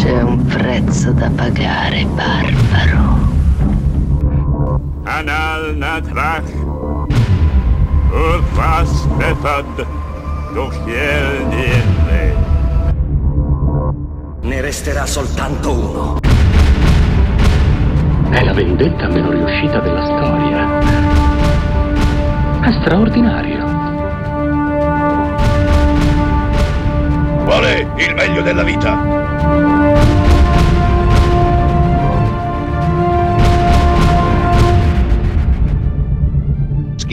C'è un prezzo da pagare, barbaro. Anal natrach. Urfas befad. Dochiel niente. Ne resterà soltanto uno. È la vendetta meno riuscita della storia. È straordinario. Qual è il meglio della vita?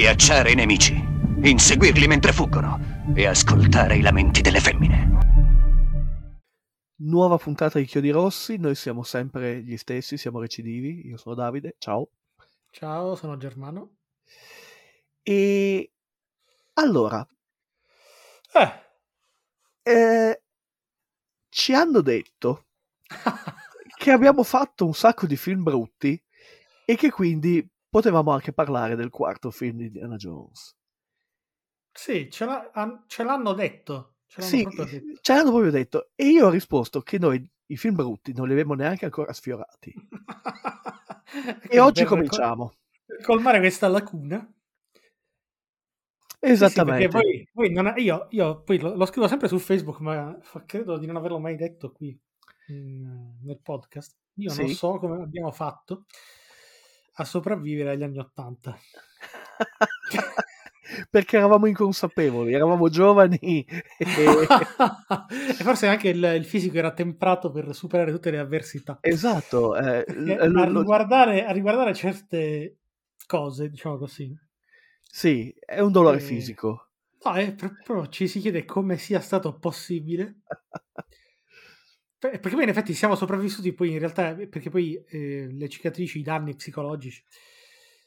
Schiacciare i nemici, inseguirli mentre fuggono e ascoltare i lamenti delle femmine. Nuova puntata di Chiodi Rossi, noi siamo sempre gli stessi, siamo recidivi, io sono Davide, ciao. Ciao, sono Germano. E allora, Eh, eh, ci hanno detto che abbiamo fatto un sacco di film brutti e che quindi potevamo anche parlare del quarto film di Indiana Jones. sì, ce, l'ha- ce l'hanno detto. Ce l'hanno Sì, proprio detto. ce l'hanno proprio detto. E io ho risposto che noi i film brutti non li abbiamo neanche ancora sfiorati. E oggi Per cominciamo. col- colmare questa lacuna. Sì, sì, Esattamente. perché poi, poi non- io, io poi lo, lo scrivo sempre su Facebook, ma credo di non averlo mai detto qui in- nel podcast. Io non Sì. so come abbiamo fatto a sopravvivere agli anni Ottanta. Perché eravamo inconsapevoli, eravamo giovani e... e forse anche il, il fisico era temprato per superare tutte le avversità. Esatto. eh, l- a, riguardare, a riguardare certe cose, diciamo così, sì, è un dolore Eh, fisico. no, è proprio ci si chiede come sia stato possibile. Per- Perché poi in effetti siamo sopravvissuti poi in realtà, perché poi eh, le cicatrici, i danni psicologici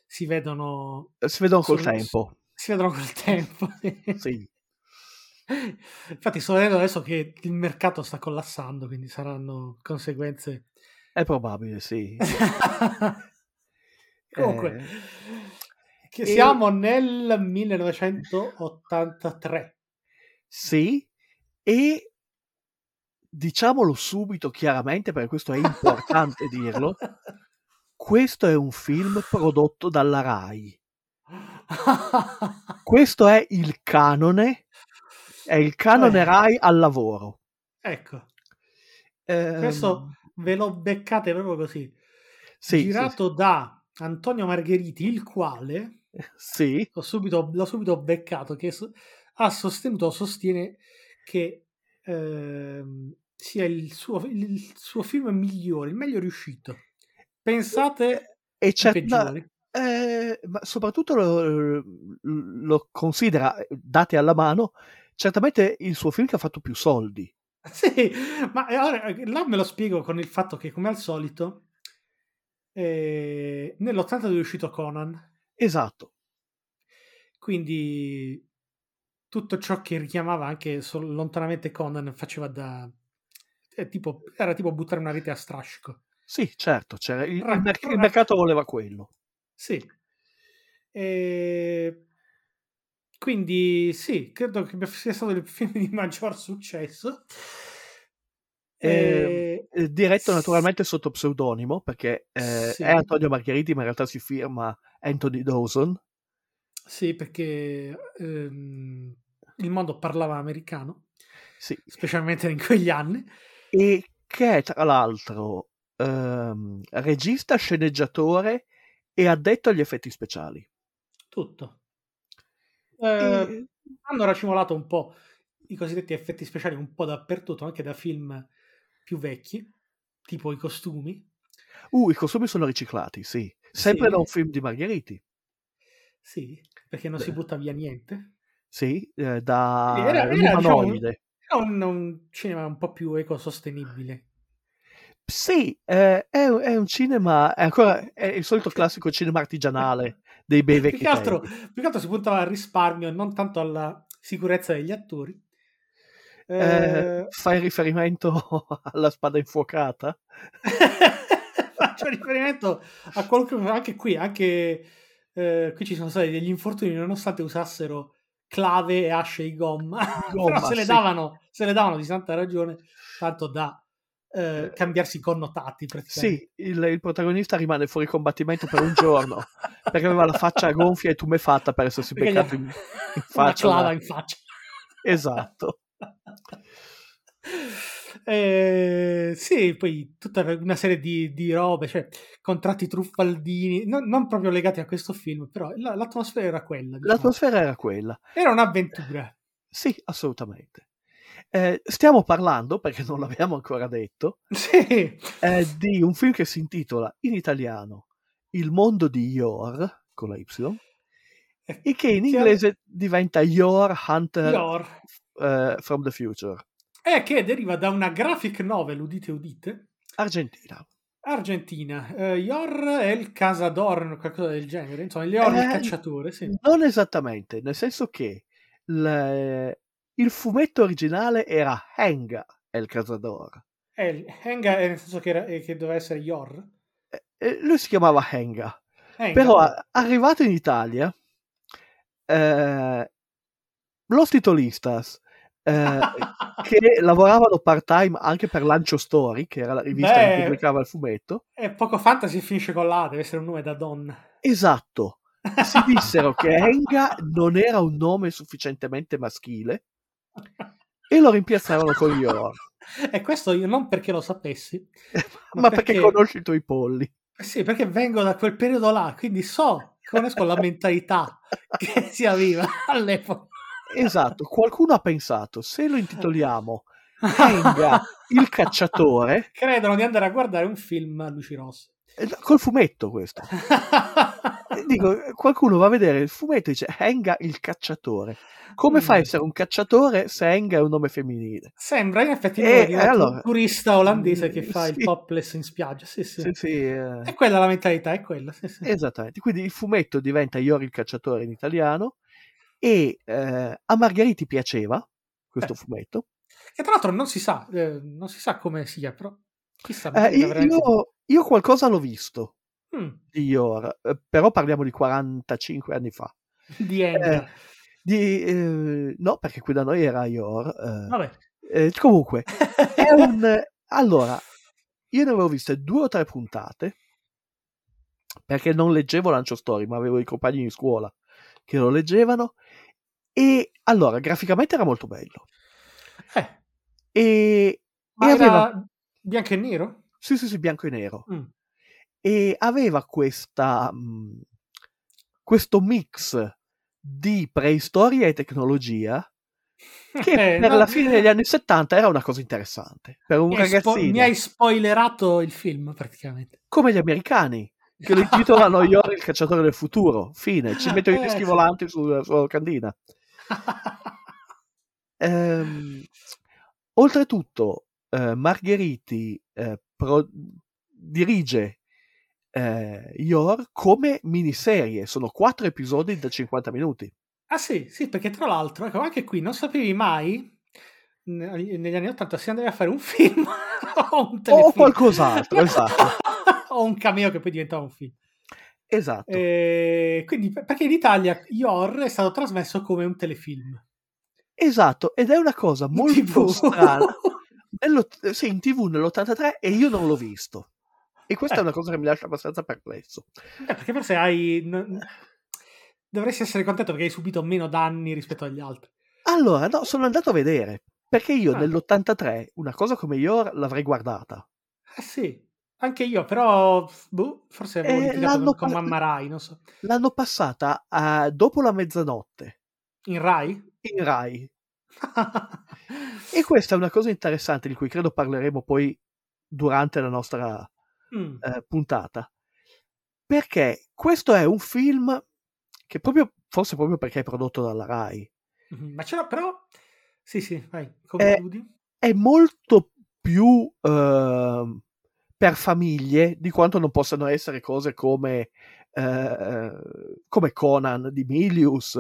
si vedono, Si vedono col sono- tempo. si vedono col tempo. Sì. Infatti sto vedendo adesso che il mercato sta collassando, quindi saranno conseguenze È probabile, sì. Comunque, Eh, che e- siamo nel 1983. Sì, e diciamolo subito chiaramente, perché questo è importante dirlo, questo è un film prodotto dalla RAI. Questo è il canone, è il canone Eh. RAI al lavoro. ecco, Ehm, questo ve lo beccate proprio così. sì, Girato da Antonio Margheriti, il quale sì, sì, l'ho subito, l'ho subito beccato, che ha sostenuto, sostiene che ehm, sia il suo, il suo film migliore, il meglio riuscito. Pensate e c'è peggiori. Eh, ma soprattutto lo, lo considera, eh, date alla mano, certamente il suo film che ha fatto più soldi. Sì, ma eh, ora, eh, là me lo spiego con il fatto che, come al solito, eh, nell'80 è uscito Conan, Esatto. quindi tutto ciò che richiamava anche lontanamente Conan faceva da... tipo, era tipo buttare una rete a strascico. Sì, certo, c'era, il, il Ra- merc- il mercato voleva quello. Sì. E... Quindi sì, credo che sia stato il film di maggior successo. Eh, E- eh, diretto naturalmente sotto pseudonimo, perché eh, Sì. è Antonio Margheriti, ma in realtà si firma Anthony Dawson. Sì, perché ehm, il mondo parlava americano, Sì. specialmente in quegli anni. E che è tra l'altro ehm, regista, sceneggiatore e addetto agli effetti speciali. Tutto. Eh, E- hanno racimolato un po' i cosiddetti effetti speciali un po' dappertutto, anche da film più vecchi, tipo i costumi. Uh, i costumi sono riciclati, sì. Sempre Sì. da un film di Margheriti. Sì, perché non si Beh. butta via niente. Sì, eh, da Era- era, diciamo. È un, un cinema un po' più ecosostenibile. Sì, eh, è, un- è un cinema, è ancora è il solito classico cinema artigianale dei bei Più vecchi che, altro, più che altro si puntava al risparmio e non tanto alla sicurezza degli attori. Eh, Eh, fai riferimento alla spada infuocata? Faccio riferimento a qualcuno, anche qui, anche eh, qui ci sono stati degli infortuni nonostante usassero clave e asce di gomma, Gomma, se le, sì. davano, se le davano di santa ragione, tanto da eh, cambiarsi i connotati. Sì, il, il protagonista rimane fuori combattimento per un giorno perché aveva la faccia gonfia e tumefatta per essersi Perché beccato in, in una faccia. clava una- in faccia. Esatto. Eh, sì, poi tutta una serie di, di robe, cioè contratti truffaldini, non, non proprio legati a questo film, però la- l'atmosfera era quella. diciamo. L'atmosfera era quella. Era un'avventura. Sì, assolutamente. Eh, stiamo parlando, perché non l'abbiamo ancora detto, Sì, eh, di un film che si intitola in italiano Il mondo di Yor, con la Y, e che in inglese diventa Your Hunter Yor. eh, from the Future, Eh, che deriva da una graphic novel, udite udite, Argentina. argentina. Eh, Yor è il Casador, qualcosa del genere, insomma, Yor Eh, il cacciatore, sì. Non esattamente, nel senso che il, il fumetto originale era Henga. È il Henga è nel senso che, era- eh, che doveva essere Yor. Eh, eh, lui si chiamava Henga. Henga, Però arrivato in Italia, eh, los titolistas eh, che lavoravano part time anche per Lancio Story, che era la rivista Beh. che pubblicava il fumetto, È poco fantasy e finisce con la, deve essere un nome da donna. esatto, si dissero che Henga non era un nome sufficientemente maschile e lo rimpiazzarono con Yor. E questo io non perché lo sapessi, Ma perché, perché- conosci i tuoi polli? Sì, perché vengo da quel periodo là, quindi so, conosco la mentalità che si aveva all'epoca. Esatto, qualcuno ha pensato, se lo intitoliamo Henga il cacciatore, Credono di andare a guardare un film a luci rosse. eh, col fumetto questo. E Dico, qualcuno va a vedere il fumetto e dice Henga il cacciatore. Come fa a Mm. essere un cacciatore se Henga è un nome femminile? Sembra in effetti Eh, un eh, allora- turista olandese che fa Sì. il topless in spiaggia. Sì, sì. Sì, sì, eh, È quella la mentalità, è quella. Sì, sì. esattamente. Quindi il fumetto diventa Iori il cacciatore in italiano e eh, a Margheriti piaceva questo Eh. fumetto. Che tra l'altro non si sa, eh, non si sa come sia, però chissà. Eh, io, veramente- io- qualcosa l'ho visto Mm, di Ior, eh, però parliamo di 45 anni fa. di. Eh, di, eh, no, perché qui da noi era eh, Vabbè. comunque, è un... Allora, io ne avevo viste due o tre puntate, perché non leggevo Lancio Story, ma avevo i compagni di scuola che lo leggevano, e allora, graficamente era molto bello. Eh, E, ma e era aveva... bianco e nero? Sì, sì, sì, bianco e nero. Mm. E aveva questa... mh, questo mix di preistoria e tecnologia che Eh, per no, la fine degli anni 70 era una cosa interessante. Per un hai, spo- ragazzino, mi hai spoilerato il film praticamente. come gli americani, che lo intitolano Yor il cacciatore del futuro. Fine, ci mettono i Eh, dischi sì. volanti sulla, sulla locandina. Ehm, oltretutto, eh, Margheriti eh, pro- dirige eh, Yor come miniserie. Sono quattro episodi da 50 minuti. Ah sì, sì, perché tra l'altro, ecco, anche qui non sapevi mai ne- negli anni 80 se andavi a fare un film o un telefilm. O qualcos'altro, esatto. o un cameo che poi diventava un film. Esatto. Eh, quindi, per- perché in Italia Yor è stato trasmesso come un telefilm. Esatto, ed è una cosa molto TV. strana. Nell'ott- sì, in TV nell'83 e io non l'ho visto. E questa è Eh. una cosa che mi lascia abbastanza perplesso. Eh, perché forse hai... dovresti essere contento perché hai subito meno danni rispetto agli altri. Allora, no, sono andato a vedere. Perché io Ah. nell'83 una cosa come Yor l'avrei guardata. Eh sì, anche io, però boh, forse avevo Eh, litigato con, pa- Mamma Rai, non so. L'hanno passata a- dopo la mezzanotte In Rai? in Rai. E questa è una cosa interessante di cui credo parleremo poi durante la nostra Mm. eh, puntata. Perché questo è un film che proprio, forse proprio perché è prodotto dalla Rai, Mhm, Ma c'era però... Sì, sì, vai, concludi. è molto più ehm, per famiglie di quanto non possano essere cose come, eh, come Conan di Milius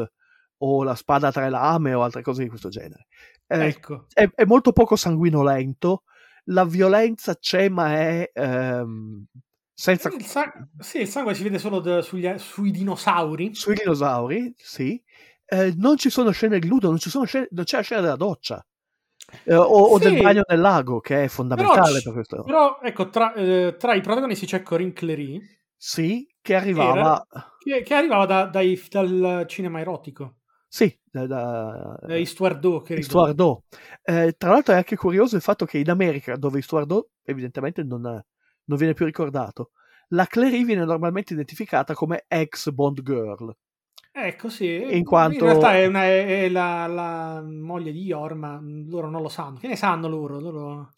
o La spada a tre lame o altre cose di questo genere. Eh, ecco. è, è molto poco sanguinolento, la violenza c'è ma è ehm, senza... Il sa- sì, il sangue si vede solo da- sugli- sui dinosauri. Sui dinosauri, sì. Eh, non ci sono scene di nudo, non, ci sono scene- non c'è la scena della doccia. Eh, o, o Sì. del bagno nel lago, che è fondamentale c- per questo. però, ecco, tra, eh, tra i protagonisti c'è Corinne Clery, Sì, che arrivava... che, che arrivava da- dai- dal cinema erotico. Sì, da, da, Eh, Istuardo, credo. Stuardo. Eh, tra l'altro è anche curioso il fatto che in America, dove Stuardo evidentemente non, non viene più ricordato, la Clary viene normalmente identificata come ex Bond Girl. Ecco, sì. In quanto- realtà è, una- è- è la, la moglie di Yor, ma loro non lo sanno. Che ne sanno loro? Loro-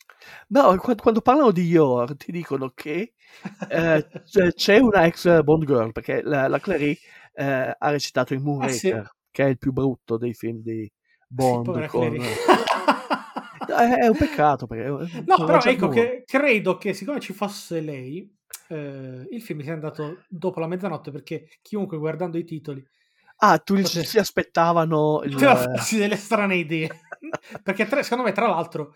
No, qua- quando, parlano di Yor ti dicono che eh, c'è- una ex Bond Girl, perché la, la Clary eh, ha recitato in Moonraker, Ah, sì. che è il più brutto dei film di Sì, Bond. povera con... È, è un peccato, perché... No, però ecco che credo che siccome ci fosse lei, eh, il film sia andato dopo la mezzanotte perché chiunque guardando i titoli Ah, tu Potete- si aspettavano il... farsi delle strane idee. perché tra- secondo me, tra l'altro,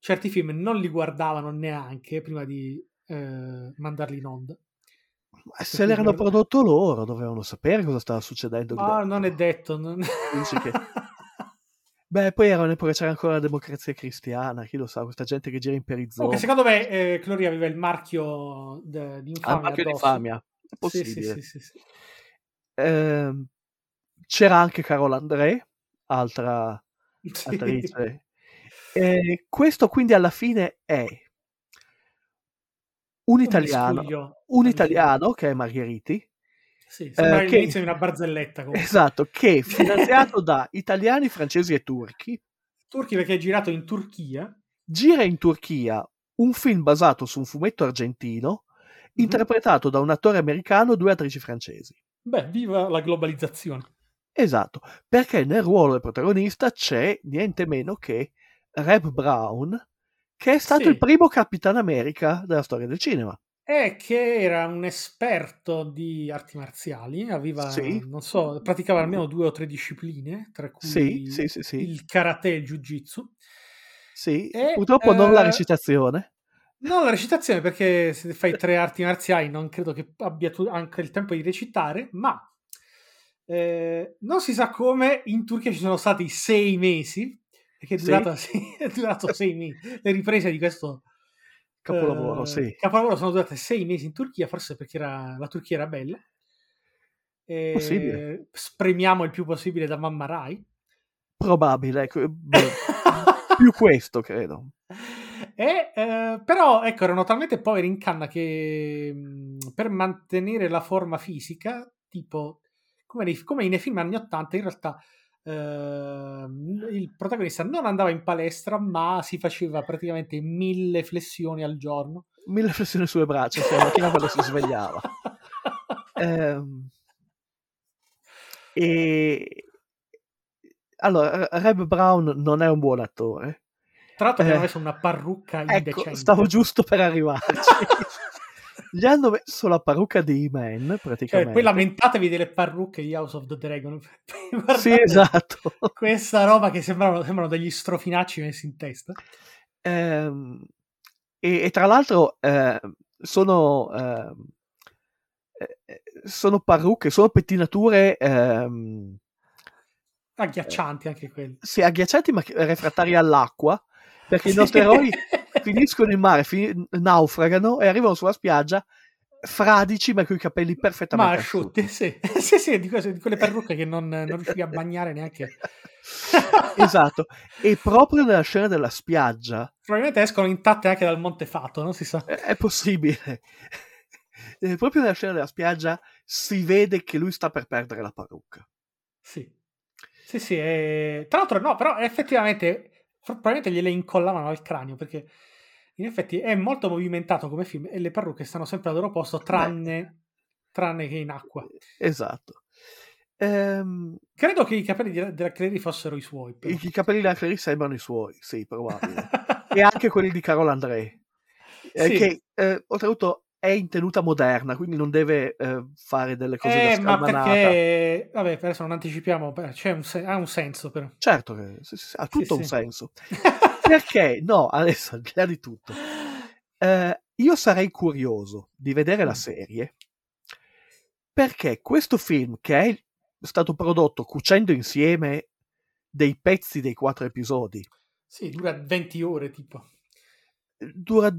certi film non li guardavano neanche prima di eh, mandarli in onda. Se l'erano guarda- prodotto loro, dovevano sapere cosa stava succedendo. Ma non è detto. non- che- Beh, poi era un'epoca c'era ancora la democrazia cristiana, chi lo sa, questa gente che gira in perizoma. Comunque, secondo me, eh, Clory aveva il marchio de- di infamia. marchio di infamia. È Sì, possibile. sì, sì, sì, sì. Ehm, c'era anche Carol André, altra Sì. attrice. E questo quindi alla fine è un italiano, un alla italiano che è Margheriti, Sì, sembra Eh, che- l'inizio di una barzelletta. Comunque. esatto, che è finanziato da italiani, francesi e turchi, Turchi perché è girato in Turchia. gira in Turchia un film basato su un fumetto argentino Mhm. interpretato da un attore americano e due attrici francesi. Beh, viva la globalizzazione. Esatto, perché nel ruolo del protagonista c'è niente meno che Reb Brown, che è stato Sì. il primo Capitan America della storia del cinema. È che era un esperto di arti marziali, aveva, Sì. non so, praticava almeno due o tre discipline, tra cui Sì, il karate e il jiu-jitsu. Sì, E, purtroppo non la eh, recitazione. No, la recitazione, perché se fai tre arti marziali non credo che abbia tu- anche il tempo di recitare, ma eh, non si sa come in Turchia ci sono stati sei mesi, perché è Sì. durato, sì, è durato sei mesi. Le riprese di questo Capolavoro, eh, sì. capolavoro sono durate sei mesi in Turchia, forse perché era- la Turchia era bella. E Possibile. Spremiamo il più possibile da Mamma Rai. Probabile, ecco, beh, più questo credo. E, eh, però ecco erano talmente poveri in canna che mh, per mantenere la forma fisica tipo come nei, come nei film anni 80 in realtà ehm, il protagonista non andava in palestra ma si faceva praticamente mille flessioni al giorno Mille flessioni sulle braccia, se la mattina quando si svegliava. Ehm, e allora, Reb Brown non è un buon attore. tra l'altro Eh, messo una parrucca Ecco, indecente stavo giusto per arrivarci. Gli hanno messo la parrucca E-Man, cioè, praticamente. poi lamentatevi delle parrucche di House of the Dragon Sì, esatto. questa roba che sembrano, sembrano degli strofinacci messi in testa Ehm, e, e tra l'altro eh, sono, ehm, eh, sono parrucche, sono pettinature ehm, agghiaccianti anche quelli sì, agghiaccianti ma refrattari all'acqua, perché i nostri Sì. eroi finiscono in mare, fin- naufragano e arrivano sulla spiaggia fradici ma con i capelli perfettamente Ma asciutti, sì. sì, sì, di, quelle, di quelle parrucche che non, non riuscivi a bagnare neanche. esatto. E proprio nella scena della spiaggia Probabilmente escono intatte anche dal Montefato, non si sa. è è possibile. Eh, proprio nella scena della spiaggia si vede che lui sta per perdere la parrucca. Sì, sì, sì. e- Tra l'altro, no, però effettivamente probabilmente gliele incollavano al cranio perché in effetti è molto movimentato come film e le parrucche stanno sempre al loro posto tranne, tranne che in acqua. Esatto. Ehm, Credo che i capelli della Clary fossero i suoi. però. I, capelli della Clarice sembrano i suoi, sì, probabile. e anche quelli di Carol André, eh, Sì. che eh, oltretutto è in tenuta moderna, quindi non deve eh, fare delle cose Eh, da ma perché... Vabbè, adesso non anticipiamo, un se- ha un senso però. Certo che sì, sì, ha tutto Sì, un senso. Perché? No, adesso al di là di tutto. Eh, io sarei curioso di vedere la Mm. serie perché questo film che è stato prodotto cucendo insieme dei pezzi dei quattro episodi Sì, dura 20 ore tipo. Dura,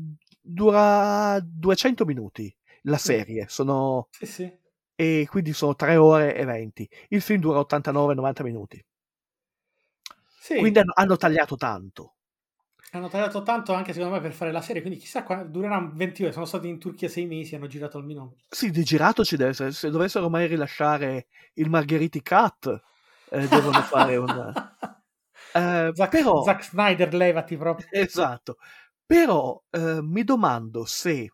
dura 200 minuti la serie, sono, Sì, sì. e quindi sono 3 ore e 20. Il film dura 89-90 minuti. Sì, Quindi hanno, hanno tagliato tanto. hanno tagliato tanto anche secondo me per fare la serie, quindi chissà quando dureranno 20 ore. Sono stati in Turchia 6 mesi, hanno girato almeno... Sì, di girato ci deve essere. Se dovessero mai rilasciare il Margheriti Cut, eh, devono fare un... Eh, Zack, però, Zack Snyder, levati proprio. esatto. Però eh, mi domando se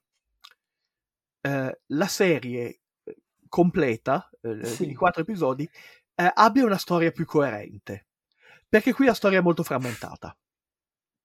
eh, la serie eh, completa, eh, Sì. quindi quattro episodi, eh, abbia una storia più coerente. Perché qui la storia è molto frammentata.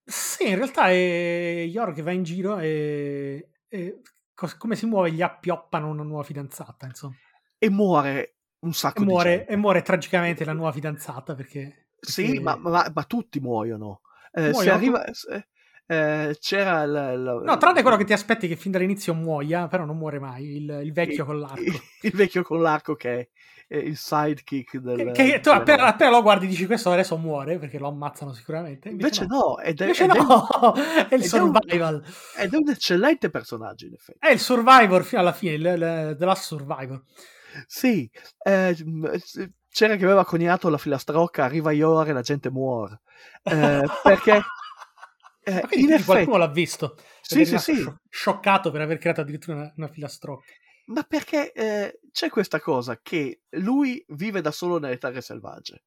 Sì, in realtà è Jorg va in giro e, e cos- come si muove gli appioppano una nuova fidanzata, insomma. E muore un sacco E di muore, gente. e muore tragicamente la nuova fidanzata perché... Sì, perché- ma, ma- ma tutti muoiono. Eh, se Muoiono arriva, se- eh, c'era il, il- No, tranne quello che ti aspetti che fin dall'inizio muoia, però non muore mai, il, il vecchio il- con l'arco. Il, il vecchio con l'arco che è il sidekick del... Che, che tu appena, appena lo guardi dici questo adesso muore perché lo ammazzano sicuramente. Invece no, ed è, Invece ed no, è il ed è un- survival. ed è un eccellente personaggio in effetti. È il survivor fino alla fine, il, The Last Survivor. Sì, eh, c'era che aveva coniato la filastrocca, arriva Yor e la gente muore. Eh, perché eh, quindi, in quindi effetti... qualcuno l'ha visto. Sì, è sì, sì. scio- scioccato per aver creato addirittura una, una filastrocca. Ma perché eh, c'è questa cosa che lui vive da solo nelle terre selvagge.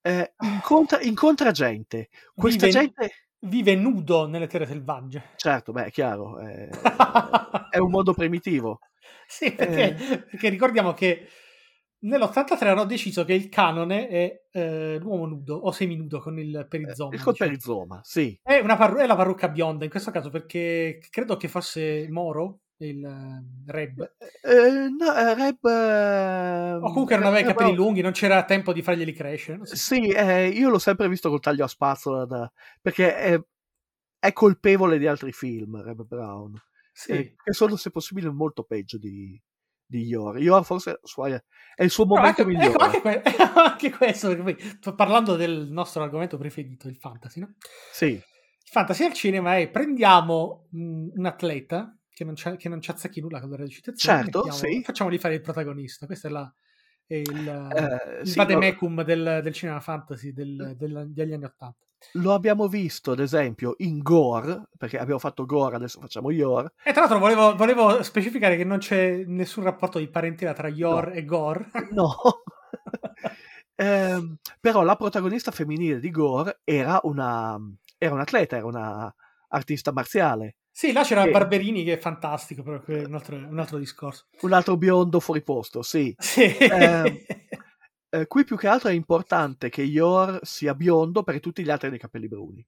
Eh, incontra, incontra gente. Questa Vive- gente, Vive nudo nelle terre selvagge. certo, beh, è chiaro, eh, è un modo primitivo. Sì, perché, Eh. perché ricordiamo che nell'83 hanno deciso che il canone è eh, l'uomo nudo o seminudo con il perizoma. Il col diciamo. perizoma, sì. È, una parru- è la parrucca bionda in questo caso perché credo che fosse Moro, il eh, Reb, Eh, no, eh, Reb... eh, o comunque non aveva i capelli lunghi, non c'era tempo di farglieli crescere. so. Sì, eh, io l'ho sempre visto col taglio a spazzola, da- perché è, è colpevole di altri film, Reb Brown, Sì. eh, che sono, se possibile, molto peggio di, di Yor. Yor forse è il suo momento anche, migliore. ecco, anche, que- anche questo, perché poi, sto parlando del nostro argomento preferito, il fantasy, no? Sì, Il fantasy al cinema è prendiamo mh, un atleta che non, c'ha, che non ci azzecchi nulla con la recitazione, Certo, mettiamo- sì. facciamoli fare il protagonista. Questo è, la, è il, eh, il sì, vademecum del, del cinema fantasy del- del- degli anni Ottanta. Lo, abbiamo visto, ad esempio, in Gore, perché abbiamo fatto Gore, adesso facciamo Yor. E tra l'altro volevo, volevo specificare che non c'è nessun rapporto di parentela tra Yor No. e Gore. No. Ehm, però la protagonista femminile di Gore era una, era un atleta, era una artista marziale. sì, là c'era Sì. Barberini che è fantastico, però è un altro, un altro discorso. Un altro biondo fuori posto, sì. Sì. Ehm, Eh, qui più che altro è importante che Yor sia biondo perché tutti gli altri hanno i capelli bruni.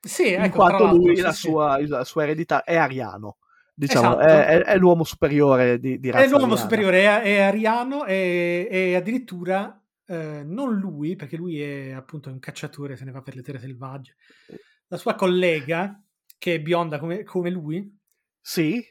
sì, in ecco, quanto lui, sì, la, sì. Sua, la sua eredità è ariano. Diciamo, Esatto. è, è- è l'uomo superiore di, di razza È l'uomo ariana. superiore, è, è ariano e, e addirittura eh, non lui, perché lui è appunto un cacciatore, se ne va per le terre selvagge. La sua collega, che è bionda come, come lui, Sì,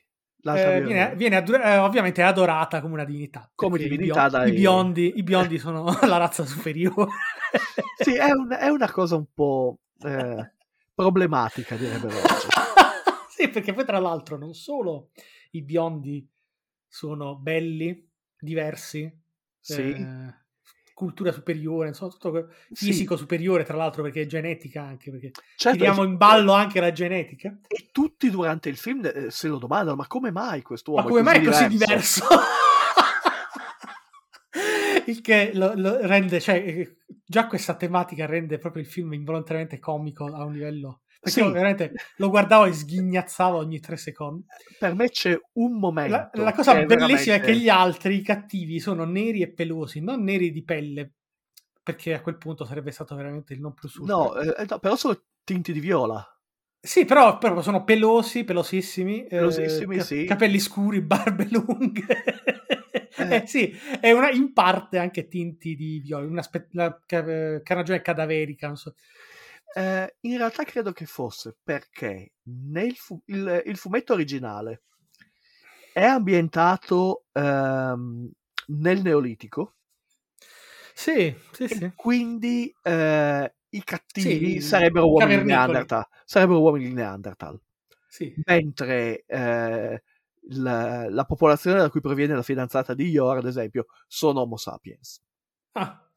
eh, viene, viene addu- eh, ovviamente adorata come una divinità. Come i divinità bio- dai- i, biondi, I biondi sono la razza superiore. Sì, è, un- è una cosa un po' eh, problematica, direbbero sì, perché poi tra l'altro non solo i biondi sono belli, diversi, Sì, eh, cultura superiore, insomma, tutto que- sì, fisico superiore, tra l'altro, perché è genetica anche, perché certo, tiriamo in ballo anche la genetica. E tutti durante il film eh, se lo domandano: ma come mai quest'uomo Ma come mai è così diverso? diverso? Il che lo, lo rende, cioè, eh, già questa tematica rende proprio il film involontariamente comico a un livello. Perché Sì. io veramente lo guardavo e sghignazzavo ogni tre secondi. Per me c'è un momento. La, la cosa è bellissima è veramente- che gli altri, i cattivi, sono neri e pelosi, non neri di pelle, perché a quel punto sarebbe stato veramente il non plus ultra. No, eh, no, però sono tinti di viola. Sì, però, però sono pelosi, pelosissimi, eh, Pelosissimi, ca- sì. capelli scuri, barbe lunghe. Eh. Eh, sì, è una, in parte anche tinti di viola, una spe- la ca- carnagione cadaverica, non so. Eh, in realtà credo che fosse perché nel fu- il, il fumetto originale è ambientato ehm, nel Neolitico Sì, sì, sì. quindi eh, i cattivi Sì, sarebbero uomini. Neanderthal. Sarebbero uomini Neanderthal. Sì. Mentre eh, la, la popolazione da cui proviene la fidanzata di Yor, ad esempio, sono Homo sapiens. Ah,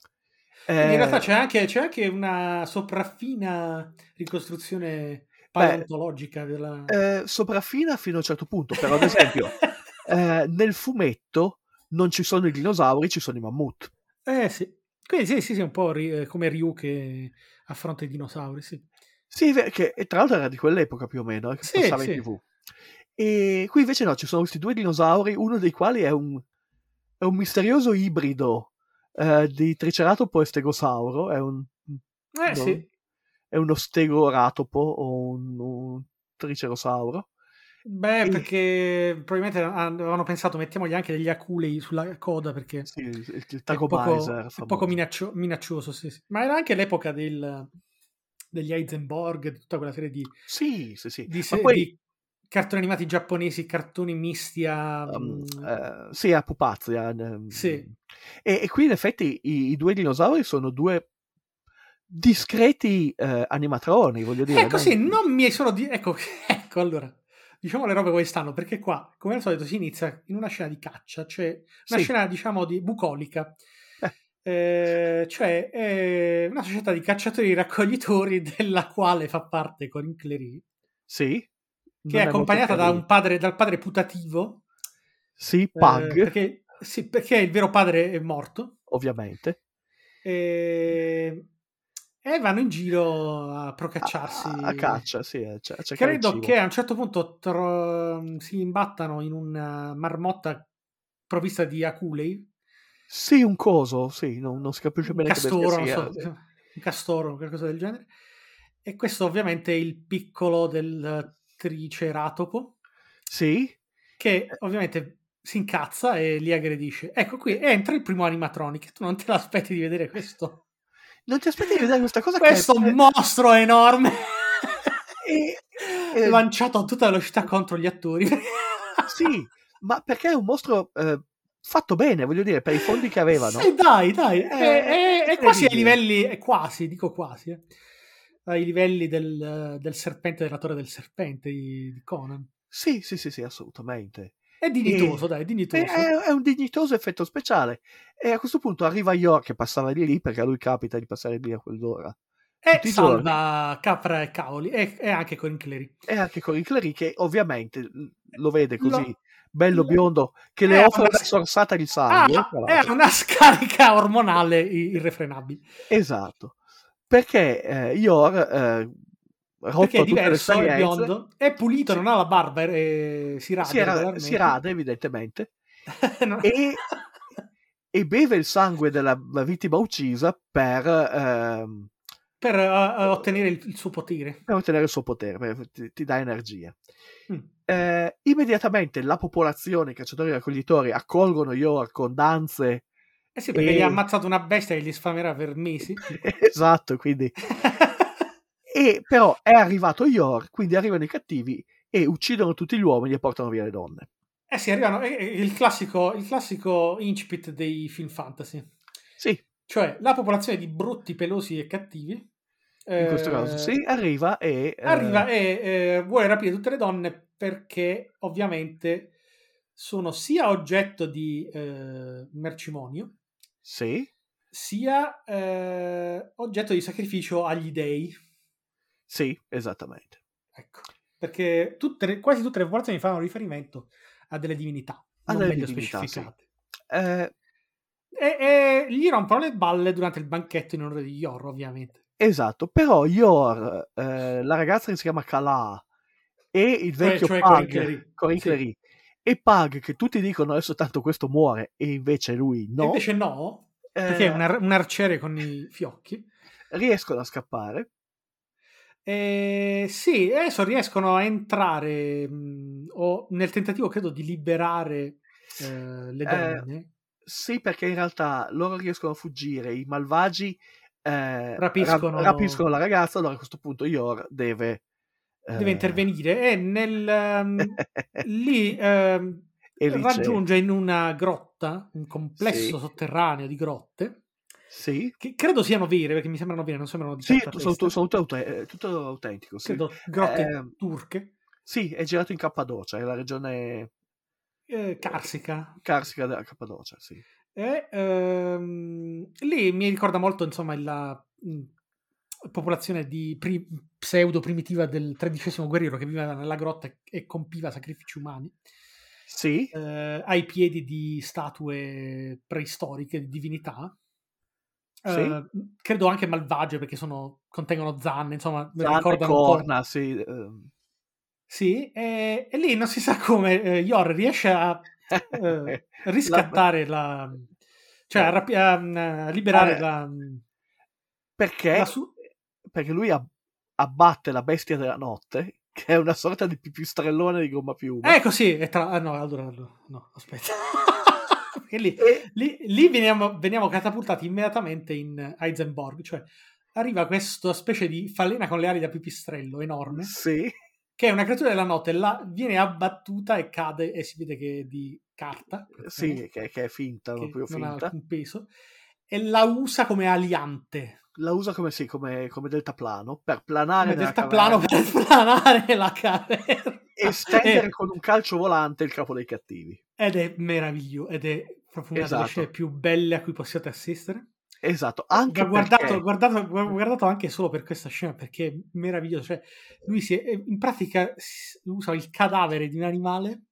quindi in realtà Eh, c'è anche, c'è anche una sopraffina ricostruzione paleontologica della... eh, sopraffina fino a un certo punto, però ad esempio eh, nel fumetto non ci sono i dinosauri, ci sono i mammut. Eh sì. Quindi sì, sì, sì, un po' ri- eh, come Ryu che affronta i dinosauri, sì. Sì, che e tra l'altro era di quell'epoca più o meno, eh, che Sì, passava sì. in tv. E qui invece no, ci sono questi due dinosauri, uno dei quali è un, è un misterioso ibrido eh, di Triceratopo e Stegosauro, è un, Eh no, sì. è uno Stegoratopo o un, un Tricerosauro. Beh, perché probabilmente avevano pensato mettiamogli anche degli aculei sulla coda perché Sì, il, il è Taco poco, Baiser, è poco minaccioso, minaccioso sì, sì. Ma era anche l'epoca del, degli Heisenberg, di tutta quella serie di, Sì, sì, sì. di, se- poi, di cartoni animati giapponesi, cartoni misti a... um, eh, sì, a pupazzi. a- ehm, Sì. E, e qui in effetti i, i due dinosauri sono due discreti eh, animatroni, voglio dire. Ecco, no? sì, non mi sono... Di... Ecco, ecco, allora, diciamo le robe come stanno, perché qua, come al solito, si inizia in una scena di caccia, cioè una Sì. scena, diciamo, di bucolica. Eh. Eh, cioè eh, una società di cacciatori raccoglitori della quale fa parte Corinne Clery, Sì. Che non è accompagnata da un padre, dal padre putativo, Sì, eh, Pug, perché, sì, perché il vero padre è morto, ovviamente. e, e vanno in giro a procacciarsi. A, a caccia, sì, a, a Credo che a un certo punto tro- si imbattano in una marmotta provvista di aculei, Sì, un coso, sì, non, non si capisce un bene castoro, che bestia so, sia. un castoro qualcosa del genere. E questo ovviamente è il piccolo del triceratopo, Sì, che ovviamente si incazza e li aggredisce. Ecco qui entra il primo animatronic, tu non te l'aspetti di vedere questo, non ti aspetti di vedere questa cosa questo che... mostro enorme. E- e- lanciato a tutta velocità contro gli attori. Sì, ma perché è un mostro eh, fatto bene, voglio dire, per i fondi che avevano. Sì, dai, dai, è, È- è- è è quasi ai livelli, è quasi, dico quasi, eh, ai livelli del, del serpente della torre del serpente di, di Conan. Sì, sì, sì, sì, assolutamente. È dignitoso, dai, è dignitoso. è- è un dignitoso effetto speciale. E a questo punto arriva York che passava di lì, perché a lui capita di passare di lì a quell'ora. E tutti i salva capra e cavoli, e, e anche con Clery. E anche con il Clary che ovviamente lo vede così Lo- bello lo- biondo che è le offre una- una sorsata di sangue. Ah, è una scarica ormonale i- irrefrenabile. Esatto. Perché eh, Yor, eh, Perché è diverso, è biondo, è pulito, Sì. non ha la barba e si rade. si, era- si rade evidentemente No. e, e beve il sangue della vittima uccisa per, ehm, per eh, ottenere il, il suo potere. per ottenere il suo potere, ti, ti dà energia. Mm. Eh, immediatamente la popolazione, i cacciatori e raccoglitori, accolgono Yor con danze. Eh sì, perché E- gli ha ammazzato una bestia che gli sfamerà per mesi. esatto, quindi. E però è arrivato Yor, quindi arrivano i cattivi e uccidono tutti gli uomini e portano via le donne. eh sì, arrivano. È, è il classico, il classico incipit dei film fantasy. Sì, Cioè, la popolazione di brutti, pelosi e cattivi. in questo eh, caso sì, arriva e... eh, Arriva e eh, vuole rapire tutte le donne perché ovviamente sono sia oggetto di eh, mercimonio, Sì, sia eh, oggetto di sacrificio agli dei. sì, esattamente. Ecco, perché tutte quasi tutte le popolazioni fanno riferimento a delle divinità, A non delle meglio divinità, sì. specificate. Eh, E, e gli rompono le balle durante il banchetto in onore di Yor, ovviamente. esatto, però Yor, eh, la ragazza che si chiama Kala e il Cioè- vecchio cioè Corinne Pug, Clery. E Pug che tutti dicono adesso tanto questo muore e invece lui E no, invece no, eh, perché è un, ar- un arciere con i fiocchi. riescono a scappare. Eh, sì, adesso riescono a entrare mh, o nel tentativo, credo, di liberare eh, le Eh, donne. Sì, perché in realtà loro riescono a fuggire, i malvagi eh, Rapiscono- rap- rapiscono la ragazza, allora a questo punto Yor deve... eh, Deve intervenire e nel, ehm, lì c'è- raggiunge in una grotta, un complesso Sì. sotterraneo di grotte, Sì, che credo siano vere, perché mi sembrano vere, non sembrano di sì, sono, sono tutto, eh, tutto autentico. Sì. Credo grotte Eh, turche, sì, è girato in Cappadocia, è la regione eh, Carsica. carsica della Cappadocia. Sì. E, ehm, lì mi ricorda molto, insomma, la popolazione di pri- pseudo primitiva del tredicesimo guerriero che viveva nella grotta e, compiva sacrifici umani Sì, eh, ai piedi di statue preistoriche di divinità. Sì. Eh, credo anche malvagie perché sono, contengono zanne, insomma, mi Zante, ricordano corna, sì. ehm, Sì, e, e lì non si sa come eh, Yor riesce a eh, riscattare la... cioè a, rapi- a, a liberare Eh, la, perché? la su- Perché lui ab- abbatte la bestia della notte, che è una sorta di pipistrellone di gomma piuma. Ecco sì, e tra... ah, no, allora, no, aspetta. Perché lì, E- lì, lì veniamo, veniamo catapultati immediatamente in Heisenberg, cioè arriva questa specie di falena con le ali da pipistrello enorme, Sì, che è una creatura della notte, la, viene abbattuta e cade e si vede che è di carta. sì, che, che è finta, che proprio non ha finta. alcun peso, e la usa come aliante. La usa come, sì, come, come deltaplano per planare Come deltaplano per planare la caverna. e stendere E- con un calcio volante il capo dei cattivi. ed è meraviglioso, ed è proprio una delle Esatto. scene più belle a cui possiate assistere. Esatto, anche guardato, perché... guardato, gu- guardato anche solo per questa scena perché è meraviglioso. Cioè, lui si è, in pratica usa il cadavere di un animale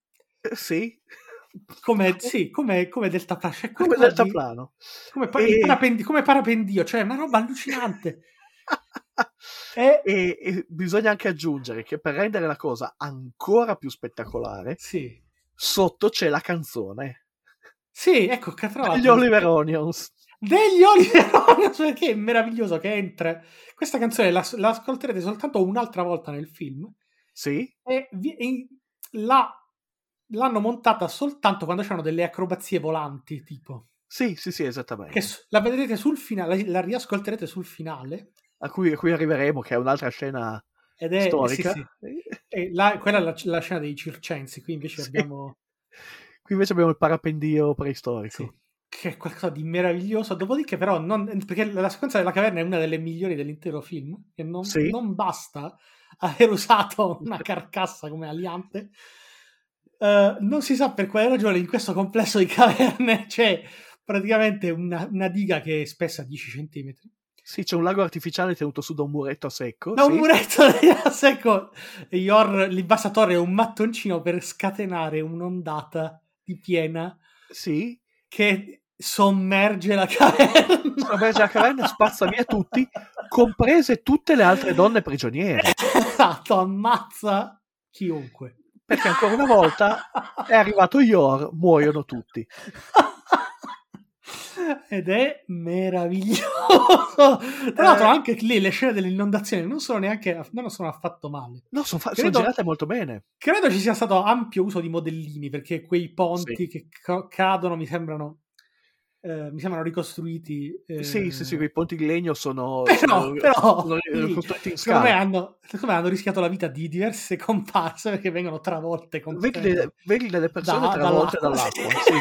eh, Sì, come, sì, come, come deltaplano. Cioè, come deltaplano. come, pa- E- parapendi- come parapendio, cioè una roba allucinante. E, e, e bisogna anche aggiungere che per rendere la cosa ancora più spettacolare, sì, sotto c'è la canzone sì, ecco, che tra degli l'altro- Oliver Onions. degli Oliver Onions, perché è meraviglioso che entra. Questa canzone la, la ascolterete soltanto un'altra volta nel film Sì, e vi- e la- l'hanno montata soltanto quando c'erano delle acrobazie volanti, tipo. sì, sì, sì, esattamente. Che la vedrete sul finale, la riascolterete sul finale A cui, a cui arriveremo, che è un'altra scena ed è storica. sì, sì. La- quella è la, la scena dei circensi, qui invece Sì. abbiamo Qui invece abbiamo il parapendio preistorico. sì, che è qualcosa di meraviglioso. Dopodiché, però, non, perché la sequenza della caverna è una delle migliori dell'intero film, e non, non basta aver usato una carcassa come aliante. Eh, non si sa per quale ragione in questo complesso di caverne c'è praticamente una, una diga che è spessa 10 cm. Sì, c'è un lago artificiale tenuto su da un muretto a secco. Da un sì. muretto a secco e Yor li basta torre un mattoncino per scatenare un'ondata di piena Sì, che sommerge la caverna. sommerge la caverna, spazza via tutti, comprese tutte le altre donne prigioniere. Esatto, ammazza chiunque. Perché ancora una volta è arrivato Yor, muoiono tutti. Ed è meraviglioso. Tra l'altro, Eh. anche lì le scene delle inondazioni non sono neanche non sono affatto male. No, sono, fa- Credo- sono girate molto bene. Credo ci sia stato ampio uso di modellini perché quei ponti Sì. che ca- cadono mi sembrano eh, mi sembrano ricostruiti. eh, Sì, sì, sì, quei ponti di legno sono, Però, sono- però, sono costruiti in secondo me, hanno, secondo me hanno rischiato la vita di diverse comparse perché vengono travolte con Vedi, le- vedi delle persone da- travolte dall'acqua. dall'acqua. sì.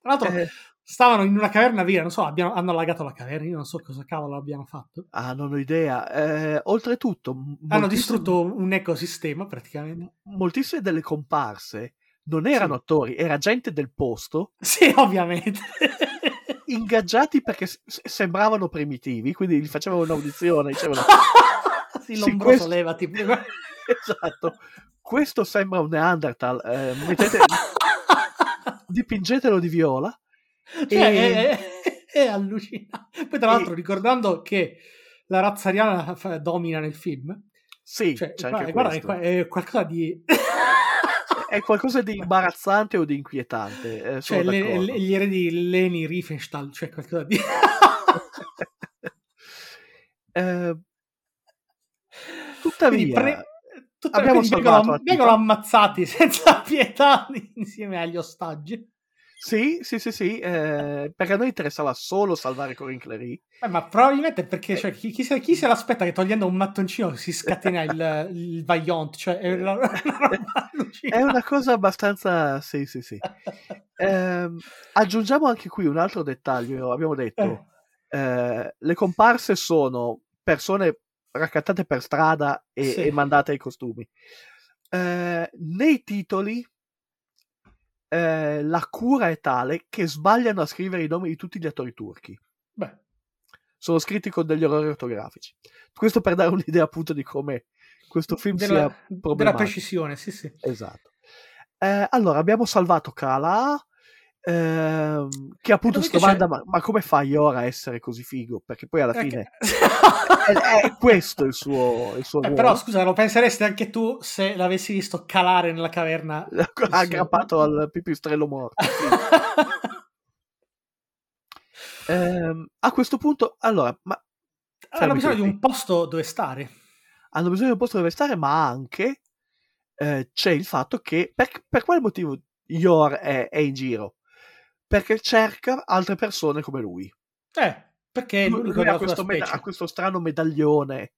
Tra l'altro, Eh, stavano in una caverna vera, non so, abbiano- hanno allagato la caverna, io non so cosa cavolo abbiano fatto. ah, non ho idea. Eh, oltretutto, Hanno distrutto un ecosistema praticamente. moltissime delle comparse non erano Sì. attori, era gente del posto Sì, ovviamente. ingaggiati perché sembravano primitivi, quindi gli facevano un'audizione, dicevano sì, lombroso questo- levati. esatto, questo sembra un Neanderthal, eh, mettete- dipingetelo di viola. Cioè, E- è, è- è allucinante. Poi, tra E- l'altro, ricordando che la razza ariana domina nel film, Sì, cioè, c'è guarda, anche guarda questo. è qualcosa di. È qualcosa di imbarazzante o di inquietante. eh, cioè, le- le- gli eredi Leni Riefenstahl, cioè qualcosa di. Eh, tuttavia, pre- tutte- abbiamo salvato vengono, vengono ammazzati senza pietà insieme agli ostaggi. Sì, sì, sì, sì, eh, perché a noi interessava solo salvare Corinne Clary. Eh, ma probabilmente perché cioè, chi, chi se, chi se l'aspetta che togliendo un mattoncino si scatena il, il Vaillant, cioè è una, una roba È una cosa abbastanza... Sì, sì, sì. Ehm, aggiungiamo anche qui un altro dettaglio, abbiamo detto, eh, le comparse sono persone raccattate per strada e, Sì. e mandate ai costumi. Eh, nei titoli eh, la cura è tale che sbagliano a scrivere i nomi di tutti gli attori turchi. Beh, Sono scritti con degli errori ortografici. Questo per dare un'idea appunto di come questo film della, sia della problematico. precisione, sì, sì. Esatto. Eh, allora, abbiamo salvato Kala, ehm, che appunto si domanda: ma, ma come fa Yor a essere così figo? Perché poi alla fine è, è questo il suo, il suo Eh, ruolo. però scusa, lo penseresti anche tu se l'avessi visto calare nella caverna? aggrappato al pipistrello morto. sì. Ehm, a questo punto, allora, ma Hanno bisogno di un posto dove stare. hanno bisogno di un posto dove stare, ma anche eh, c'è il fatto che per, per quale motivo Yor è, è in giro? Perché cerca altre persone come lui. Eh, perché Lui- lui ha, questo meda- ha questo strano medaglione.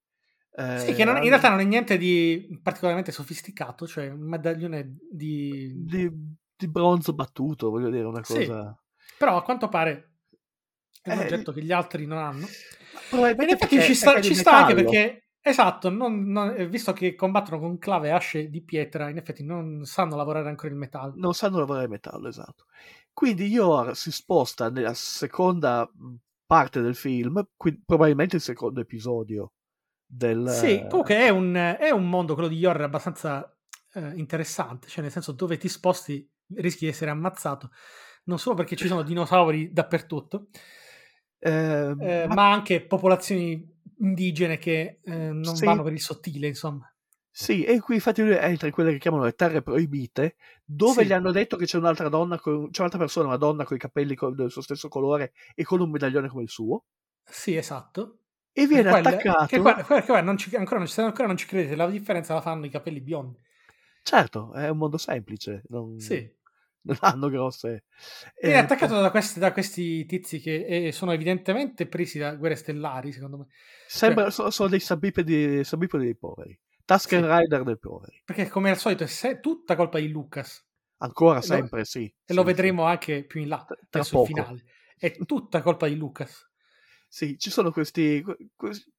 eh, Sì, che non- in realtà non è niente di particolarmente sofisticato, cioè un medaglione di... di, di bronzo battuto, voglio dire, una Sì. cosa. Però a quanto pare è un Eh, oggetto che gli altri non hanno. Probabilmente In effetti ci sta, ci sta anche perché, esatto, non- non- eh, visto che combattono con clave e asce di pietra, in effetti non sanno lavorare ancora il metallo. non sanno lavorare il metallo, esatto. Quindi Yor si sposta nella seconda parte del film, quindi probabilmente il secondo episodio del... Sì, comunque è un, è un mondo, quello di Yor, abbastanza eh, interessante, cioè nel senso dove ti sposti rischi di essere ammazzato, non solo perché ci sono dinosauri dappertutto, eh, eh, ma- ma anche popolazioni indigene che eh, non Sì. vanno per il sottile, insomma. Sì, e qui infatti lui entra in quelle che chiamano le terre proibite, dove Sì. gli hanno detto che c'è un'altra donna, con, c'è un'altra persona, una donna con i capelli co- del suo stesso colore e con un medaglione come il suo, Sì, esatto. e viene Quelle- attaccato. Che, guarda, guarda, guarda, non ci, ancora, non ci, ancora non ci credete, la differenza la fanno i capelli biondi. Certo, è un mondo semplice, non, Sì. non hanno grosse... Viene eh, attaccato da questi, da questi tizi che eh, sono evidentemente presi da guerre stellari, secondo me. Sembra, sono, sono dei sabipedi, sabipedi dei poveri. Tusken Sì. Rider dei poveri. Perché come al solito è se- tutta colpa di Lucas. Ancora lo- sempre, sì. E sì, lo sì. vedremo anche più in là, Tra verso il poco. finale. È tutta colpa di Lucas. Sì, ci sono questi, questi,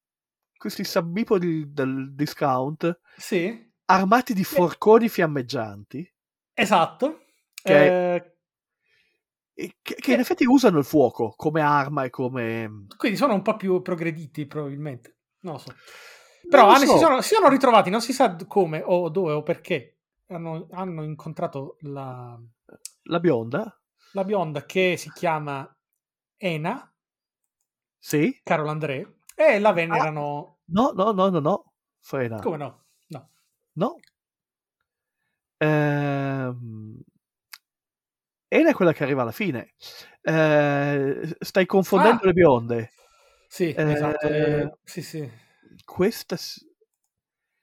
questi sabipodi del discount Sì, armati di forconi fiammeggianti esatto. Che- Eh, che, che in effetti usano il fuoco come arma e come... quindi sono un po' più progrediti, probabilmente. Non lo so. Però so. si, sono, si sono ritrovati, non si sa come o dove o perché. Hanno, hanno incontrato la, La bionda? la bionda che si chiama Ena, Sì? Carol André, e la venerano. No, no, no, no, no. Frena. Come no? No. No. Ehm... Ena è quella che arriva alla fine. Eh, stai confondendo Ah! le bionde. Sì, Eh, esatto. eh, sì, sì. Questa...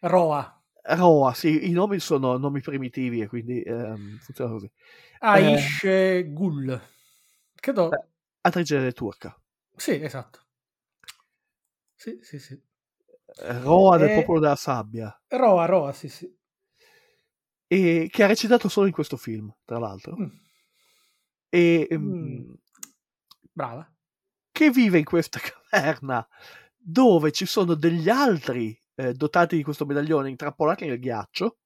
Roa. Roa, sì, i nomi sono nomi primitivi e quindi ehm, funziona così. Aish Gul. Credo. Eh. Attrice turca. Sì, esatto. Sì, sì, sì. Eh, Roa del Eh. popolo della sabbia. Roa, Roa, sì, sì. E che ha recitato solo in questo film, tra l'altro. Mm. E ehm, Mm. Brava. che vive in questa caverna dove ci sono degli altri eh, dotati di questo medaglione intrappolati nel ghiaccio.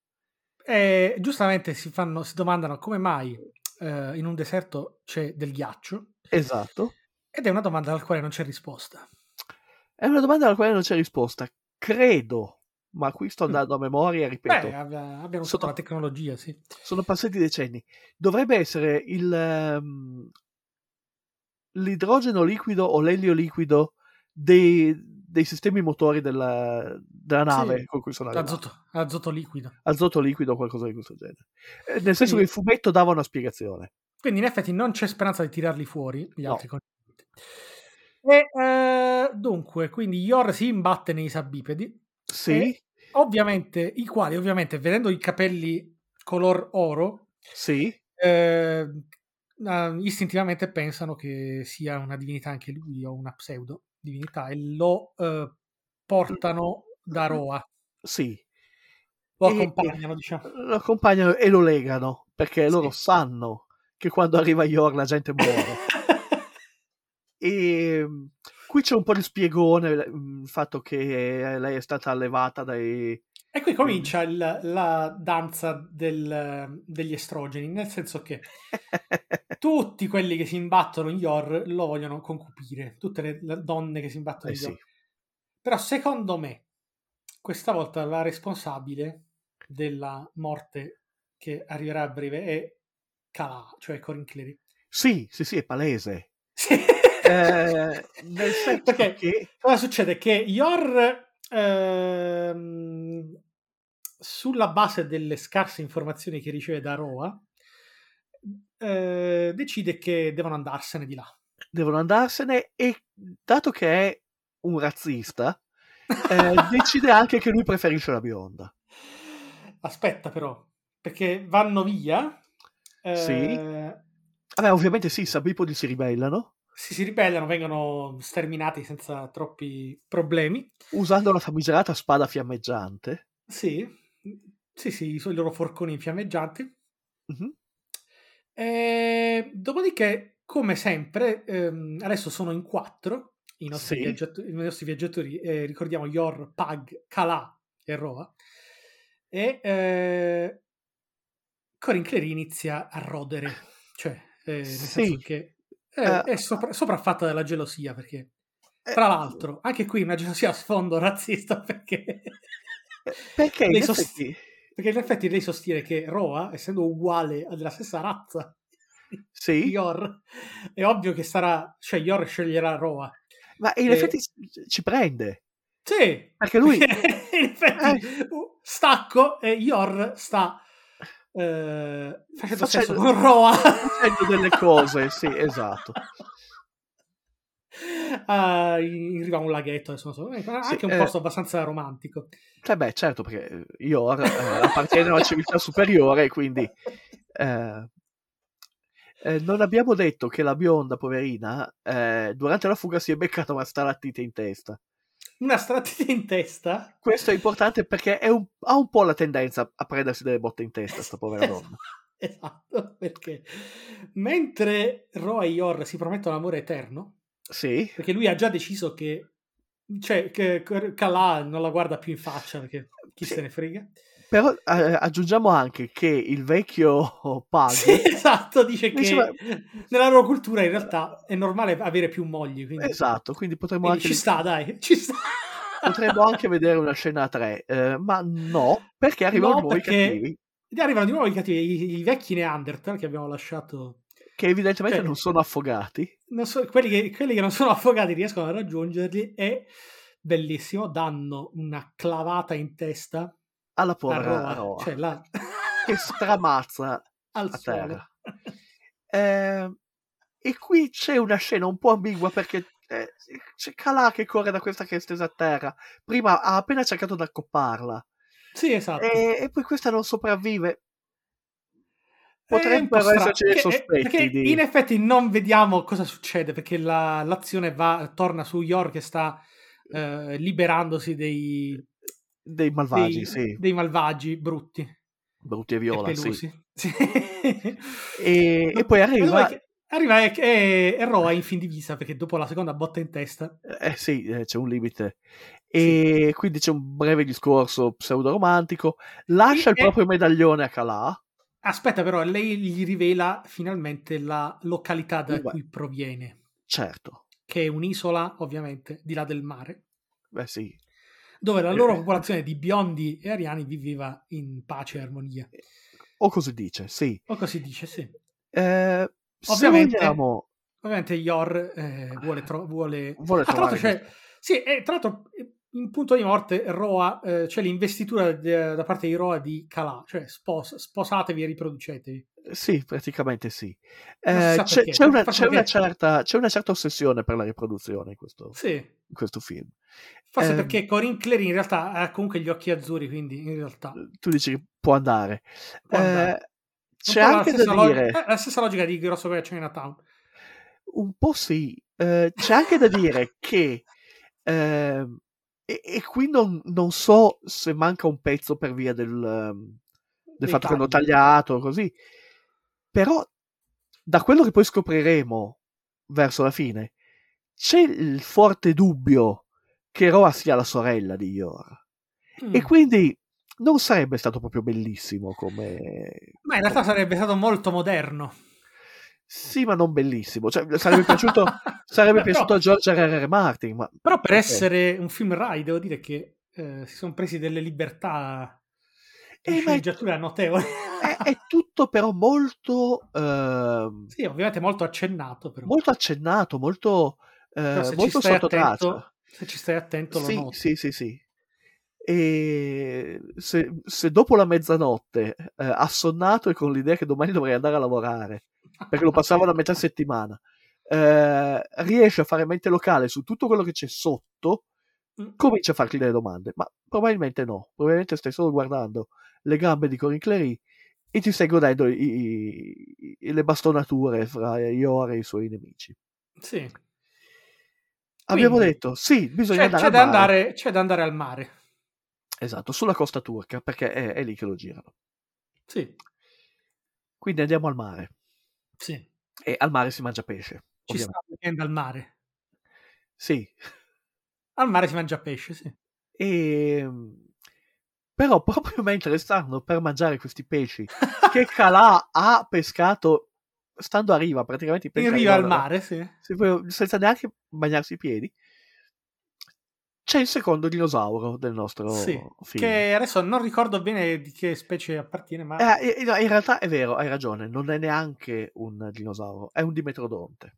E giustamente si, fanno, si domandano come mai eh, in un deserto c'è del ghiaccio Esatto. ed è una domanda alla quale non c'è risposta. È una domanda alla quale non c'è risposta. Credo, ma qui sto Mm. andando a memoria, ripeto, Beh, abbia- abbiano usato la tecnologia, sì. sono passati decenni. Dovrebbe essere il, ehm, l'idrogeno liquido o l'elio liquido dei, dei sistemi motori della, della nave Sì, con cui sono arrivati. Azoto, azoto liquido. Azoto liquido o qualcosa di questo genere. Eh, nel senso Quindi- che il fumetto dava una spiegazione. Quindi in effetti non c'è speranza di tirarli fuori gli No. altri concetti. E eh, dunque, quindi Yor si imbatte nei sabipedi, Sì, ovviamente, i quali ovviamente vedendo i capelli color oro sì, eh, eh, istintivamente pensano che sia una divinità anche lui o una pseudo divinità e lo eh, portano da Roa. Sì. Lo E- accompagnano, diciamo. Lo accompagnano e lo legano perché Sì. loro sanno che quando arriva Yor la gente muore. E mm, qui c'è un po' di spiegone, mm, il fatto che lei è stata allevata dai... E qui comincia il- la danza del- degli estrogeni, nel senso che tutti quelli che si imbattono in Yor lo vogliono concupire, tutte le, le donne che si imbattono Eh in sì. Yor. Però secondo me, questa volta la responsabile della morte che arriverà a breve è Kala, cioè Corin Clery. Sì, sì, sì, è palese. Sì. Eh, nel senso Perché che... cosa succede? Che Yor, ehm, sulla base delle scarse informazioni che riceve da Roa, eh, decide che devono andarsene di là. devono andarsene e dato che è un razzista, eh, decide anche che lui preferisce la bionda. Aspetta però, perché vanno via. eh, Sì. Vabbè, ovviamente sì, i Sabipodi si ribellano si, si ribellano, vengono sterminati senza troppi problemi. usando la famigerata spada fiammeggiante. Sì, sì, sì, i loro forconi fiammeggianti. Mhm. E dopodiché, come sempre, ehm, adesso sono in quattro i nostri, Sì. viaggiato- i nostri viaggiatori. eh, ricordiamo Yor, Pag, Kala e Roa. E eh, Corin Clery inizia a rodere, cioè, eh, nel Sì. senso che eh, Eh, è sopra- sopraffatta dalla gelosia, perché Eh, tra l'altro, anche qui una gelosia a sfondo razzista, perché, perché in lei sost- effetti, perché in effetti lei sostiene che Roa, essendo uguale della stessa razza sì, Yor, è ovvio che sarà, cioè Yor sceglierà Roa. ma in Eh, effetti ci- prende. Sì, Perché lui- in effetti uh, stacco e Yor sta eh, facendo Facendo- con Roa. facendo delle cose, sì, esatto. Ah, in riva a un laghetto, adesso so, eh, anche un eh. posto abbastanza romantico. Cioè, beh, certo, perché Yor eh, appartiene a una civiltà superiore, quindi eh, eh, non abbiamo detto che la bionda, poverina, eh, durante la fuga si è beccata una stalattite in testa. Una stratega in testa. Questo è importante perché è un- ha un po' la tendenza a prendersi delle botte in testa, sta povera donna. Esatto, perché mentre Roa e Yor si promettono amore eterno, Sì, perché lui ha già deciso che cioè che Kala non la guarda più in faccia perché chi Sì. se ne frega. però eh, aggiungiamo anche che il vecchio Pug Sì, esatto, dice che Diceva- nella loro cultura in realtà è normale avere più mogli, quindi, Esatto, quindi potremmo quindi anche, ci sta, dai, ci sta. potremmo anche vedere una scena a tre, eh, ma no, perché arrivano No, nuovi perché- cattivi arrivano di nuovo i cattivi, i, i vecchi Neanderthal che abbiamo lasciato. Che evidentemente Cioè- non sono affogati. Non so, quelli, che, quelli che non sono affogati riescono a raggiungerli e bellissimo, danno una clavata in testa Alla povera Roa, cioè là che stramazza al a suolo. terra. Eh, e qui c'è una scena un po' ambigua perché eh, c'è Calà che corre da questa che è stesa a terra. Prima ha appena cercato di accopparla Sì, esatto. e, e poi questa non sopravvive. Potrebbero esserci dei sospetti perché di... in effetti non vediamo cosa succede perché la- l'azione va, torna su Yor che sta eh, liberandosi dei, dei malvagi, dei, sì, dei malvagi brutti brutti e e viola, sì. pelosi. Sì. E, e poi arriva, arriva e, e, e Roa in fin di vista perché dopo la seconda botta in testa eh sì, eh, c'è un limite. E quindi c'è un breve discorso pseudo-romantico. Lascia il E- proprio medaglione a Calà. Aspetta però lei gli rivela finalmente la località da Beh. cui proviene Certo, che è un'isola ovviamente di là del mare beh sì. dove la loro Eh. popolazione di biondi e ariani viveva in pace e armonia O così dice, sì. o così dice sì Eh, Ovviamente- vogliamo- Ovviamente Yor eh, vuole, tro- vuole... vuole Ah, tra l'altro c'è... Sì, e tra l'altro eh, in punto di morte Roa, eh, c'è l'investitura de- da parte di Roa di Kala, cioè spos- sposatevi e riproducetevi. Sì, praticamente sì. Eh, c'è, c'è una, c'è, una certa, c'è una certa ossessione per la riproduzione in questo, Sì, in questo film. forse Eh, perché Corinne Clary in realtà ha comunque gli occhi azzurri, quindi in realtà... Tu dici che può andare. Può Eh, andare. c'è Un po' la anche da log- dire, eh, la stessa logica di Grosso Come Chinatown. un po' sì, eh, c'è anche da dire che, ehm, e, e qui non, non so se manca un pezzo per via del, ehm, del Dei fatto che hanno tagli. tagliato, così, però da quello che poi scopriremo verso la fine, c'è il forte dubbio che Roa sia la sorella di Yor. E Mm. quindi non sarebbe stato proprio bellissimo come... Ma in realtà sarebbe stato molto moderno. Sì, ma non bellissimo. Cioè, sarebbe piaciuto, sarebbe Però- piaciuto a George R. R. Martin, ma... Però per ok. essere un film Rai, devo dire che eh, si sono presi delle libertà Eh, di ma è, sceneggiatura notevoli. è- è tutto però molto... ehm, sì, ovviamente molto accennato, però. molto accennato, molto, eh, ci molto stai sotto traccia. se ci stai attento lo Sì, noti. sì, sì, sì. E se, se dopo la mezzanotte, eh, assonnato e con l'idea che domani dovrei andare a lavorare, perché lo passavo da metà settimana, eh, riesce a fare mente locale su tutto quello che c'è sotto, Mm. comincia a farti delle domande. Ma probabilmente no, probabilmente stai solo guardando le gambe di Corinne Clery e ti stai godendo i- i- i- le bastonature fra Iore e i suoi nemici. Sì. Abbiamo Quindi, detto, sì, bisogna c'è, andare c'è al da andare, c'è da andare al mare. Esatto, sulla costa turca, perché è, è lì che lo girano. Sì, Quindi andiamo al mare. Sì. E al mare si mangia pesce. Ci ovviamente. sta weekend al mare. Sì. Al mare si mangia pesce, sì. E... Però proprio mentre stanno per mangiare questi pesci che Calà ha pescato stando a riva, praticamente In riva al mare, sì. se- senza neanche bagnarsi i piedi, c'è il secondo dinosauro del nostro Sì, film. che adesso non ricordo bene di che specie appartiene, ma Eh, eh, in realtà è vero, hai ragione, non è neanche un dinosauro, è un dimetrodonte.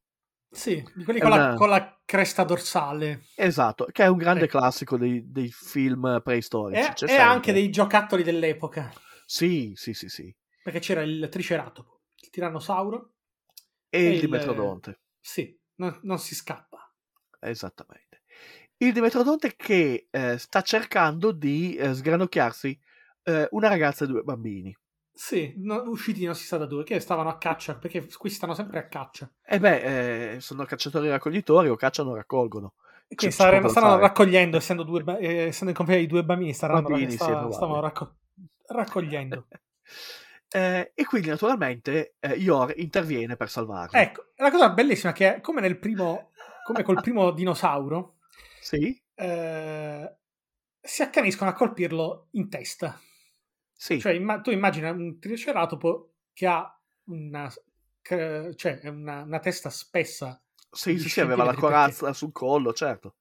sì, di quelli con, la, una- con la cresta dorsale. Esatto, che è un grande Ecco. classico dei, dei film preistorici. E, e anche dei giocattoli dell'epoca, Sì, sì, sì, sì. perché c'era il triceratopo, il tirannosauro. E, E il il- dimetrodonte, Sì, non, non si scappa. esattamente. Il dimetrodonte che eh, sta cercando di eh, sgranocchiarsi eh, una ragazza e due bambini. Sì, no- usciti non si sa da dove, che stavano a caccia, perché qui stanno sempre a caccia. E beh, eh, sono cacciatori raccoglitori o cacciano raccolgono. E c'è stavano, poco da stavano fare. raccogliendo, essendo, due, eh, essendo in compagnia di due bambini, stavano, Bambini, è stavano, racco- raccogliendo. Eh, e quindi naturalmente eh, Yor interviene per salvarli. Ecco, la cosa bellissima è che come nel primo, come col primo dinosauro, Sì, eh, si accaniscono a colpirlo in testa. sì, Cioè, imma- tu immagina un triceratopo che ha una, che- cioè, una, una testa spessa. sì, sì, sì, aveva la corazza sul collo, certo.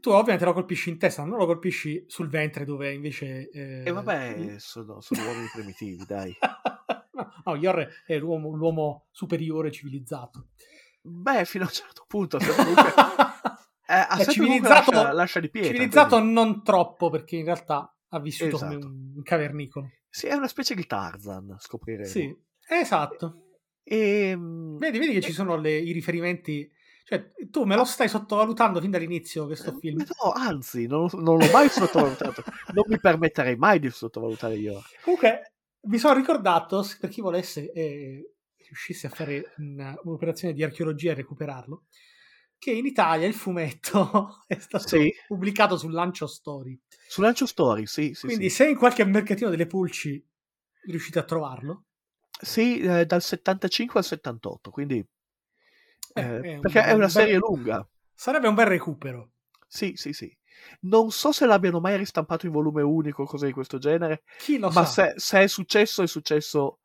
Tu ovviamente lo colpisci in testa, non lo colpisci sul ventre dove invece... eh, E vabbè, sono, sono uomini primitivi, dai. no, no, Yor è l'uomo, l'uomo superiore civilizzato. Beh, fino a un certo punto, se comunque, eh, ha È sempre comunque civilizzato, lascia, lascia di pietra. civilizzato quindi- non troppo perché in realtà ha vissuto come Esatto. un un cavernicolo. Sì, è una specie di Tarzan, scopriremo. Sì, esatto. E, Vedi, vedi che ci sono le- i riferimenti. Cioè, tu me lo stai sottovalutando fin dall'inizio questo film. No, anzi, non, non l'ho mai sottovalutato. non mi permetterei mai di sottovalutare io. Comunque, mi sono ricordato, per chi volesse eh, riuscisse a fare una- un'operazione di archeologia e recuperarlo, che in Italia il fumetto è stato Sì. pubblicato sul Lancio Story. Su Lancio Story, sì, sì, Quindi, sì. se in qualche mercatino delle pulci riuscite a trovarlo, Sì, eh, dal 75 al 78, quindi... Eh, eh, è un perché è bel- una bel- serie lunga. sarebbe un bel recupero. Sì, sì, sì. Non so se l'abbiano mai ristampato in volume unico o cose di questo genere, Chi lo ma sa? se, se è successo, è successo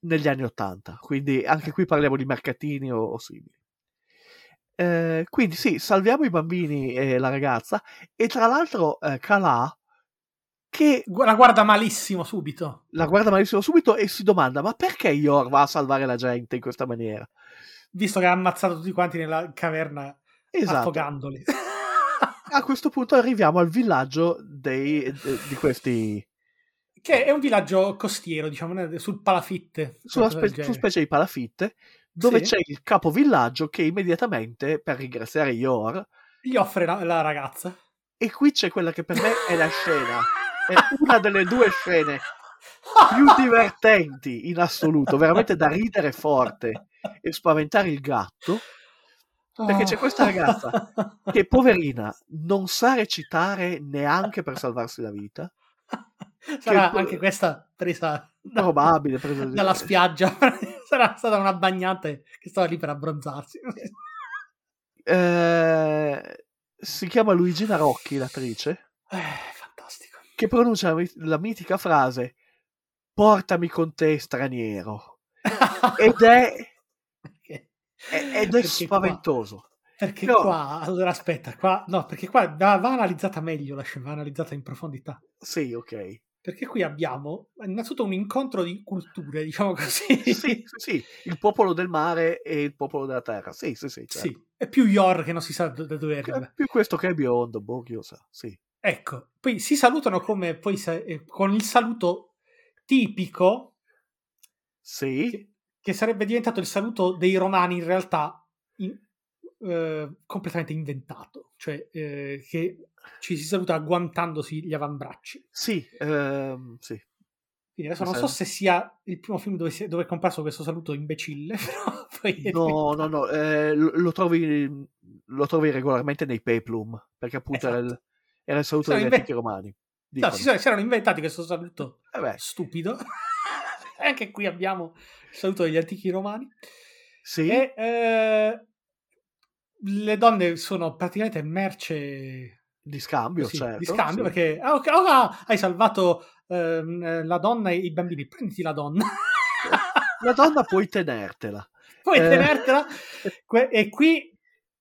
negli anni 80. Quindi anche qui parliamo di mercatini o, o simili. Eh, quindi sì, salviamo i bambini e la ragazza. E tra l'altro, eh, Calà, che La guarda malissimo subito. la guarda malissimo subito e si domanda: ma perché Yor va a salvare la gente in questa maniera? Visto che ha ammazzato tutti quanti nella caverna Esatto. affogandoli. A questo punto arriviamo al villaggio dei, de- di questi che è un villaggio costiero, diciamo, sul palafitte. sulla spe- su specie di palafitte dove Sì. c'è il capovillaggio che immediatamente per ringraziare Yor Gli offre la, la ragazza. e qui c'è quella che per me è la scena è una delle due scene più divertenti in assoluto, veramente da ridere forte e spaventare il gatto, perché c'è questa ragazza che poverina non sa recitare neanche per salvarsi la vita. Sarà che- anche questa presa da- Probabile, presa- dalla spiaggia. Sarà stata una bagnante che stava lì per abbronzarsi. Eh, si chiama Luigina Rocchi, l'attrice, Eh, fantastico. che pronuncia la, mit- la mitica frase portami con te straniero ed è, Perché- è- ed è perché spaventoso Qua, perché No. qua, allora aspetta, qua, no, perché qua va, va analizzata meglio la scena, va analizzata in profondità. sì ok Perché qui abbiamo innanzitutto un incontro di culture, diciamo così. sì, sì, il popolo del mare e il popolo della terra sì sì sì, certo. Sì, è più Yor che non si sa da dove arriva. È più questo che è biondo boh chi lo sa sì Ecco, poi si salutano come poi eh, con il saluto tipico sì che, che sarebbe diventato il saluto dei romani in realtà in- eh, completamente inventato, cioè eh, che ci si saluta agguantandosi gli avambracci. sì ehm, sì Quindi adesso non so se sia il primo film dove, si- dove è comparso questo saluto imbecille, No, no, no, eh, lo, trovi, lo trovi regolarmente nei peplum, perché appunto era, il, Esatto. era il saluto degli inve- antichi romani. No, dicono. si, sono- si erano inventati questo saluto Eh stupido. Anche qui abbiamo il saluto degli antichi romani. sì, E eh, le donne sono praticamente merce di scambio, così, certo. di scambio sì. perché ah, ok, ah, hai salvato ehm, eh, la donna e i bambini, prenditi la donna. La donna puoi tenertela. Puoi Eh. tenertela. E qui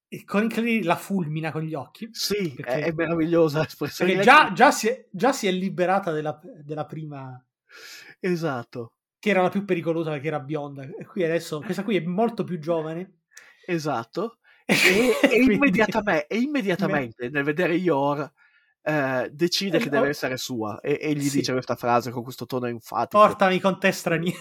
e incredibile la fulmina con gli occhi. Sì, Perché- è, meravigliosa l'espressione. Perché già, già si è, già si è liberata della, della prima, Esatto, che era la più pericolosa perché era bionda. Qui adesso, questa qui è molto più giovane. esatto. E, e Quindi- immediatamente, e immediatamente nel vedere Yor eh, decide Eh, che deve essere sua e, e gli Sì. dice questa frase con questo tono enfatico. Portami con te straniero.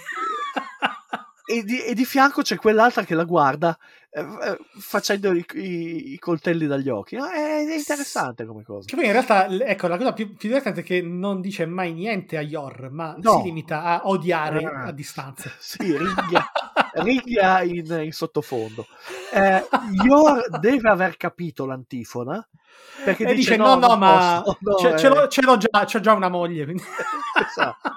E di, e di fianco c'è quell'altra che la guarda eh, eh, facendo i, i- i coltelli dagli occhi. No, è, è interessante come cosa. Che poi in realtà, ecco, la cosa più, più divertente è che non dice mai niente a Yor, ma No. si limita a odiare Ah. a distanza. Sì, ringhia, ringhia in, in sottofondo. Eh, Yor deve aver capito l'antifona perché dice, dice: No, no, non ma no, ce, ce eh, l'ho, ce l'ho già, c'ho già una moglie. Quindi... Esatto.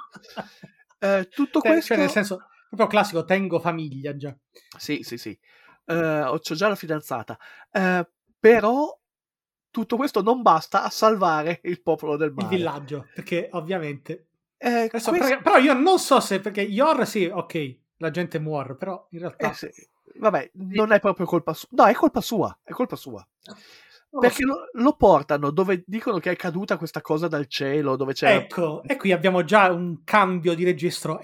eh, tutto Cioè, questo cioè, nel senso, proprio classico, tengo famiglia già. Sì, sì, sì. Eh, ho già la fidanzata. Eh, però tutto questo non basta a salvare il popolo del Il mare. villaggio, perché ovviamente. Eh, questo- però, però io non so se perché Yor, sì, ok, la gente muore, però in realtà. eh, sì. Vabbè, non è proprio colpa sua. No, è colpa sua. È colpa sua. lo Perché lo, lo portano dove dicono che è caduta questa cosa dal cielo, dove c'è... Ecco, e qui abbiamo già un cambio di registro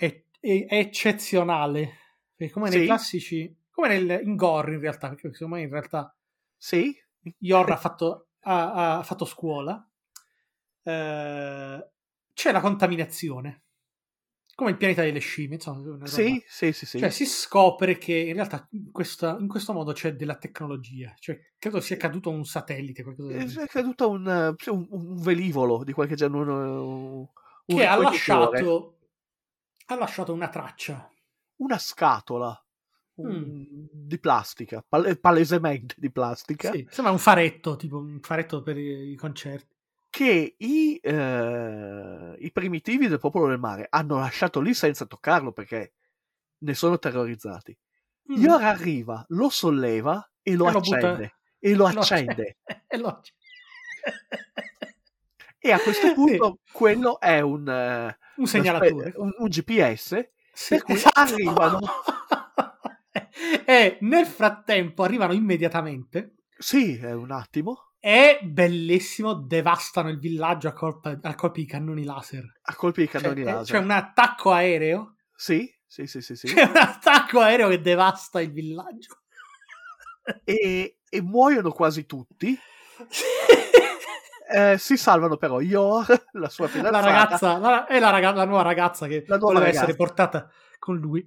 eccezionale. Perché come nei Sì. classici, come nel, in Gore in realtà, perché secondo me in realtà Sì? Yor ha fatto, ha, ha fatto scuola, eh, c'è la contaminazione, come il pianeta delle scimmie, insomma, Sì, sì, sì, sì. Cioè si scopre che in realtà in, questa- in questo modo c'è della tecnologia, cioè credo sia caduto un satellite, qualcosa del È genere. è caduto un, eh, un, un velivolo di qualche genere. Un, un- che ha lasciato, ha lasciato una traccia. una scatola Mm. di plastica, pal- palesemente di plastica, Sì, sembra un faretto, tipo un faretto per i, i concerti. che i, eh, i primitivi del popolo del mare hanno lasciato lì senza toccarlo perché ne sono terrorizzati. Mm. Yor arriva, lo solleva e lo E lo butta- accende. E lo Lo accende. E lo accende. E a questo punto quello è un, eh, un segnalatore. un, un GPS Sì, per cui esatto. arrivano. e nel frattempo arrivano immediatamente Sì, è un attimo. e bellissimo devastano il villaggio a, colpa- a colpi di cannoni laser. A colpi di Cioè, cannoni eh, laser. c'è un attacco aereo. Sì, sì, sì, sì. sì. C'è un attacco aereo che devasta il villaggio. E, e muoiono quasi tutti. Eh, si salvano però Yor, la sua la fidanzata, ragazza la, è la, raga- la nuova ragazza che La nuova voleva ragazza. essere portata con lui.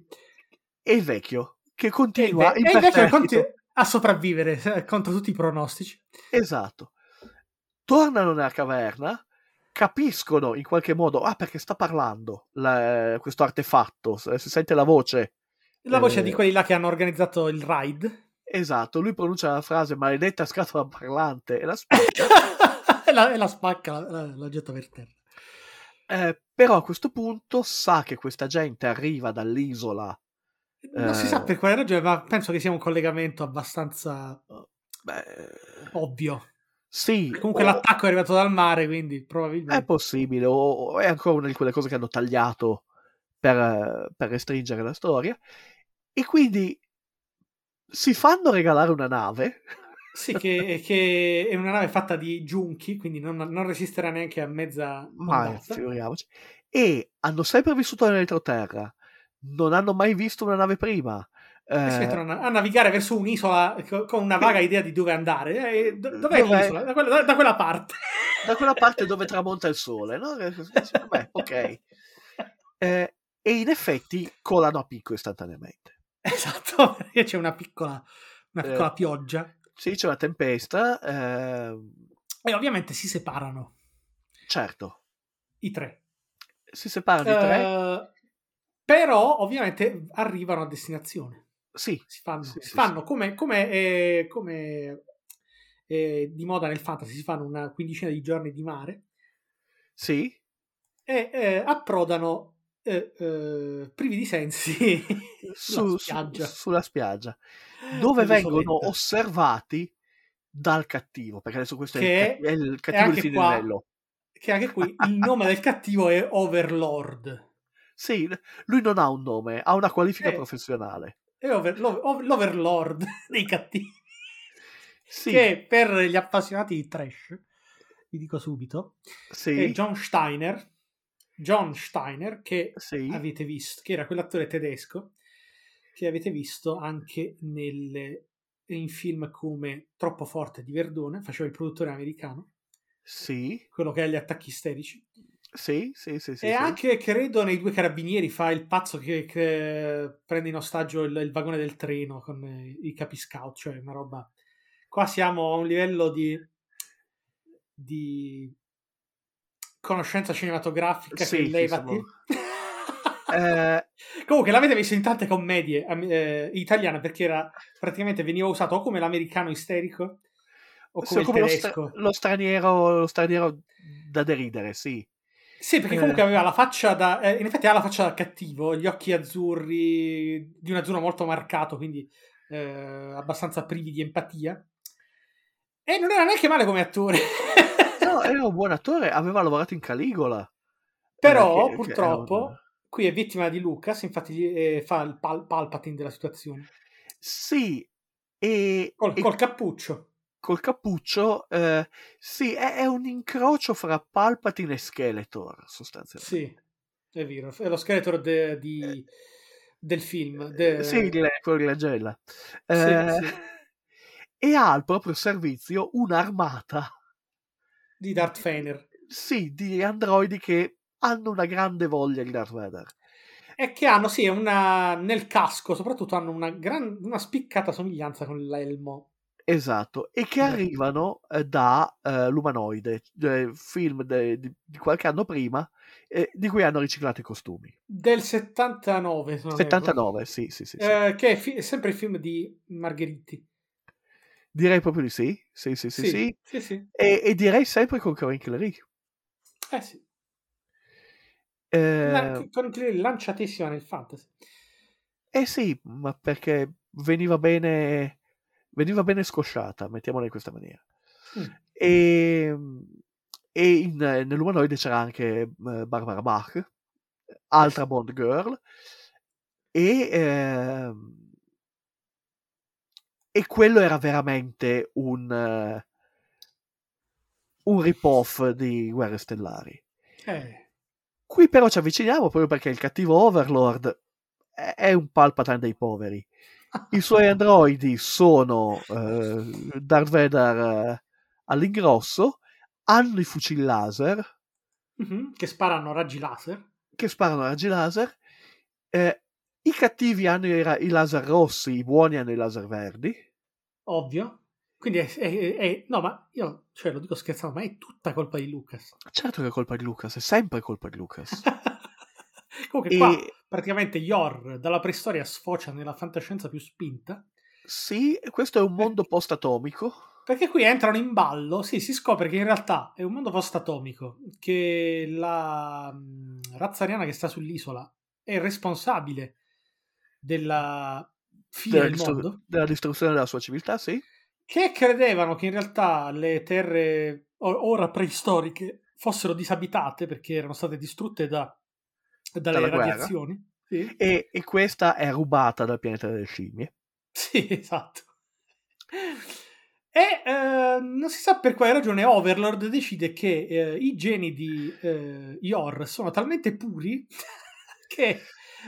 e il vecchio, che E, continua e invece imperterrito. continua a sopravvivere eh, contro tutti i pronostici. Esatto. Tornano nella caverna, capiscono in qualche modo, ah perché sta parlando la- questo artefatto, si sente la voce. La voce Eh, di quelli là che hanno organizzato il ride. Esatto, lui pronuncia la frase maledetta scatola parlante e la spacca. E, la, e la spacca, la, la- la getta per terra. Eh, però a questo punto sa che questa gente arriva dall'isola. Non si Eh. sa per quale ragione, ma penso che sia un collegamento abbastanza Beh, ovvio. sì, Comunque o- l'attacco è arrivato dal mare, quindi è probabilmente... possibile, o, è ancora una di quelle cose che hanno tagliato per, eh, per restringere la storia. E quindi si fanno regalare una nave. Sì, che, che è una nave fatta di giunchi, quindi non, non resisterà neanche a mezza Ma ondata. figuriamoci. E hanno sempre vissuto nell'entroterra. Non hanno mai visto una nave prima. E si Eh, mettono a, navigare verso un'isola co- con una vaga idea di dove andare. Eh, do- dov'è Dov'è? l'isola? Da quella, da- da quella parte. da quella parte dove tramonta il sole, no? Eh, Beh, ok. Eh, e in effetti colano a picco istantaneamente. Esatto, perché c'è una piccola, una Eh. piccola pioggia. Sì, c'è una tempesta, eh, E ovviamente si separano certo, i tre. si separano i tre. Eh, però ovviamente arrivano a destinazione. Sì, Si fanno, Sì, si sì, fanno come, come, eh, come, eh, di moda nel fantasy, si fanno una quindicina di giorni di mare sì, e eh, approdano eh, eh, privi di sensi su- sulla su- spiaggia. sulla spiaggia, dove Nell'isoletta. vengono osservati dal cattivo, perché adesso questo è il, Che è il è cattivo di livello. Che anche qui il nome del cattivo è Overlord. Sì, lui non ha un nome, ha una qualifica Eh. professionale. È over- l'o- ov- l'Overlord dei cattivi. Sì, Che per gli appassionati di trash, vi dico subito, sì, è John Steiner. John Steiner, che sì. avete visto, che era quell'attore tedesco che avete visto anche nelle- in film come Troppo forte di Verdone, faceva il produttore americano, Sì, quello che ha gli attacchi isterici. sì, sì, sì, sì, e sì. anche, credo, nei due carabinieri fa il pazzo che, che prende in ostaggio il, il vagone del treno con eh, i capi scout, cioè una roba. Qua siamo a un livello di, di conoscenza cinematografica Sì, che sì, levati. siamo- Eh, Comunque l'avete visto in tante commedie eh, italiane perché era praticamente veniva usato o come l'americano isterico o sì, come il come lo, stra- lo straniero, lo straniero da deridere, sì. Sì, perché Eh. comunque aveva la faccia da. eh, in effetti ha la faccia da cattivo, gli occhi azzurri di un azzurro molto marcato, quindi eh, abbastanza privi di empatia. E non era neanche male come attore. No, era un buon attore, aveva lavorato in Caligola. Però, Eh, che- che purtroppo, era un- qui è vittima di Lucas, infatti eh, fa il pal- Palpatine della situazione. Sì, e, Col, e col cappuccio. col cappuccio, eh, sì, è, è un incrocio fra Palpatine e Skeletor, sostanzialmente. Sì, è vero. È lo scheletro de- di- del film. de- Eh, Sì, il- quello di Langella. Sì, Eh, sì. E ha al proprio servizio un'armata, di Darth Fener. sì, di androidi che hanno una grande voglia di Darth Vader. E che hanno, sì, una, nel casco soprattutto hanno una, gran, una spiccata somiglianza con l'elmo. Esatto, e che arrivano eh, da eh, L'Umanoide, eh, film de- di, di qualche anno prima, eh, di cui hanno riciclato i costumi. Del 79, se non erro. 79, sì, sì, sì. sì. Eh, che è, fi- è sempre il film di Margheriti. Direi proprio di sì, sì, sì, sì, sì. sì, sì. E, e direi sempre con Corinne Clary. Eh sì. Eh, La- con il lanciatissima nel fantasy. eh sì, ma perché veniva bene, veniva bene scosciata, mettiamola in questa maniera. Mm. E, e in, nell'umanoide c'era anche eh, Barbara Bach, altra Bond Girl, e, ehm, e quello era veramente un, eh, un rip-off di Guerre Stellari. Eh, Qui però ci avviciniamo proprio perché il cattivo Overlord è, è un Palpatine dei poveri. I suoi androidi sono eh, Darth Vader eh, all'ingrosso, hanno i fucili laser mhm, che sparano raggi laser. che sparano raggi laser. eh, I cattivi hanno i, ra- i laser rossi, i buoni hanno i laser verdi. Ovvio. Quindi è, è- è- no, ma io cioè, lo dico scherzando, ma è tutta colpa di Lucas. Certo che è colpa di Lucas, è sempre colpa di Lucas. Comunque E- qua praticamente Yor dalla preistoria sfocia nella fantascienza più spinta. Sì, questo è un mondo post-atomico. Perché qui entrano in ballo, sì, si scopre che in realtà è un mondo post-atomico, che la mh, razza ariana che sta sull'isola è responsabile della fine Della, del distru- della distruzione della sua civiltà, sì. che credevano che in realtà le terre ora preistoriche fossero disabitate perché erano state distrutte da- dalle Dalla radiazioni. Sì. E, e questa è rubata dal pianeta delle scimmie. Sì, esatto. E eh, non si sa per quale ragione Overlord decide che eh, i geni di eh, Yor sono talmente puri che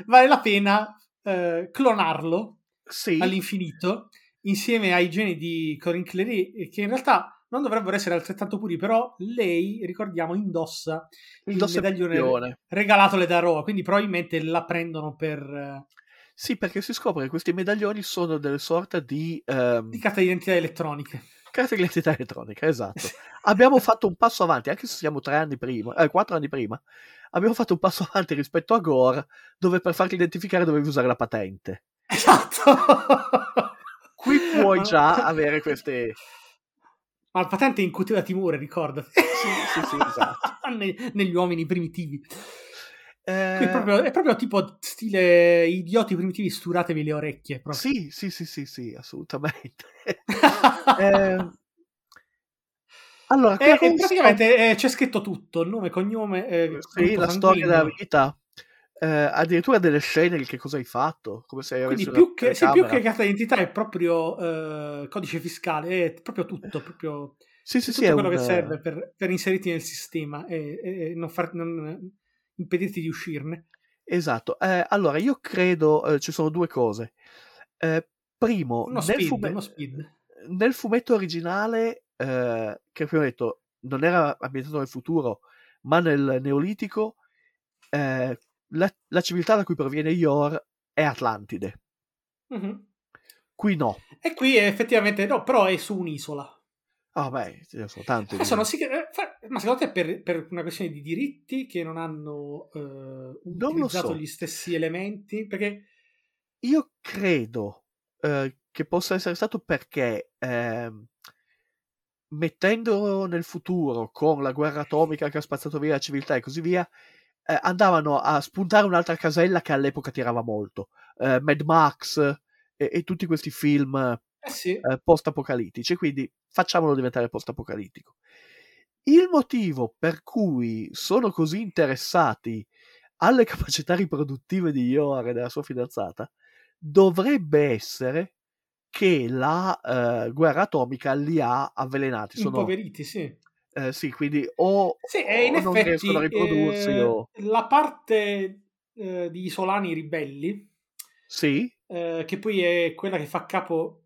vale la pena eh, clonarlo Sì, all'infinito insieme ai geni di Corinne Clery che in realtà non dovrebbero essere altrettanto puri, però lei, ricordiamo, indossa indossa il medaglione medaglione. regalatole da Roa, quindi probabilmente la prendono per eh, Sì, perché si scopre che questi medaglioni sono delle sorte di, ehm, di carta d'identità elettroniche. carte di identità elettronica, esatto. Abbiamo fatto un passo avanti, anche se siamo tre anni prima, eh, quattro anni prima, abbiamo fatto un passo avanti rispetto a Gore, dove per farti identificare dovevi usare la patente. Esatto. Qui puoi già avere queste... Ma la patente incuteva timore, ricorda. Sì, sì, sì, esatto. Ne- negli uomini primitivi. Eh, è, proprio, è proprio tipo stile idioti primitivi, sturatevi le orecchie. Proprio. Sì, sì, sì, sì, sì, assolutamente. Eh, allora, E, praticamente eh, c'è scritto tutto, nome, cognome, eh, Sì, la storia della vita. Eh, addirittura delle scene di che cosa hai fatto, come se avessi Quindi più che, sì, più che carta d'identità è proprio eh, codice fiscale, è proprio tutto, proprio Sì, sì, sì, tutto è quello un, che serve per, per inserirti nel sistema e, e non, far- non impedirti di uscirne. Esatto. Eh, allora, io credo eh, ci sono due cose. Eh, primo, nel, speed, fume- uno speed. nel fumetto originale, eh, che abbiamo detto non era ambientato nel futuro, ma nel Neolitico, eh, la, la civiltà da cui proviene Yor è Atlantide. Mhm. Qui no. E qui effettivamente no, però è su un'isola. Ah, beh, ce ne sono tante. Eh, fa- ma secondo te per, per una questione di diritti che non hanno eh, utilizzato so. gli stessi elementi? Perché Io credo eh, che possa essere stato perché ehm, mettendo nel futuro con la guerra atomica che ha spazzato via la civiltà e così via, eh, andavano a spuntare un'altra casella che all'epoca tirava molto. Eh, Mad Max e, e tutti questi film eh sì, eh, post-apocalittici, quindi facciamolo diventare post-apocalittico. Il motivo per cui sono così interessati alle capacità riproduttive di Yor e della sua fidanzata dovrebbe essere che la eh, guerra atomica li ha avvelenati. Sono, impoveriti, sì. Eh, sì, quindi o, Sì, o non effetti riescono a riprodursi eh, o... la parte eh, di Isolani ribelli, Sì, eh, che poi è quella che fa capo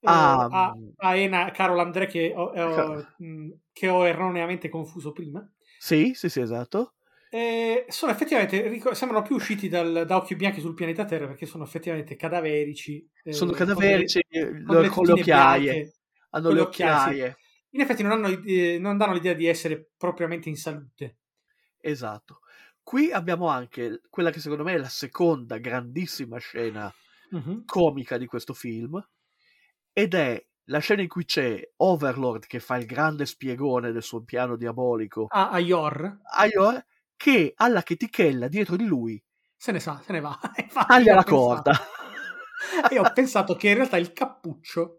eh, Ah, a, mm. a Ena Carol André che ho, ho- mh, che ho erroneamente confuso prima. sì, sì, sì, esatto. Eh, sono effettivamente ric- sembrano più usciti dal- da occhi bianchi sul pianeta Terra perché sono effettivamente cadaverici. eh, Sono cadaverici con delle con le occhiaie. Hanno le le occhiaie, sì. In effetti non, hanno, eh, non danno l'idea di essere propriamente in salute. Esatto. Qui abbiamo anche quella che secondo me è la seconda grandissima scena Mhm. comica di questo film ed è la scena in cui c'è Overlord che fa il grande spiegone del suo piano diabolico A, a Yor a Yor che alla chetichella dietro di lui se ne sa, se ne va. Infatti taglia la pensato- corda. Io ho pensato che in realtà il cappuccio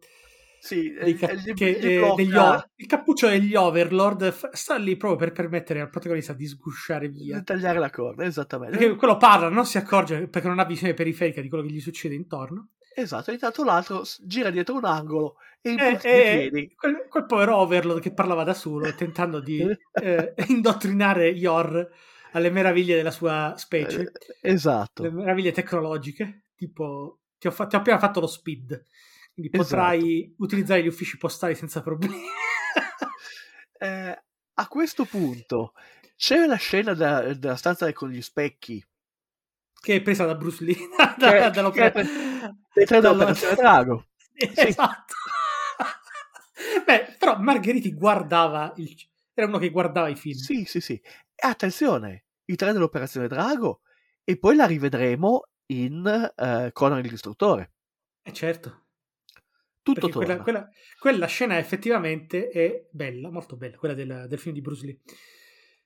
Sì, dei ca- gli- che, gli eh, degli o- il cappuccio degli Overlord f- sta lì proprio per permettere al protagonista di sgusciare via. di tagliare la corda, esattamente. Perché quello parla, non si accorge perché non ha visione periferica di quello che gli succede intorno. Esatto, intanto l'altro gira dietro un angolo e E, impunta i e piedi. quel, quel povero Overlord che parlava da solo, tentando di eh, indottrinare Yor alle meraviglie della sua specie, Eh, Esatto. le meraviglie tecnologiche, tipo ti ho, fa- ti ho appena fatto lo speed, quindi potrai Esatto. utilizzare gli uffici postali senza problemi. Eh, a questo punto c'è la scena da- della stanza con gli specchi che è presa da Bruce Lee, Che- dall'opera- che è pre- dei tre dallo- dell'Operazione Drago. Sì, Sì. Esatto. Beh, però Margheriti guardava il... era uno che guardava i film. Sì, sì, sì. E attenzione, i tre dell'Operazione Drago e poi la rivedremo in eh, Conan il Eh certo. Tutto quella, quella- quella scena effettivamente è bella, molto bella, quella del, del film di Bruce Lee.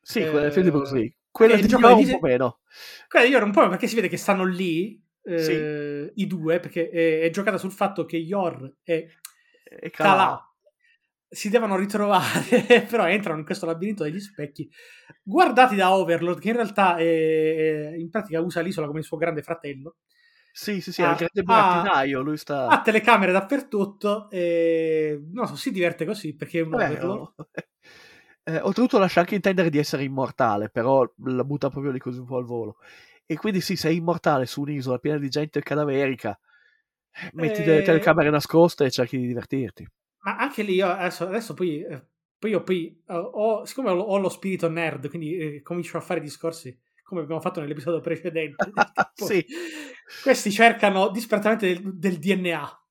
Sì, quella del film di Bruce eh, Lee. Quella il di di un po' meno. Quella di ora un po' perché si vede che stanno lì eh, i due, perché è, è giocata sul fatto che Yor e E. Calà si devono ritrovare, però entrano in questo labirinto degli specchi, guardati da Overlord, che in realtà è- in pratica usa l'isola come il suo grande fratello. Sì, sì, sì, Ah, è il grande ah, burattinaio, lui sta... Ha telecamere dappertutto e non so, si diverte così perché è un Overlord. Eh, oltretutto lascia anche intendere di essere immortale, però la butta proprio lì così un po' al volo. E quindi sì, sei immortale su un'isola piena di gente cadaverica, eh, metti delle Eh, telecamere nascoste e cerchi di divertirti. Ma anche lì io adesso, adesso poi, eh, poi io poi ho, siccome ho, ho lo spirito nerd, quindi eh, comincio a fare discorsi come abbiamo fatto nell'episodio precedente. Sì. Questi cercano disperatamente del, del DNA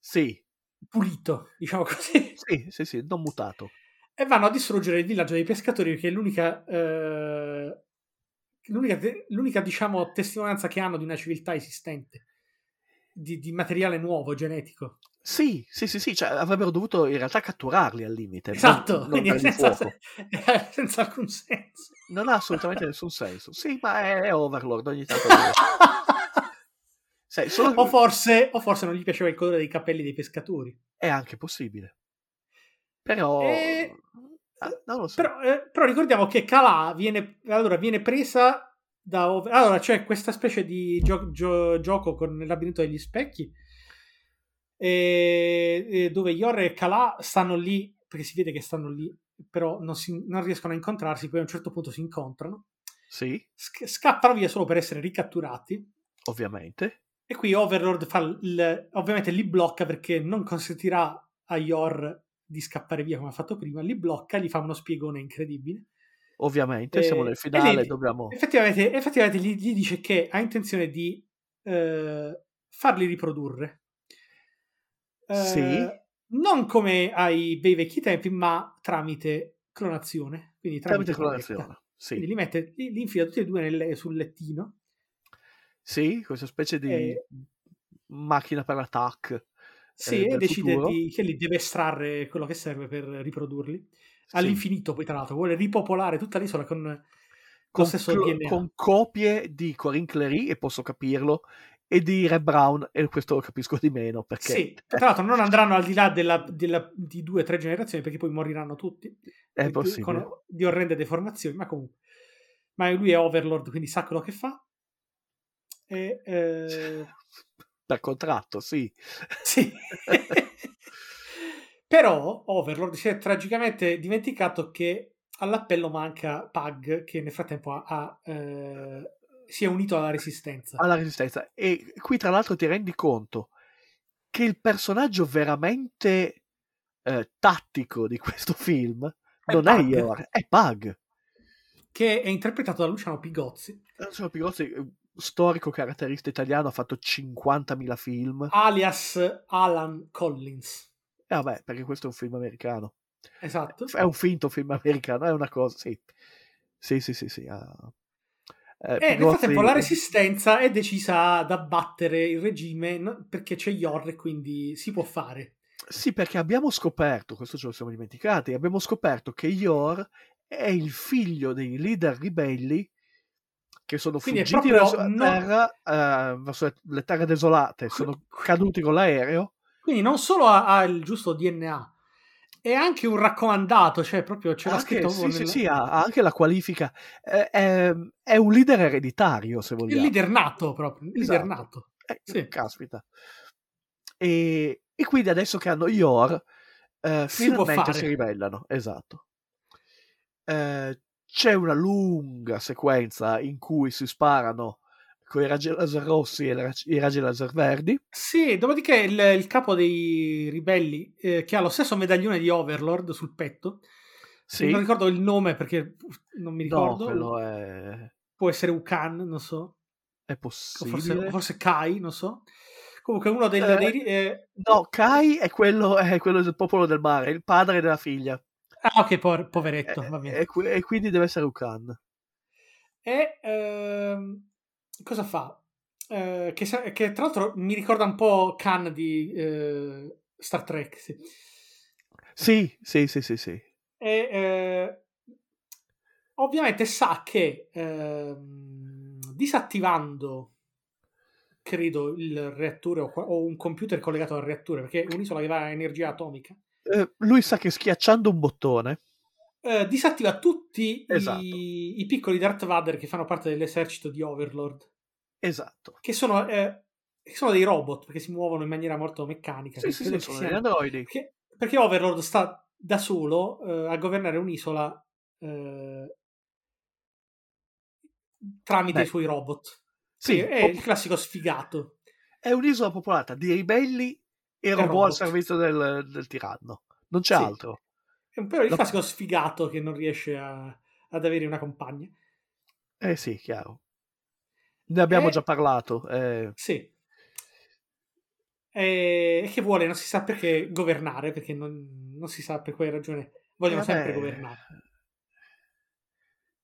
Sì, pulito, diciamo così, sì, sì, sì, non mutato. e vanno a distruggere il villaggio dei pescatori che è l'unica, eh, l'unica, l'unica, diciamo, testimonianza che hanno di una civiltà esistente, di, di materiale nuovo, genetico. Sì, sì, sì, sì, cioè avrebbero dovuto in realtà catturarli al limite. non- Esatto, non quindi dargli senza, fuoco. senza alcun senso. Non ha assolutamente nessun senso. Sì, ma è, è Overlord ogni tanto. Sai, solo- o, forse, o forse non gli piaceva il colore dei capelli dei pescatori. È anche possibile. Però... E- Ah, non lo so. Però, eh, però ricordiamo che Kalà viene, allora, viene presa da... Over- Allora, c'è questa specie di gio- gio- gioco con il labirinto degli specchi e- e dove Yor e Kalà stanno lì, perché si vede che stanno lì, però non, si- non riescono a incontrarsi, poi a un certo punto si incontrano, Sì, sc- scappano via solo per essere ricatturati ovviamente. e qui Overlord fa il- ovviamente li blocca perché non consentirà a Yor di scappare via come ha fatto prima, li blocca, gli fa uno spiegone incredibile. Ovviamente, Eh, siamo nel finale, lì- dobbiamo... Effettivamente, effettivamente gli, gli dice che ha intenzione di eh, farli riprodurre. Eh, Sì. Non come ai bei vecchi tempi, ma tramite clonazione. Quindi tramite, Tramite clonazione. Quindi Sì, li mette, li, li infila tutti e due nel- sul lettino. sì, questa specie di Eh. macchina per l'attack. Sì, eh, e decide di- che li deve estrarre quello che serve per riprodurli. Sì. All'infinito, poi tra l'altro, vuole ripopolare tutta l'isola con, lo Con, stesso clo- DNA. con copie di Corinne Clery, e posso capirlo, e di Red Brown, e questo lo capisco di meno, perché... Sì, tra l'altro non andranno al di là della- della- di due o tre generazioni perché poi moriranno tutti È di- possibile. con di orrende deformazioni, ma comunque. Ma lui è Overlord, quindi sa quello che fa. E, eh, Dal contratto, sì. sì. Però Overlord si è tragicamente dimenticato che all'appello manca Pug, che nel frattempo ha, ha, eh, si è unito alla resistenza. alla resistenza. E qui, tra l'altro, ti rendi conto che il personaggio veramente eh, tattico di questo film È non è Pug. Yor, è Pug. Che è interpretato da Luciano Pigozzi, Luciano Pigozzi, eh, storico caratterista italiano, ha fatto 50.000 film. alias Alan Collins. E vabbè, perché questo è un film americano. Esatto. È un finto film americano, è una cosa, sì. Sì, sì, sì, sì. ah. Eh, E nel Pigozzi- frattempo la resistenza è decisa ad abbattere il regime perché c'è Yor e quindi si può fare. Sì, perché abbiamo scoperto, questo ce lo siamo dimenticati, abbiamo scoperto che Yor è il figlio dei leader ribelli che sono Quindi fuggiti verso la non- terra, eh, verso le- le terre desolate, sono caduti con l'aereo. Quindi non solo ha, ha il giusto DNA, è anche un raccomandato, cioè proprio c'era Anche- scritto sì, proprio sì, sì, ha, ha anche la qualifica. È, è- è un leader ereditario, se il vogliamo. leader nato proprio, il leader Esatto. nato. Eh, Sì. Caspita. E, e quindi adesso che hanno Yor, eh, Si finalmente si ribellano. Esatto. Eh, c'è una lunga sequenza in cui si sparano con i raggi laser rossi e i raggi laser verdi. Sì, dopodiché il, il capo dei ribelli, eh, che ha lo stesso medaglione di Overlord sul petto, Sì. non ricordo il nome perché non mi No, ricordo, quello è, può essere Ukan, non so, è possibile. forse, o forse Kai, non so. Comunque uno del, Eh, dei... eh, No, Kai è quello, è quello del popolo del mare, il padre della figlia. Ah, ok, por- poveretto, E, va bene. e qui- e quindi deve essere Ukan. E ehm, cosa fa? Eh, che, che tra l'altro mi ricorda un po' Khan di eh, Star Trek. Sì. Sì, sì, sì, sì, sì. E eh, ovviamente sa che ehm, disattivando credo il reattore o, o un computer collegato al reattore perché è un'isola che va a energia atomica Eh, lui sa che schiacciando un bottone, eh, disattiva tutti Esatto. i, i piccoli Darth Vader che fanno parte dell'esercito di Overlord esatto. che sono, eh, che sono dei robot perché si muovono in maniera molto meccanica. Sì, sì, sì, sono degli androidi. perché, perché Overlord sta da solo eh, a governare un'isola eh, tramite Beh, i suoi robot. Sì, Sì, è po- il classico sfigato. è un'isola popolata di ribelli e robot, robot. al servizio del, del tiranno. Non c'è Sì. altro. È un po' il La- classico sfigato che non riesce a- ad avere una compagna. Eh sì, chiaro. Ne abbiamo E- già parlato. eh, Sì. E che vuole, non si sa perché, governare, perché non, non si sa per quale ragione vogliono eh, sempre governare.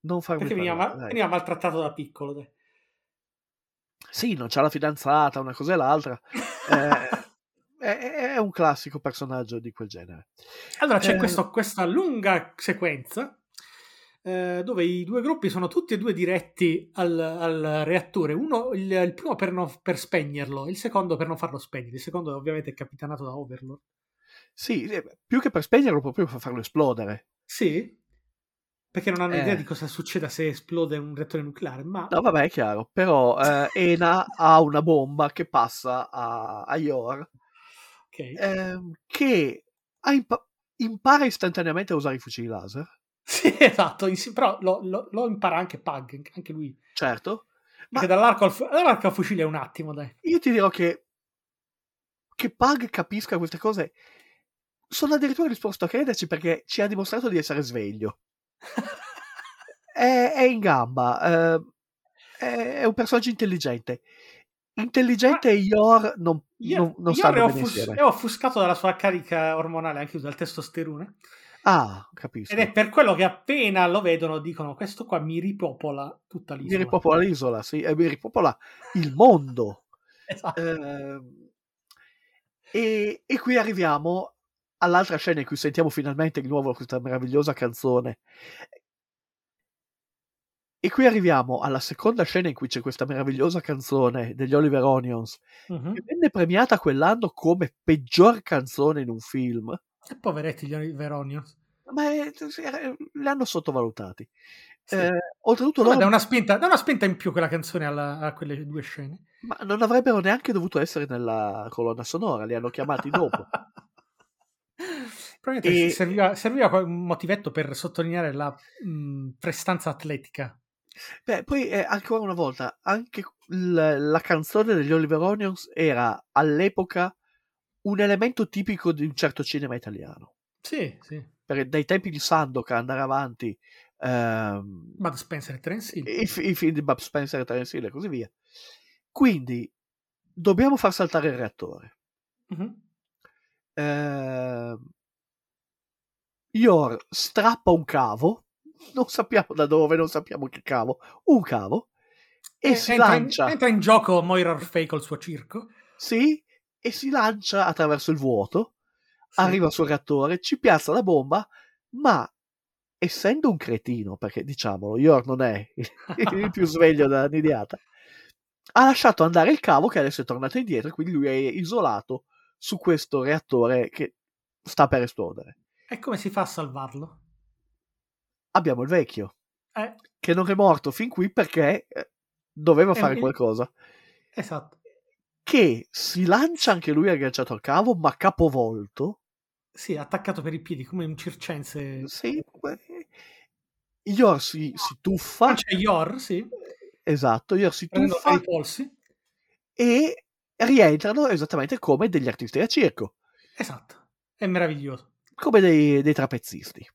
Non farmi Perché veniva, parlare, ma- dai. veniva maltrattato da piccolo. dai. Sì, non c'ha la fidanzata, una cosa e l'altra. Eh, è, è un classico personaggio di quel genere. Allora c'è Eh, questo- questa lunga sequenza eh, dove i due gruppi sono tutti e due diretti al, al reattore. Uno, il, il primo per, non- per spegnerlo, il secondo per non farlo spegnere. Il secondo ovviamente è capitanato da Overlord. Sì, eh, più che per spegnerlo, proprio per farlo esplodere. Sì, perché non hanno Eh. idea di cosa succeda se esplode un reattore nucleare, ma No, vabbè, è chiaro. Però eh, Ena ha una bomba che passa a, a Yor, ok. ehm, che ha impa- impara istantaneamente a usare i fucili laser. Sì, esatto, però lo, lo- lo impara anche Pug, anche lui. Certo. Ma Perché dall'arco al, fu- dall'arco al fucile è un attimo, dai. io ti dirò che che Pug capisca queste cose sono addirittura disposto a crederci perché ci ha dimostrato di essere sveglio. È, è in gamba, eh, è, è un personaggio intelligente. Intelligente e Yor non, Io, non, non stanno bene offus- è offuscato dalla sua carica ormonale, anche dal testosterone. Ah, capisco. Ed è per quello che appena lo vedono dicono questo qua mi ripopola tutta Mi l'isola. ripopola l'isola, sì, e mi ripopola il mondo. Esatto. Ehm, e, e qui arriviamo all'altra scena in cui sentiamo finalmente di nuovo questa meravigliosa canzone. E qui arriviamo alla seconda scena in cui c'è questa meravigliosa canzone degli Oliver Onions, Mhm. che venne premiata quell'anno come peggior canzone in un film, poveretti gli Veronios. ma è- era- li hanno sottovalutati. Sì. Eh, oltretutto loro dà una, spinta, dà una spinta in più quella canzone alla- a quelle due scene. ma non avrebbero neanche dovuto essere nella colonna sonora, li hanno chiamati dopo. Probabilmente E- serviva, serviva un motivetto per sottolineare la mh, prestanza atletica. Beh, poi eh, ancora una volta, anche l- la canzone degli Oliver Onions era all'epoca un elemento tipico di un certo cinema italiano. Sì, sì. Perché dai tempi di Sandokan andare avanti, ehm, Bud Spencer e Terence Hill. i, i film di Bob Spencer e Terence Hill e così via. Quindi dobbiamo far saltare il reattore. Mhm. Ehm, Yor strappa un cavo, non sappiamo da dove, non sappiamo che cavo, un cavo, e Eh, si entra, lancia. In, entra in gioco Moira Orfei col suo circo. Sì, e si lancia attraverso il vuoto, Sì. arriva sul reattore, ci piazza la bomba, ma essendo un cretino, perché diciamolo, Yor non è il più sveglio della nidiata, ha lasciato andare il cavo che adesso è tornato indietro, quindi lui è isolato su questo reattore che sta per esplodere. E come si fa a salvarlo? Abbiamo il vecchio, Eh, che non è morto fin qui perché eh, doveva Eh, fare il- qualcosa, esatto. Che si lancia anche lui agganciato al cavo, ma capovolto, Sì, attaccato per i piedi come un circense. Sì, Yor si, si tuffa, Ah, c'è Yor, sì, esatto, Yor si prendendo tuffa i polsi. e rientrano esattamente come degli artisti da circo, Esatto. È meraviglioso. come dei, dei trapezzisti.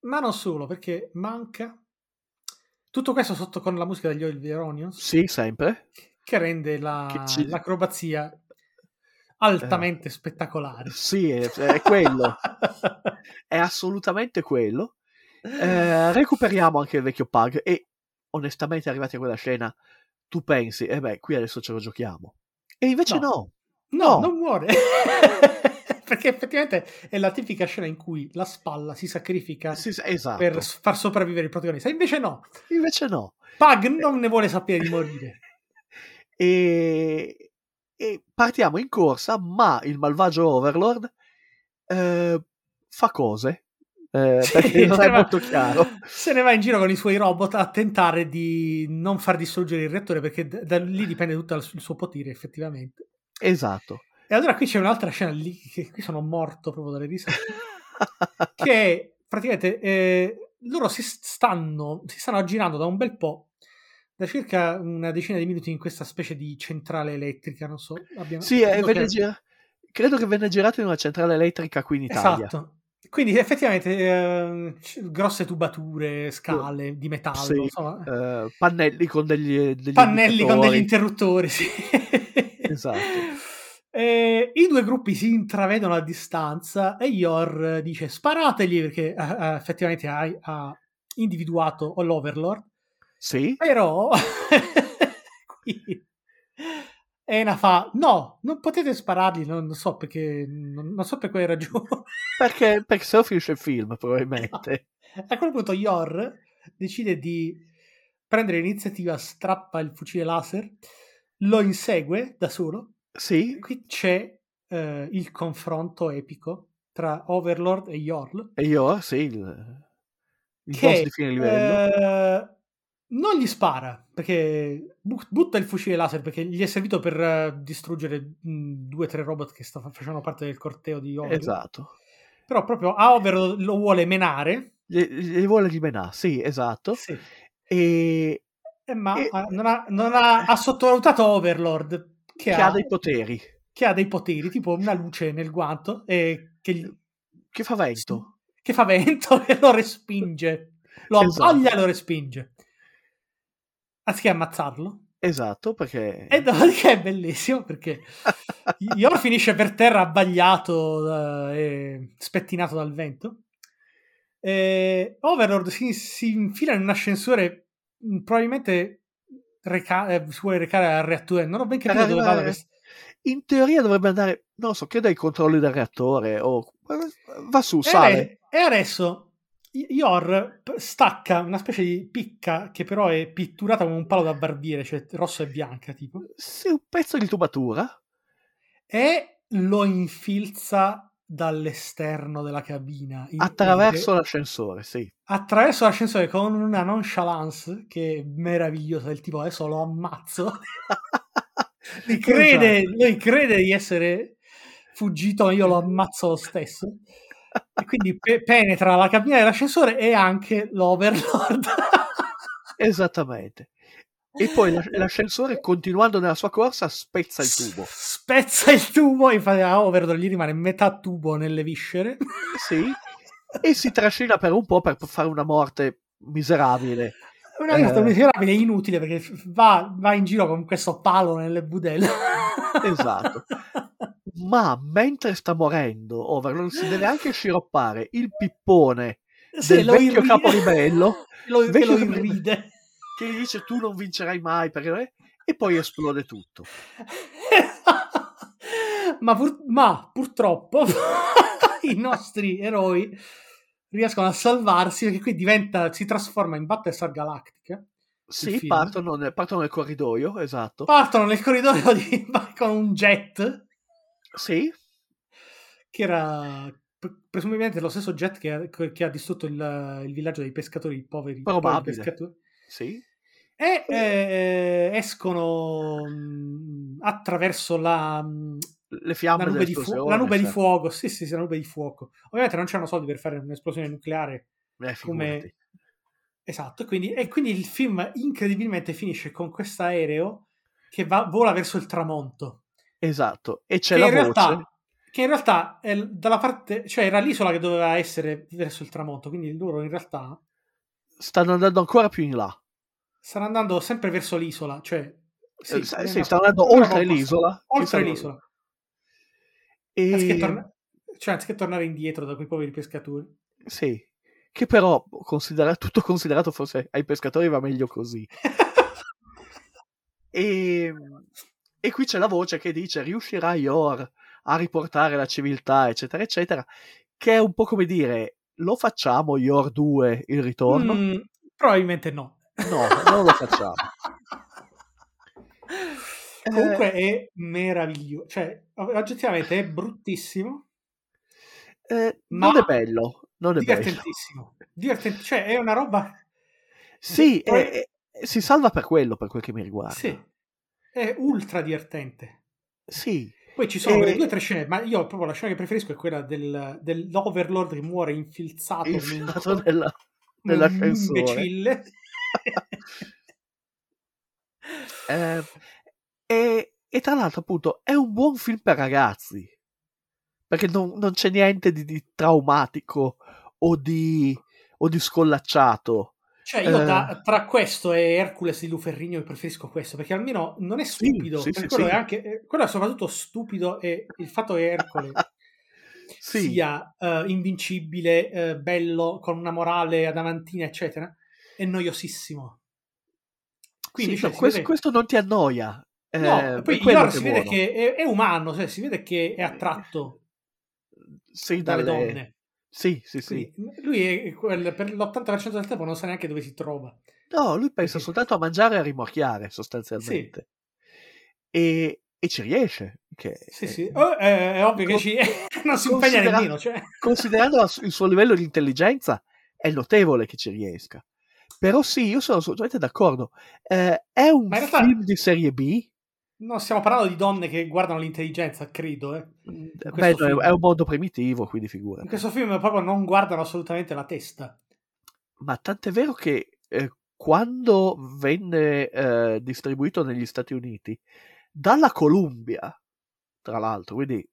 Ma non solo, perché manca tutto questo sotto con la musica degli Oliver Onions Sì, sempre. Che rende la- Che ci- l'acrobazia altamente spettacolari. Sì, è, è quello. è assolutamente quello. Eh, recuperiamo anche il vecchio Pug e onestamente arrivati a quella scena tu pensi, eh beh, qui adesso ce lo giochiamo. E invece no. No, No. non muore. Perché effettivamente è la tipica scena in cui la spalla si sacrifica Sì, esatto. per far sopravvivere il protagonista. Invece no, Invece no. Pug non ne vuole sapere di morire. E, e partiamo in corsa, ma il malvagio Overlord eh, fa cose. eh, perché non è molto chiaro. Se ne va in giro con i suoi robot a tentare di non far distruggere il reattore perché da, da lì dipende tutto il, suo potere effettivamente. Esatto. E allora qui c'è un'altra scena lì che qui sono morto proprio dalle risate. che praticamente eh, loro si stanno, si stanno aggirando da un bel po', da circa una decina di minuti in questa specie di centrale elettrica, non so. Abbiamo, sì, eh, credo venne che- gira- credo che venne girato in una centrale elettrica qui in Italia. Esatto. Quindi effettivamente eh, grosse tubature, scale di metallo, Sì, insomma, eh, pannelli con degli, degli pannelli con degli interruttori. Sì. Esatto. Eh, I due gruppi si intravedono a distanza e Yor dice sparategli perché eh, eh, effettivamente ha, ha individuato l'Overlord. Sì, Però qui Ena fa no, non potete sparargli, non, non so perché, non, non so per quale ragione. perché, perché se no finisce il film, probabilmente. A quel punto Yor decide di prendere l'iniziativa, strappa il fucile laser, lo insegue da solo. Sì, Qui c'è eh, il confronto epico tra Overlord e Yorl. e io, sì, il, il che boss di fine livello. eh, non gli spara perché bu- butta il fucile laser perché gli è servito per eh, distruggere due o tre robot che facevano parte del corteo di Overlord. esatto. Però proprio a Overlord lo vuole menare. Gli, gli vuole dimenare, sì, esatto. Sì. E Eh, ma E- non, ha, non ha- ha sottovalutato Overlord che, che ha dei poteri. che ha dei poteri, tipo una luce nel guanto e che, gli- Che fa vento. che fa vento e lo respinge. Lo Esatto. abbaglia e lo respinge. Anziché ammazzarlo. Esatto, perché... E dopodiché è bellissimo perché Yor finisce per terra abbagliato eh, e spettinato dal vento. E Overlord si, si infila in un ascensore, mh, probabilmente reca- eh, si vuole recare al reattore. Non ho ben capito dove vada. quest- In teoria dovrebbe andare, non so, credo ai controlli del reattore o... Va su, sale. E, e adesso Yor p- stacca una specie di picca che però è pitturata come un palo da barbiere, cioè rossa e bianca tipo, Sì, un pezzo di tubatura. e lo infilza dall'esterno della cabina in- Attraverso l'ascensore, sì. attraverso l'ascensore con una nonchalance che è meravigliosa del tipo adesso lo ammazzo lui, crede, Esatto. lui crede di essere fuggito ma io lo ammazzo lo stesso e quindi pe- penetra la cabina dell'ascensore e anche l'Overlord Esattamente. E poi l'as- l'ascensore, continuando nella sua corsa, spezza il tubo. Spezza il tubo infatti a Overlord gli rimane metà tubo nelle viscere Sì. E si trascina per un po' per fare una morte miserabile. una cosa Eh. miserabile inutile perché va, va in giro con questo palo nelle budelle Esatto. Ma mentre sta morendo, Overlord si deve anche sciroppare il pippone Sì, del vecchio irride- caporibello lo, che lo irride che gli dice tu non vincerai mai perché e poi esplode tutto. ma, pur- ma purtroppo i nostri eroi riescono a salvarsi perché qui diventa, si trasforma in Battlestar Galactica. Sì, partono, nel- partono nel corridoio, esatto. Partono nel corridoio di, con un jet Sì, che era pre- presumibilmente lo stesso jet che ha, che ha distrutto il, il villaggio dei pescatori, i poveri, Probabile. pescatori. sì. E eh, escono mh, attraverso la, mh, Le la fiamme nube, di, fu- la nube di cioè. fuoco. Sì, sì, sì, la nube di fuoco. Ovviamente non c'erano soldi per fare un'esplosione nucleare. Eh, come-. Esatto, e quindi, e quindi il film incredibilmente finisce con questo aereo che va, vola verso il tramonto. Esatto. E c'è Che la in, voce. realtà, che in realtà è dalla parte, cioè era l'isola che doveva essere verso il tramonto, quindi loro in realtà Stanno andando ancora più in là. stanno andando sempre verso l'isola, cioè sì, eh, sì, no, stanno andando oltre l'isola. Oltre l'isola. E... Anziché, torna- cioè, anziché tornare indietro da quei poveri pescatori. Sì, che però, considera- tutto considerato, forse ai pescatori va meglio così. E, e qui c'è la voce che dice riuscirà Yor a riportare la civiltà, eccetera, eccetera, che è un po' come dire, lo facciamo Yor 2 il ritorno? Mm, probabilmente no. No, non lo facciamo. Comunque è meraviglioso, cioè oggettivamente è bruttissimo, Eh, Ma non è bello, non è bello. divertentissimo. Divertent- cioè è una roba... Sì, è- è- si salva per quello, per quel che mi riguarda. Sì, è ultra divertente. Sì, Poi ci sono E- due o tre scene, ma io proprio la scena che preferisco è quella del, dell'Overlord che muore infilzato, infilato in- nella- nell'ascensore. imbecille. Eh, e, e tra l'altro, appunto, è un buon film per ragazzi. Perché non, non c'è niente di, di traumatico o di, o di scollacciato. Cioè, io Eh. da- tra questo e Hercules di Luferrigno preferisco questo, perché almeno non è stupido. sì, sì, quello, sì. È anche, eh, quello è soprattutto stupido e il fatto che Hercule Sì, sia eh, invincibile, eh, bello, con una morale adamantina, eccetera, è noiosissimo. Quindi cioè, no, questo, vede- questo non ti annoia. Eh, No, è poi che si vede buono. che è, è umano, cioè si vede che è attratto dalle dalle- donne. Sì, sì, sì. Quindi lui è quel- per l'80% del tempo non sa neanche dove si trova. No, lui pensa Sì. soltanto a mangiare e a rimorchiare, sostanzialmente. E, e ci riesce. Che, Sì, sì. Oh, eh, è ovvio che Con- ci... non si impegna nemmeno. Cioè. considerando la il suo livello di intelligenza, è notevole che ci riesca. Però sì, io sono assolutamente d'accordo. Eh, è un realtà- film di serie B. No, stiamo parlando di donne che guardano l'intelligenza, credo. Eh. Beh, film. è un mondo primitivo, quindi In figura. questo film proprio non guardano assolutamente la testa. Ma tant'è vero che eh, quando venne eh, distribuito negli Stati Uniti dalla Columbia, tra l'altro, quindi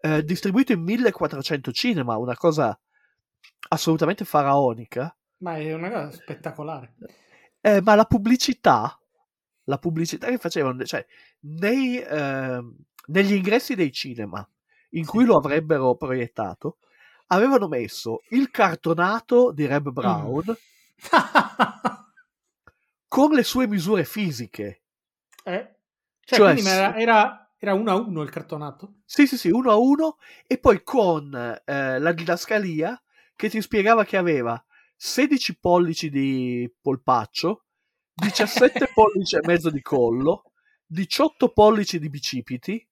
eh, distribuito in 1400 cinema, una cosa assolutamente faraonica, Ma è una cosa spettacolare. eh, ma la pubblicità, la pubblicità che facevano, cioè nei, ehm, negli ingressi dei cinema in cui lo avrebbero proiettato, avevano messo il cartonato di Reb Brown con le sue misure fisiche. Eh? Cioè, Cioè, quindi era, era, era uno a uno il cartonato? Sì, sì, sì, uno a uno, e poi con eh, la didascalia che ti spiegava che aveva 16 pollici di polpaccio, 17 pollici e mezzo di collo, 18 pollici di bicipiti,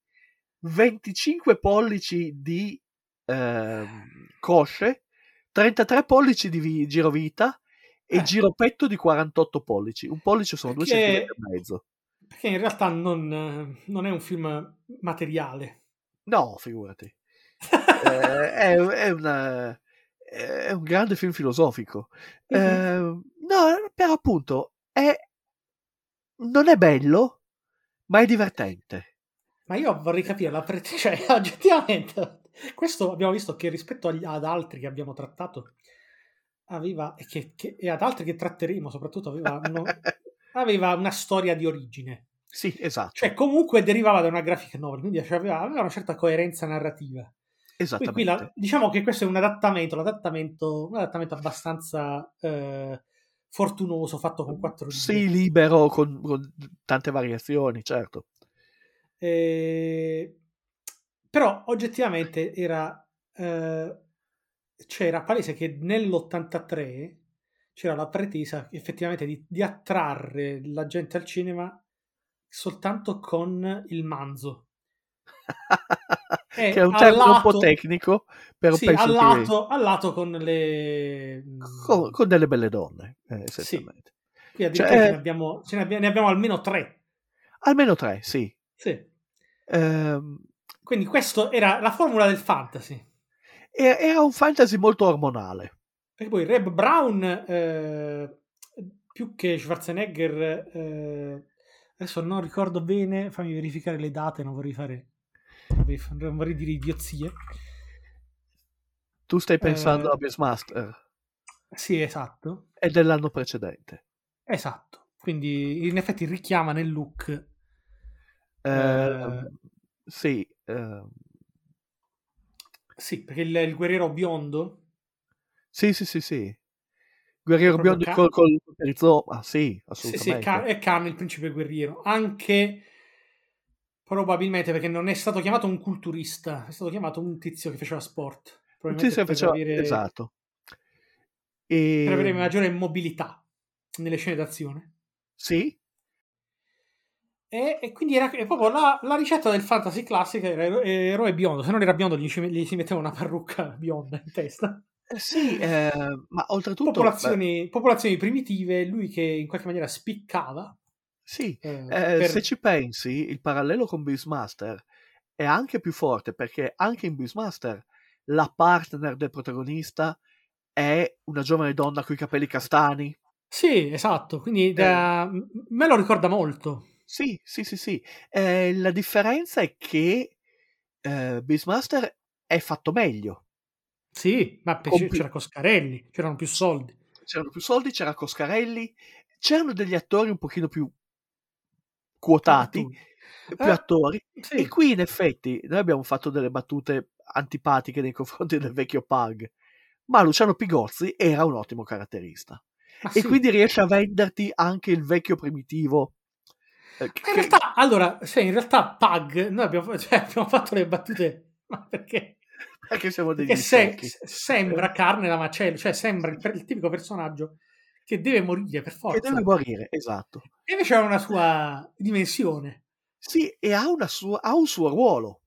25 pollici di ehm, cosce, 33 pollici di vi- girovita e Eh. giropetto di 48 pollici. Un pollice sono 2 Perché- centimetri e mezzo. Perché in realtà non, eh, non è un film materiale. No, figurati. Eh, è, è una- è un grande film filosofico. Mhm. Eh, no, però appunto è, non è bello, ma è divertente. Ma io vorrei capire la pre- cioè, oggettivamente, questo abbiamo visto che rispetto agli- ad altri che abbiamo trattato, aveva, e, che, che- e ad altri che tratteremo soprattutto, aveva, uno- aveva una storia di origine. Sì, esatto. Cioè, comunque derivava da una graphic novel, quindi cioè, aveva, aveva una certa coerenza narrativa. Qui, esattamente. qui la- diciamo che questo è un adattamento, l'adattamento, un adattamento abbastanza eh, fortunoso, fatto con quattro righe. Sì, libero con, con tante variazioni, certo. Eh, però oggettivamente era, eh, cioè era palese che nell'83 c'era la pretesa effettivamente di, di attrarre la gente al cinema soltanto con il manzo. che E è un termine un po' lato- tecnico, però sì, penso al che lato, al lato con le... con, con delle belle donne, eh, essenzialmente. Qui addirittura Cioè, ce, ne abbiamo, ne abbiamo, ne abbiamo almeno tre. Almeno tre, sì. Sì. Ehm, Quindi questa era la formula del fantasy. era un fantasy molto ormonale. Perché poi Reb Brown, eh, più che Schwarzenegger, eh, adesso non ricordo bene, fammi verificare le date, non vorrei fare, non vorrei dire idiozie. Tu stai pensando Eh, a Beastmaster, Sì, esatto, è dell'anno precedente. esatto. Quindi in effetti richiama nel look. Ehm, sì, ehm, Sì, perché il, il guerriero biondo Sì, sì, sì, sì. Guerriero biondo ca- col, col perizoma, sì, Sì, sì, assolutamente. Khan- è Khan il principe guerriero. Anche probabilmente perché non è stato chiamato un culturista, è stato chiamato un tizio che faceva sport. Probabilmente sì, per, faceva- avere, Esatto. per avere E... maggiore mobilità nelle scene d'azione. Sì, E, e quindi era proprio la, la ricetta del fantasy classica era ero- eroe biondo. Se non era biondo, gli, gli si metteva una parrucca bionda in testa. eh, sì, eh, ma oltretutto... Popolazioni, popolazioni primitive, lui che in qualche maniera spiccava. Sì, eh, eh, per- se ci pensi, il parallelo con Beastmaster è anche più forte perché anche in Beastmaster la partner del protagonista è una giovane donna con i capelli castani. Sì, esatto. Quindi da- m- me lo ricorda molto. Sì, sì, sì, sì. Eh, la differenza è che eh, Beastmaster è fatto meglio. Sì, ma Compi- c'era Coscarelli, c'erano più soldi. C'erano più soldi, c'era Coscarelli, c'erano degli attori un pochino più quotati, più Eh, attori. sì. E qui in effetti noi abbiamo fatto delle battute antipatiche nei confronti del vecchio Pug, ma Luciano Pigozzi era un ottimo caratterista. Ma E sì. quindi riesce a venderti anche il vecchio primitivo. eh, in che- realtà, allora, cioè, in realtà Pug, noi abbiamo, cioè, abbiamo fatto le battute, ma perché? perché siamo degli Perché se- sembra carne da macello, cioè sembra il, il tipico personaggio che deve morire per Che forza. deve morire, esatto. E invece ha una sua dimensione. Sì, e ha, una sua- ha un suo ruolo.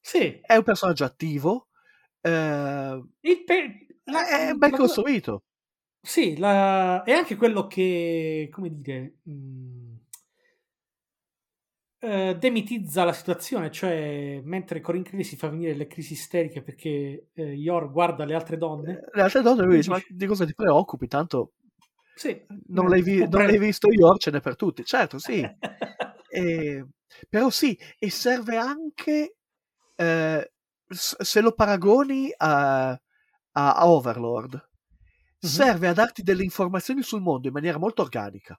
Sì, È un personaggio attivo, eh, il pe- la- è ben la- costruito. Sì, la- è anche quello che, come dire, mh, eh, demitizza la situazione, cioè mentre Corin Cree si fa venire le crisi isteriche perché eh, Yor guarda le altre donne. Le altre donne lui dice, ma di cosa ti preoccupi? Tanto Sì, non eh, l'hai, vi- non l'hai visto io, ce n'è per tutti. Certo, sì. E- però sì, e serve anche, eh, se lo paragoni a, a- a Overlord, Mhm. serve a darti delle informazioni sul mondo in maniera molto organica.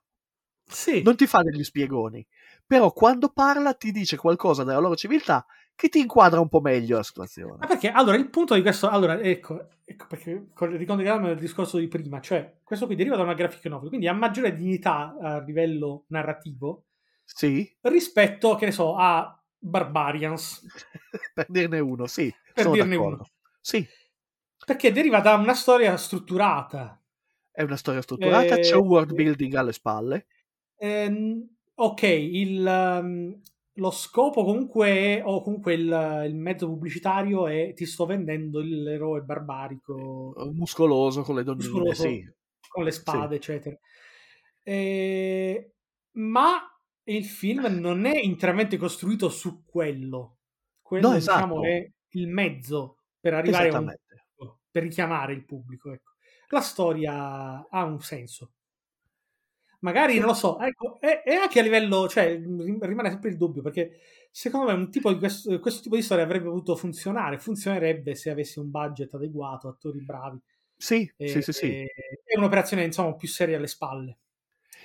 Sì, Non ti fa degli spiegoni, però quando parla ti dice qualcosa della loro civiltà che ti inquadra un po' meglio la situazione. Ma perché allora il punto di questo, allora ecco, ecco perché ricollegandomi al discorso di prima, cioè questo qui deriva da una graphic novel, quindi ha maggiore dignità a livello narrativo Sì, rispetto, che ne so, a Barbarians, per dirne uno, sì. per dirne d'accordo. uno, Sì, perché deriva da una storia strutturata. è una storia strutturata, Eh, c'è un world building alle spalle. Ehm, ok, il, um, lo scopo comunque è, o comunque il, il mezzo pubblicitario è ti sto vendendo l'eroe barbarico muscoloso con le donnine, sì. con le spade, eccetera. Eh, ma il film non è interamente costruito su quello. Quello, No, diciamo, esatto. è il mezzo per arrivare a un per richiamare il pubblico. Ecco. La storia ha un senso. Magari non lo so, ecco, e, e anche a livello, cioè, rim- rimane sempre il dubbio perché secondo me un tipo di questo, questo tipo di storia avrebbe potuto funzionare. Funzionerebbe se avessi un budget adeguato, attori bravi. Sì, E, sì, sì, sì. e- e un'operazione, insomma, più seria alle spalle.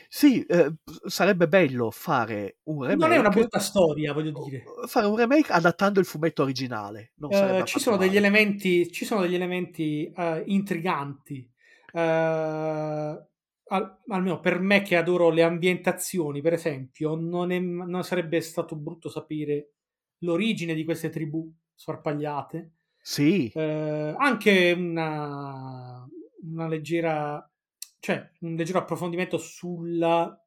Sì, eh, sarebbe bello fare un remake. Non è una brutta storia, voglio dire. Fare un remake adattando il fumetto originale. Eh, ci, sono degli elementi, ci sono degli elementi eh, intriganti. Eh, al- almeno per me che adoro le ambientazioni, per esempio, non, è- non sarebbe stato brutto sapere l'origine di queste tribù sparpagliate. Sì, Eh, anche una, una leggera, cioè un leggero approfondimento sulla,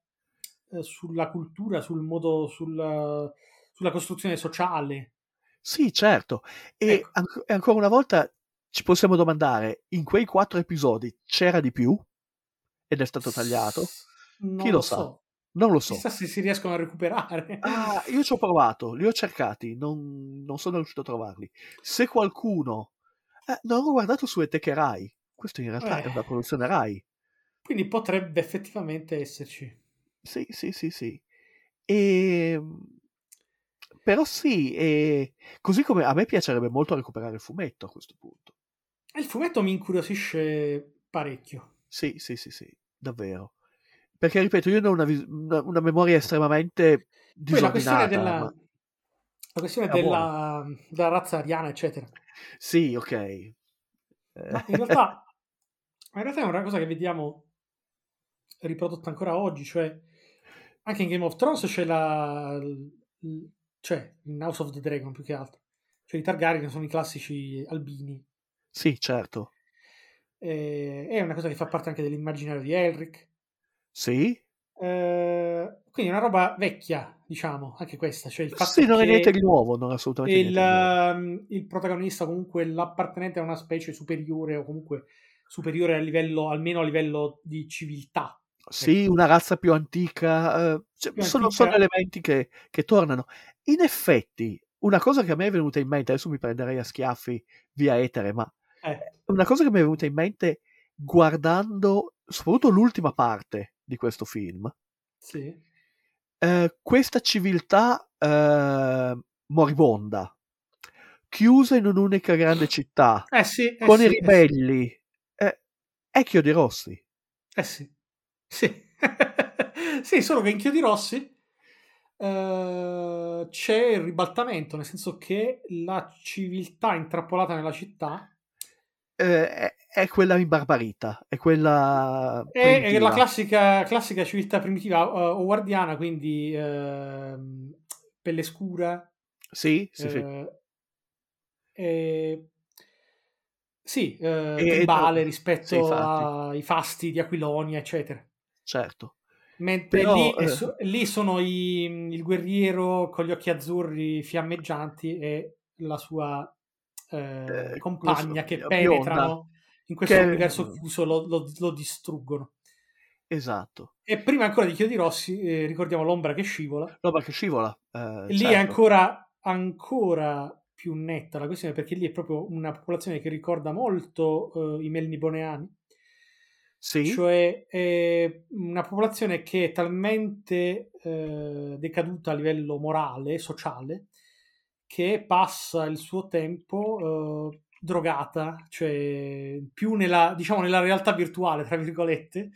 eh, sulla cultura, sul modo, sulla, sulla costruzione sociale. sì, certo. E, Ecco. anc- e ancora una volta ci possiamo domandare, in quei quattro episodi c'era di più? Ed è stato tagliato? Non Chi lo sa? so. Non lo so. Chissà se si riescono a recuperare. Ah, io ci ho provato, li ho cercati, non, non sono riuscito a trovarli. Se qualcuno... Eh, non ho guardato su Eteche Rai. Questo in realtà Eh. è una produzione Rai. Quindi potrebbe effettivamente esserci. Sì, sì, sì, sì. E... Però sì, e... così come a me piacerebbe molto recuperare il fumetto a questo punto. Il fumetto mi incuriosisce parecchio. Sì, sì, sì, sì, davvero. Perché, ripeto, io ne ho una, vis- una- una memoria estremamente Poi la questione disordinata. della, ma- La questione della, della razza ariana, eccetera. Sì, ok. Eh, Ma in realtà, in realtà è una cosa che vediamo riprodotta ancora oggi, cioè anche in Game of Thrones c'è la... cioè in House of the Dragon più che altro. Cioè i Targaryen sono i classici albini. sì, certo. E- è una cosa che fa parte anche dell'immaginario di Elric. Sì? Eh, quindi è una roba vecchia, diciamo, anche questa. Cioè il fatto Sì, non è niente di nuovo, non assolutamente il, nuovo. ehm, il protagonista, comunque l'appartenente a una specie superiore o comunque superiore a livello, almeno a livello di civiltà. Sì, una razza più antica. eh, cioè, Più sono, antica. sono elementi che, che tornano. In effetti, una cosa che a me è venuta in mente, adesso mi prenderei a schiaffi via etere, ma Eh, una cosa che mi è venuta in mente guardando soprattutto l'ultima parte di questo film, sì. eh, questa civiltà eh, moribonda, chiusa in un'unica grande città, Eh sì, eh con sì, i eh ribelli, eh, è Chiodi Rossi. Eh sì. Sì. sì, solo che in Chiodi Rossi eh, c'è il ribaltamento, nel senso che la civiltà intrappolata nella città Eh, è, quella imbarbarita, è quella è, è la classica, classica civiltà primitiva eh, howard quindi ehm, pelle scura. Sì, sì, sì. eh, e- sì, eh, E- tribale sì, rispetto infatti. ai fasti di Aquilonia, eccetera. certo. Mentre Però, lì, eh, so- lì sono i- il guerriero con gli occhi azzurri fiammeggianti e la sua eh, Eh, compagna che bionda, penetrano in questo che- universo chiuso, lo, lo- lo distruggono. Esatto. E prima ancora di Chiodi Rossi, eh, ricordiamo l'ombra che scivola. Roba che scivola. eh, lì è certo. ancora, ancora più netta la questione perché lì è proprio una popolazione che ricorda molto eh, i Melniboneani. Sì, Cioè è una popolazione che è talmente eh, decaduta a livello morale, sociale, che passa il suo tempo eh, drogata, cioè più nella, diciamo, nella realtà virtuale, tra virgolette,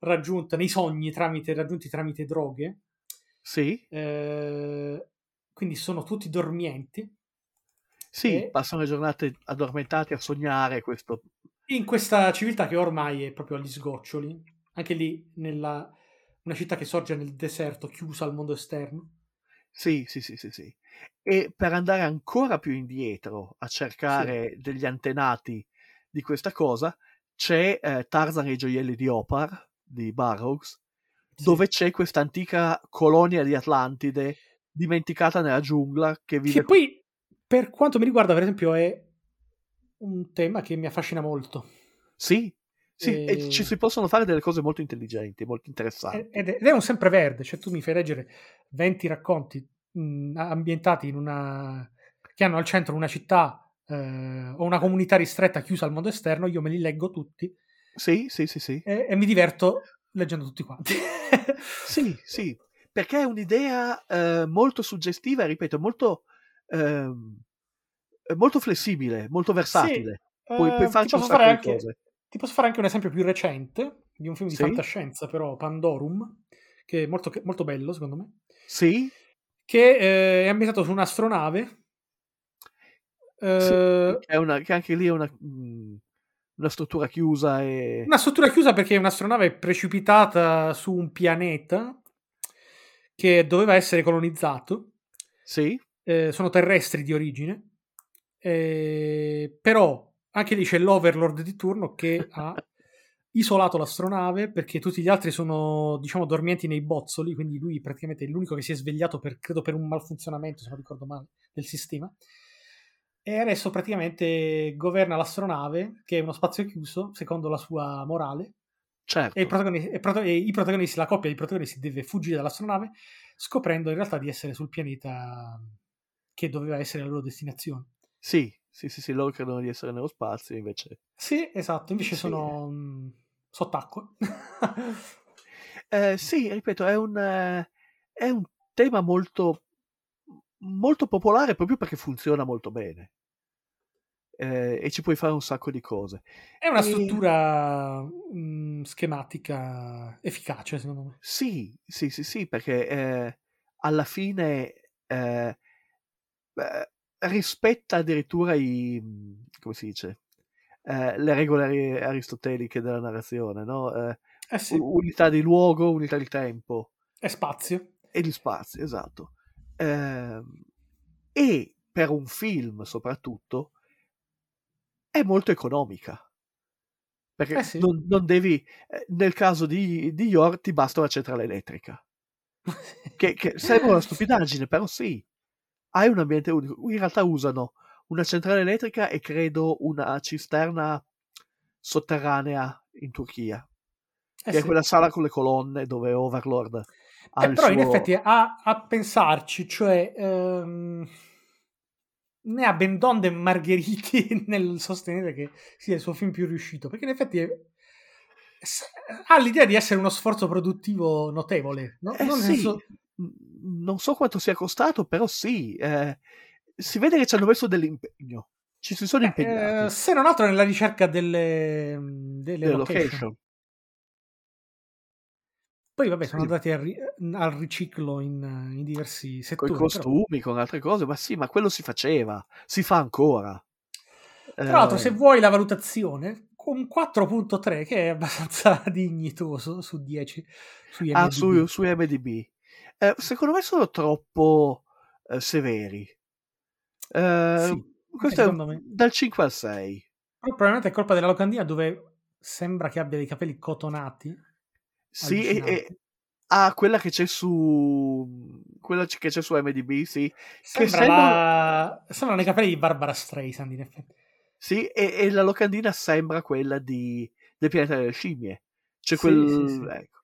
raggiunta nei sogni tramite, raggiunti tramite droghe. sì, Eh, quindi sono tutti dormienti. sì, E- passano le giornate addormentati a sognare questo. in questa civiltà che ormai è proprio agli sgoccioli, anche lì nella una città che sorge nel deserto, chiusa al mondo esterno. Sì, sì, sì, sì, sì. E per andare ancora più indietro a cercare degli antenati di questa cosa, c'è eh, Tarzan e i gioielli di Opar di Burroughs, Sì. dove c'è questa antica colonia di Atlantide dimenticata nella giungla che vive Che poi, per quanto mi riguarda, per esempio, è un tema che mi affascina molto. Sì, sì, e E- ci si possono fare delle cose molto intelligenti, molto interessanti. Ed è, ed è un sempreverde, cioè tu mi fai leggere 20 racconti mh, ambientati in una... che hanno al centro una città eh, o una comunità ristretta chiusa al mondo esterno, io me li leggo tutti Sì, sì, sì, sì. e, e mi diverto leggendo tutti quanti. Sì, sì, perché è un'idea eh, molto suggestiva, ripeto, molto, eh, molto flessibile, molto versatile. Puoi, Eh, puoi ti farci un sacco anche- cose. Ti posso fare anche un esempio più recente di un film di Sì. fantascienza, però Pandorum, che è molto, molto bello secondo me, Sì, che eh, è ambientato su un'astronave. sì, eh, che, è una, che anche lì è una, mm, una struttura chiusa e... Una struttura chiusa perché è un'astronave precipitata su un pianeta che doveva essere colonizzato. Sì, Eh, sono terrestri di origine. Eh, però anche lì c'è l'Overlord di turno che ha isolato l'astronave perché tutti gli altri sono, diciamo, dormienti nei bozzoli, quindi lui praticamente è l'unico che si è svegliato per, credo, per un malfunzionamento, se non ricordo male, del sistema. E adesso praticamente governa l'astronave, che è uno spazio chiuso, secondo la sua morale, certo. e, protagonisti, e proto- e i protagonisti- la coppia di protagonisti deve fuggire dall'astronave, scoprendo in realtà di essere sul pianeta che doveva essere la loro destinazione. Sì, sì, sì, sì, loro credono di essere nello spazio, invece... Sì, esatto, invece Sì. sono mh, sott'acqua. Eh, sì, ripeto, è un, eh, è un tema molto, molto popolare proprio perché funziona molto bene. Eh, e ci puoi fare un sacco di cose. È una E- struttura mh, schematica efficace, secondo me. Sì, sì, sì, sì, perché eh, alla fine eh, rispetta addirittura i, come si dice, eh, le regole ari- aristoteliche della narrazione, no? Eh, Eh sì, unità di luogo, unità di tempo è spazio. e di spazio, esatto. Ehm, e per un film soprattutto è molto economica. Perché Eh sì. non, non devi, eh, nel caso di, di Yor ti basta una centrale elettrica. Che, che sembra una stupidaggine, però sì. Hai un ambiente unico. In realtà usano una centrale elettrica e credo una cisterna sotterranea in Turchia. Eh che è sì. quella sala con le colonne dove Overlord ha Eh, però in suo- effetti a, a pensarci, cioè ehm, ne ha ben donde Margheriti nel sostenere che sia il suo film più riuscito, perché in effetti è- ha l'idea di essere uno sforzo produttivo notevole, no? Eh Non nel sì, senso- n- non so quanto sia costato, però sì, eh, si vede che ci hanno messo dell'impegno. Ci si sono eh, impegnati. se non altro nella ricerca delle, delle delle location. location. Poi vabbè sono andati al, ri- al riciclo in, in diversi Con settori. i però- costumi, con altre cose, ma sì, ma quello si faceva, si fa ancora. Tra l'altro, Eh, se vuoi la valutazione, un 4.3 che è abbastanza dignitoso su 10 su IMDb. ah, su, su MDB. Eh, secondo me sono troppo eh, severi. Eh, Sì, questo è me. dal 5 al 6. Però probabilmente è colpa della locandina dove sembra che abbia dei capelli cotonati. Sì, e, e- ah, quella che c'è su quella che c'è su MDB, sì. Sembra sembra- la... Sembrano i capelli di Barbara Streisand, in effetti. Sì, e, e la locandina sembra quella di del pianeta delle scimmie. C'è Sì, quel sì, sì. ecco.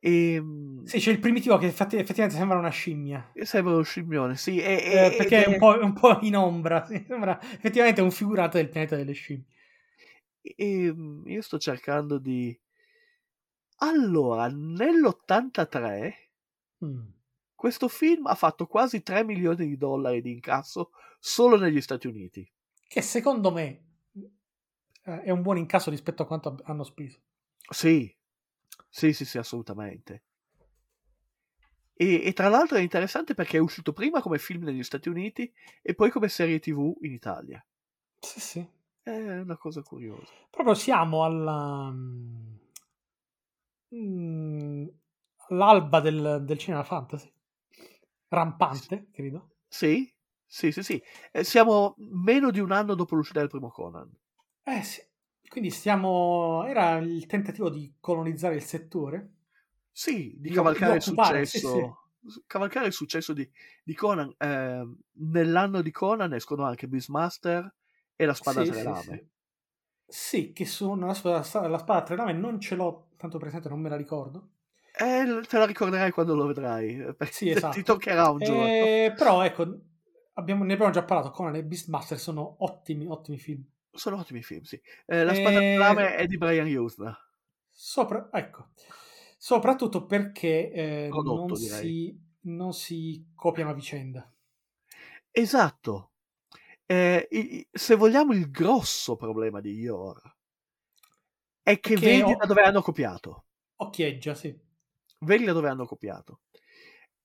Ehm, Sì, c'è il primitivo che effettivamente sembra una scimmia. sembra uno scimmione, sì, e- Eh, e- perché è un po', un po' in ombra. sì, Sembra effettivamente un figurato del pianeta delle scimmie. ehm, io sto cercando di allora, nell'83 Mm. questo film ha fatto quasi 3 milioni di dollari di incasso solo negli Stati Uniti. Che secondo me eh, è un buon incasso rispetto a quanto hanno speso. Sì, sì, sì, sì, assolutamente. E, e tra l'altro è interessante perché è uscito prima come film negli Stati Uniti e poi come serie TV in Italia. Sì, sì. È una cosa curiosa. Proprio siamo alla... mm, all'alba del, del cinema fantasy. Rampante, credo. Sì, sì, sì, sì. Eh, siamo meno di un anno dopo l'uscita del primo Conan. Eh sì. Quindi stiamo... Era il tentativo di colonizzare il settore. Sì, di Di- cavalcare il occupare, sì, successo. Cavalcare il successo di, di Conan. Eh, nell'anno di Conan escono anche Beastmaster e la spada Sì, tre sì, lame. sì. Sì, che sono la spada, la spada a tre lame non ce l'ho tanto presente, non me la ricordo. Eh, te la ricorderai quando lo vedrai. eh, Sì, esatto. ti toccherà un giorno. Eh, però ecco, abbiamo, ne abbiamo già parlato, Conan e Beastmaster sono ottimi, ottimi film. Sono ottimi film, sì. Eh, la spada tre Eh, lame è di Brian Usna. Sopra, ecco, soprattutto perché eh, Prodotto, non, si, non si copiano a vicenda. Esatto. Eh, se vogliamo il grosso problema di Yor è che Che vedi ho- da dove hanno copiato. Occhieggia, sì. Vedi da dove hanno copiato.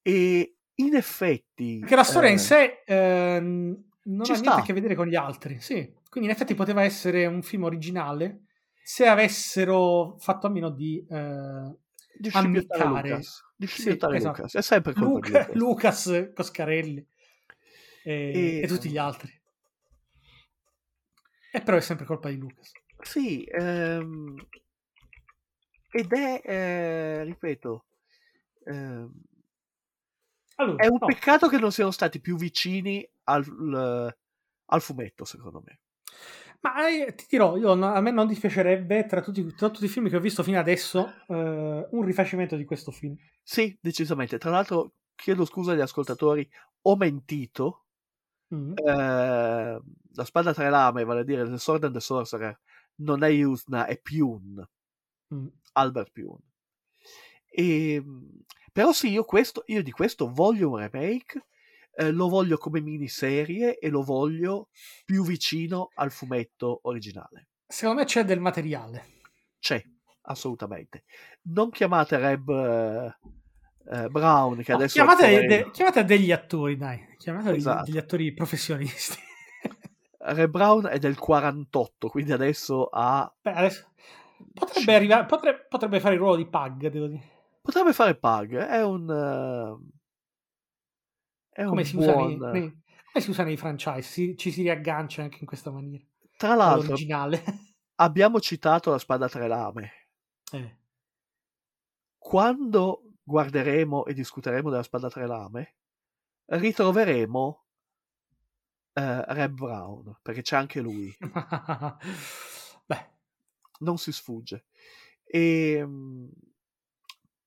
E in effetti... Perché la storia eh, in sé eh, non ci ha niente sta. a che vedere con gli altri, sì. Quindi in effetti poteva essere un film originale se avessero fatto a meno di eh, di ammiccare. Lucas. Di Sì, scimmiottare esatto. Lucas. È sempre colpa di Luca- Lucas. Lucas Coscarelli e, E- e tutti gli altri. E però è sempre colpa di Lucas. Sì, ehm, ed è, eh, ripeto, ehm, Allora, è un no, peccato che non siano stati più vicini al, al fumetto, secondo me. Ma eh, ti dirò, io, no- a me non dispiacerebbe, tra tutti, tra tutti i film che ho visto fino adesso, eh, un rifacimento di questo film. Sì, decisamente. Tra l'altro, chiedo scusa agli ascoltatori, ho mentito. Mm. Eh, la spada tre lame, vale a dire The Sword and the Sorcerer, non è Yusna, è Pune, Mm. Albert Pune. E, però sì, io, questo, io di questo voglio un remake, eh, lo voglio come miniserie e lo voglio più vicino al fumetto originale. Secondo me c'è del materiale. C'è, assolutamente. Non chiamate Reb, eh, eh, Brown, che No, adesso... chiamate, de- chiamate degli attori, dai. Chiamate degli- Esatto. degli attori professionisti. Re Brown è del 48, quindi adesso ha... Beh, adesso potrebbe, arrivare, potre- potrebbe fare il ruolo di Pug, devo dire. Potrebbe fare Pug, è un... eh, è Come un si, usa nei, buon... nei- come si usa nei franchise? Si- ci si riaggancia anche in questa maniera. Tra l'altro, abbiamo citato la spada a tre lame. Eh. Quando guarderemo e discuteremo della spada a tre lame, ritroveremo eh, Reb Brown, perché c'è anche lui, Beh, non si sfugge. E,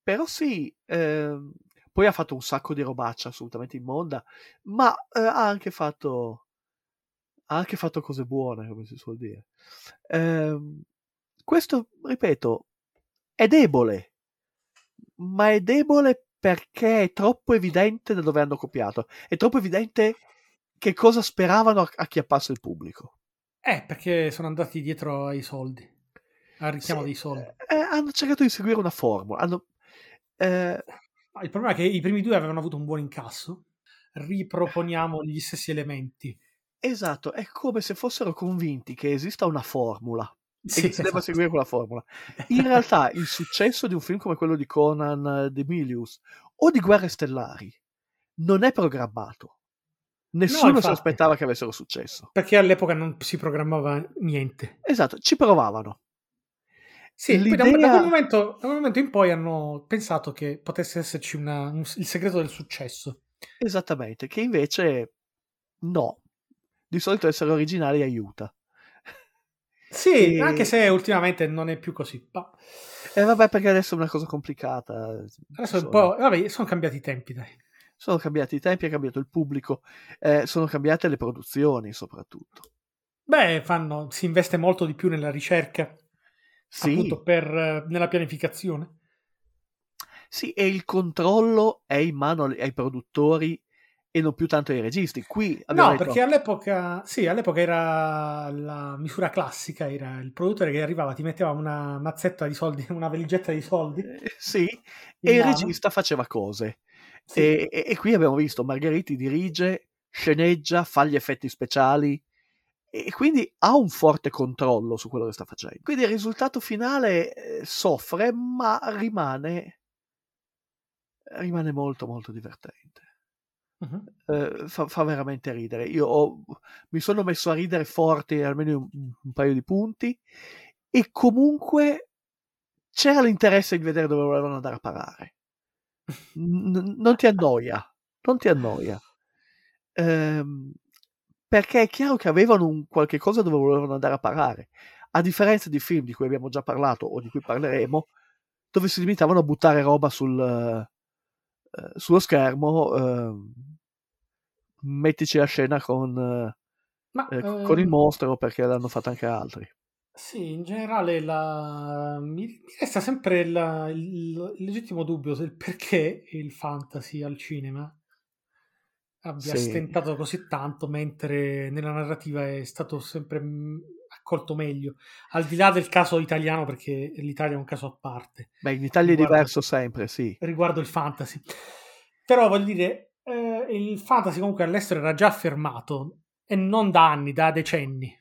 però sì, ehm, poi ha fatto un sacco di robaccia assolutamente immonda, ma eh, ha anche fatto ha anche fatto cose buone, come si suol dire. Ehm, questo, ripeto, è debole, ma è debole perché è troppo evidente da dove hanno copiato. È troppo evidente che cosa speravano a- acchiappasse il pubblico. eh, perché sono andati dietro ai soldi. Al richiamo Sì, dei soldi. eh, hanno cercato di seguire una formula. Hanno, eh, Il problema è che i primi due avevano avuto un buon incasso. Riproponiamo gli stessi elementi. esatto, è come se fossero convinti che esista una formula e Sì, che si debba esatto. seguire quella formula. In realtà il successo di un film come quello di Conan eh, de Milius o di Guerre Stellari non è programmato. Nessuno si infatti. aspettava che avessero successo. Perché all'epoca non si programmava niente. Esatto, ci provavano. Sì, poi da, un- da L'idea- quel momento, da quel momento in poi hanno pensato che potesse esserci una- un- il segreto del successo. Esattamente, che invece no. Di solito essere originali aiuta. Sì, E- anche se ultimamente non è più così. Ma E vabbè, perché adesso è una cosa complicata. adesso Insomma, po'. Vabbè, sono cambiati i tempi, dai. Sono cambiati i tempi, è cambiato il pubblico, eh, sono cambiate le produzioni soprattutto. Beh, fanno, si investe molto di più nella ricerca, Sì, appunto per, eh, nella pianificazione. sì, e il controllo è in mano ai produttori e non più tanto ai registi. Qui No, perché all'epoca, sì, all'epoca era la misura classica, era il produttore che arrivava, ti metteva una mazzetta di soldi, una valigetta di soldi. eh, sì, e il mano. regista faceva cose. Sì. E, e- e qui abbiamo visto Margheriti dirige, sceneggia, fa gli effetti speciali e quindi ha un forte controllo su quello che sta facendo. Quindi il risultato finale eh, soffre, ma rimane, rimane molto molto divertente. Eh, fa, fa veramente ridere. Io ho- mi sono messo a ridere forte almeno un, un paio di punti e comunque c'era l'interesse di vedere dove volevano andare a parare. N- non ti annoia, non ti annoia. Ehm, perché è chiaro che avevano un qualche cosa dove volevano andare a parare. A differenza di film di cui abbiamo già parlato o di cui parleremo, dove si limitavano a buttare roba sul, eh, sullo schermo, ehm, mettici la scena con, eh, Ma, eh, con il ehm, mostro perché l'hanno fatto anche altri. Sì, in generale la... mi, resta sempre la- il, il legittimo dubbio del perché il fantasy al cinema abbia Sì. stentato così tanto mentre nella narrativa è stato sempre mm, accolto meglio, al di là del caso italiano perché l'Italia è un caso a parte Beh, in Italia è Guarda. diverso sempre, sì. riguardo il fantasy. Però voglio dire, eh, il fantasy comunque all'estero era già affermato e non da anni, da decenni.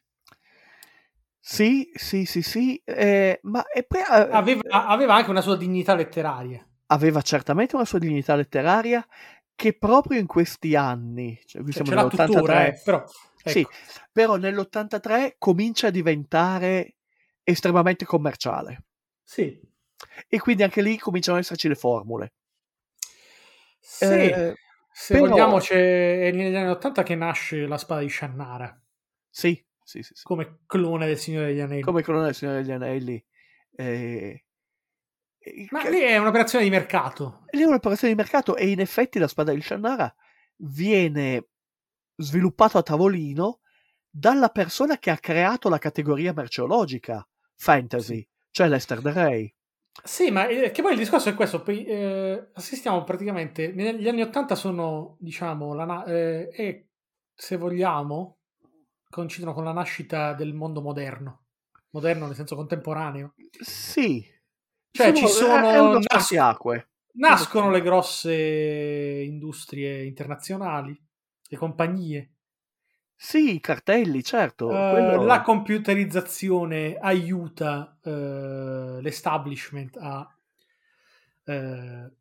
Sì, sì, sì, sì, eh, ma e poi, eh, Aveva, aveva anche una sua dignità letteraria. aveva certamente una sua dignità letteraria che proprio in questi anni, cioè qui Cioè, siamo ce l'ha tuttora, nell'83, eh, però sì, ecco. però nell'83 comincia a diventare estremamente commerciale Sì, e quindi anche lì cominciano ad esserci le formule. sì. Eh, se però- vogliamo, c'è, negli anni 80 che nasce la spada di Shannara sì, sì, sì, sì. come clone del Signore degli Anelli. come Colonna del Signore degli Anelli. eh, Ma che- lì è un'operazione di mercato. lì è un'operazione di mercato e in effetti la spada di Shannara viene sviluppato a tavolino dalla persona che ha creato la categoria merceologica fantasy, cioè Lester De Rey. Sì, ma eh, che poi il discorso è questo. eh, assistiamo praticamente negli anni 80 sono, diciamo, la eh, e se vogliamo, coincidono con la nascita del mondo moderno. Moderno nel senso contemporaneo. Sì. Cioè, ci sono nas-. Nascono le grosse industrie internazionali, le compagnie. Sì, i cartelli, certo. Eh, quello- La computerizzazione aiuta eh, l'establishment a eh,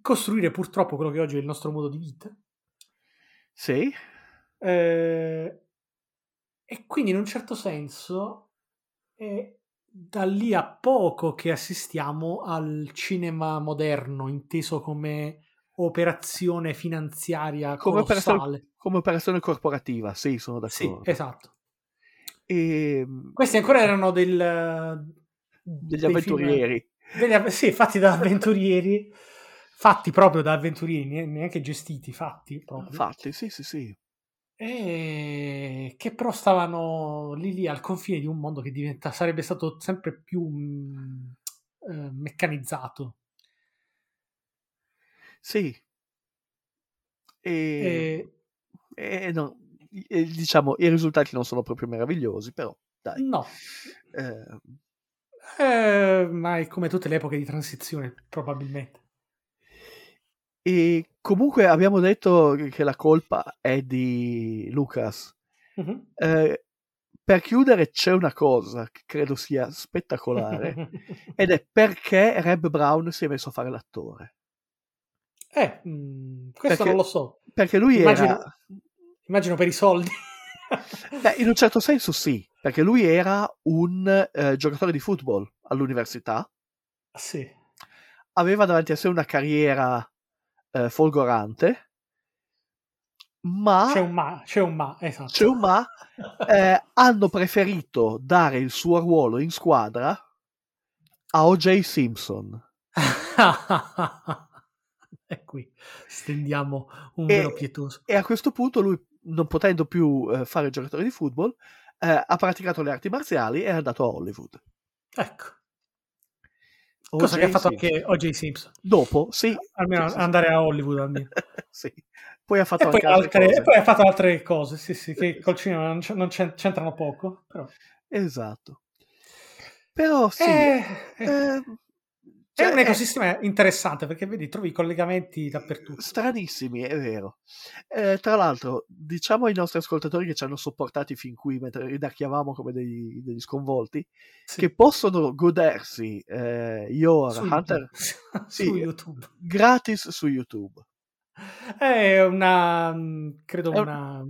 costruire purtroppo quello che oggi è il nostro modo di vita. Sì, e quindi in un certo senso è da lì a poco che assistiamo al cinema moderno, inteso come operazione finanziaria Come operazione- come operazione corporativa, sì, sono Sì, d'accordo. esatto. E, Questi ancora erano del, degli dei film- avventurieri. degli sì, fatti da avventurieri, fatti proprio da avventurieri, ne- neanche gestiti, fatti proprio. Infatti, sì, sì, sì. E che però stavano lì lì al confine di un mondo che diventa, sarebbe stato sempre più mm, eh, meccanizzato. Sì. E, E, e no, e diciamo, i risultati non sono proprio meravigliosi, però dai. no, eh, Eh, ma è come tutte le epoche di transizione, probabilmente. E comunque abbiamo detto che la colpa è di Lucas. Mhm. Eh, per chiudere c'è una cosa che credo sia spettacolare ed è perché Reb Brown si è messo a fare l'attore. Eh, mm, questo Perché- non lo so. Perché lui Immagino- era... Immagino per i soldi. Beh, in un certo senso sì, perché lui era un eh, giocatore di football all'università, sì. aveva davanti a sé una carriera eh, folgorante, ma C'è un ma, c'è un ma, esatto. c'è un ma, eh, hanno preferito dare il suo ruolo in squadra a O.J. Simpson. e qui stendiamo un velo pietoso. E a questo punto lui, non potendo più eh, fare il giocatore di football, eh, ha praticato le arti marziali e è andato a Hollywood. Ecco, cosa O.J. che ha fatto Simpson. anche O.J. Simpson. Dopo, sì. Almeno Sì, sì, andare a Hollywood almeno. sì. Poi ha fatto poi, anche altre altre- cose. poi ha fatto altre cose, sì, sì, che col cinema non, non c'entrano poco. Però. Esatto. Però sì. Eh, eh, eh, è cioè, un ecosistema interessante perché vedi, trovi collegamenti dappertutto. stranissimi, è vero. Eh, tra l'altro, diciamo ai nostri ascoltatori che ci hanno sopportati fin qui mentre ridacchiavamo come dei- degli sconvolti, Sì. che possono godersi eh, Your Su Hunter YouTube. Sì. Su YouTube. gratis su YouTube. È una, mm, credo È un- una...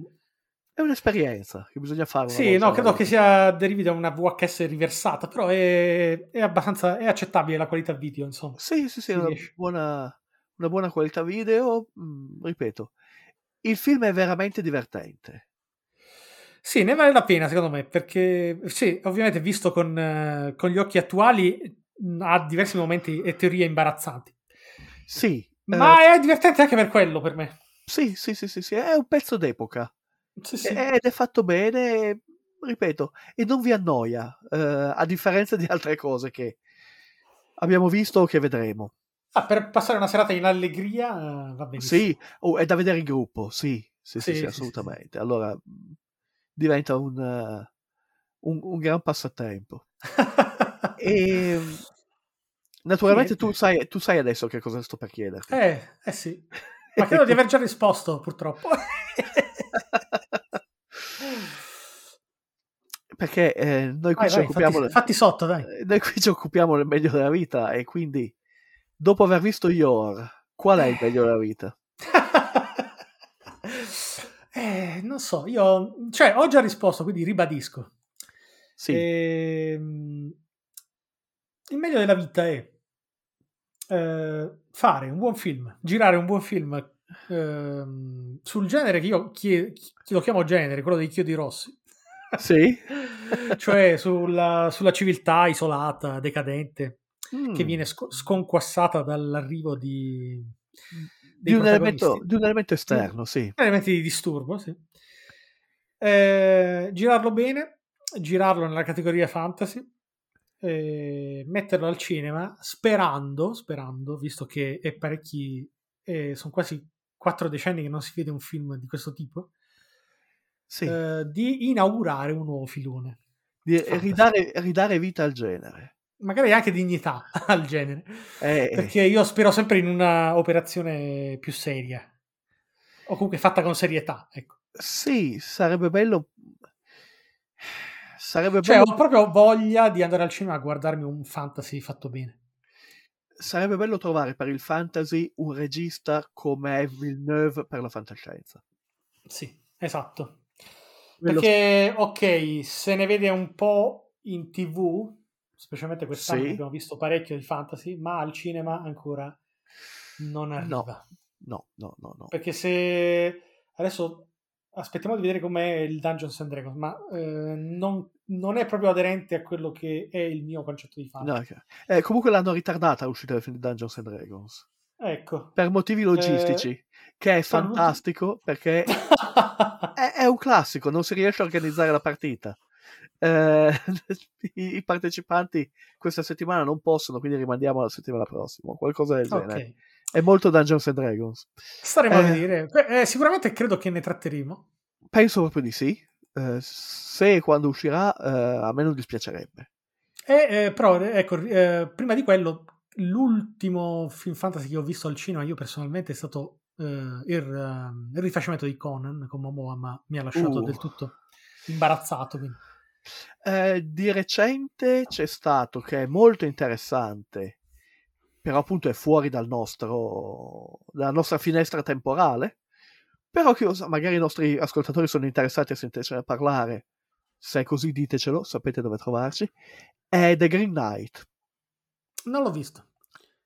È un'esperienza che bisogna fare. Sì, no, credo che sia derivi da una VHS riversata, però è, è abbastanza è accettabile la qualità video, insomma. Sì, sì, sì, una buona, una buona qualità video. mm, ripeto, il film è veramente divertente. Sì, ne vale la pena, secondo me, perché sì, ovviamente visto con, eh, con gli occhi attuali mh, ha diversi momenti e teorie imbarazzanti. Sì, eh, Ma è divertente anche per quello, per me. sì, sì, sì, sì, sì, è un pezzo d'epoca. Sì, sì. ed è fatto bene, ripeto, e non vi annoia, eh, a differenza di altre cose che abbiamo visto o che vedremo. Ah, per passare una serata in allegria va benissimo. Sì, oh, è da vedere in gruppo, sì, sì, sì, Sì, sì, assolutamente. Allora mh, diventa un, eh, un, un gran passatempo. E mh, naturalmente tu sai, tu sai adesso che cosa sto per chiederti. eh, eh sì. Ma credo di aver già risposto, purtroppo. Perché eh, noi qui Vai, ci vai, occupiamo fatti, fatti sotto, dai. Eh, noi qui ci occupiamo del meglio della vita e quindi dopo aver visto Yor, qual è il meglio della vita? eh, non so, io cioè, ho già risposto, quindi ribadisco. Sì, Ehm, il meglio della vita è eh, fare un buon film, girare un buon film ehm, sul genere che io chie- chi- lo chiamo genere, quello dei chiodi rossi. Sì. cioè sulla, sulla civiltà isolata, decadente, Mm. che viene sco- sconquassata dall'arrivo di, di, un elemento, di un elemento esterno, sì. elementi di disturbo, sì. Eh, girarlo bene, girarlo nella categoria fantasy, eh, metterlo al cinema, sperando, sperando, visto che è parecchi, eh, sono quasi quattro decenni che non si vede un film di questo tipo, sì. eh, di inaugurare un nuovo filone. di ridare, ridare vita al genere. magari anche dignità al genere. Eh, Perché io spero sempre in una operazione più seria. O comunque fatta con serietà, ecco. sì, sarebbe bello. Sarebbe Cioè, bello, ho proprio voglia di andare al cinema a guardarmi un fantasy fatto bene. sarebbe bello trovare per il fantasy un regista come Villeneuve per la fantascienza. Sì, esatto. Perché, ok, se ne vede un po' in tv, specialmente quest'anno Sì. abbiamo visto parecchio di fantasy, ma al cinema ancora non arriva. No, no, no, no. Perché se adesso aspettiamo di vedere com'è il Dungeons and Dragons, ma eh, non, non è proprio aderente a quello che è il mio concetto di fantasy. No, ok. Eh, comunque l'hanno ritardata l'uscita del film di Dungeons and Dragons Ecco. per motivi logistici, che è fantastico perché è un classico, non si riesce a organizzare la partita. Eh, i, I partecipanti questa settimana non possono, quindi rimandiamo alla settimana prossima, qualcosa del genere. È molto Dungeons and Dragons. Staremo a Eh. vedere. Eh, sicuramente credo che ne tratteremo. Penso proprio di sì. Eh, se e quando uscirà, eh, a me non dispiacerebbe. E, eh, però, ecco, prima di quello, l'ultimo film fantasy che ho visto al cinema, io personalmente, è stato il, eh, il rifacimento di Conan con Momoa, ma mi ha lasciato Uh. del tutto imbarazzato. quindi. Eh, di recente c'è stato che è molto interessante, però appunto è fuori dal nostro, dalla nostra finestra temporale. Però sa, magari i nostri ascoltatori sono interessati a sentircene parlare. Se è così, ditecelo, sapete dove trovarci. È The Green Knight. Non l'ho visto.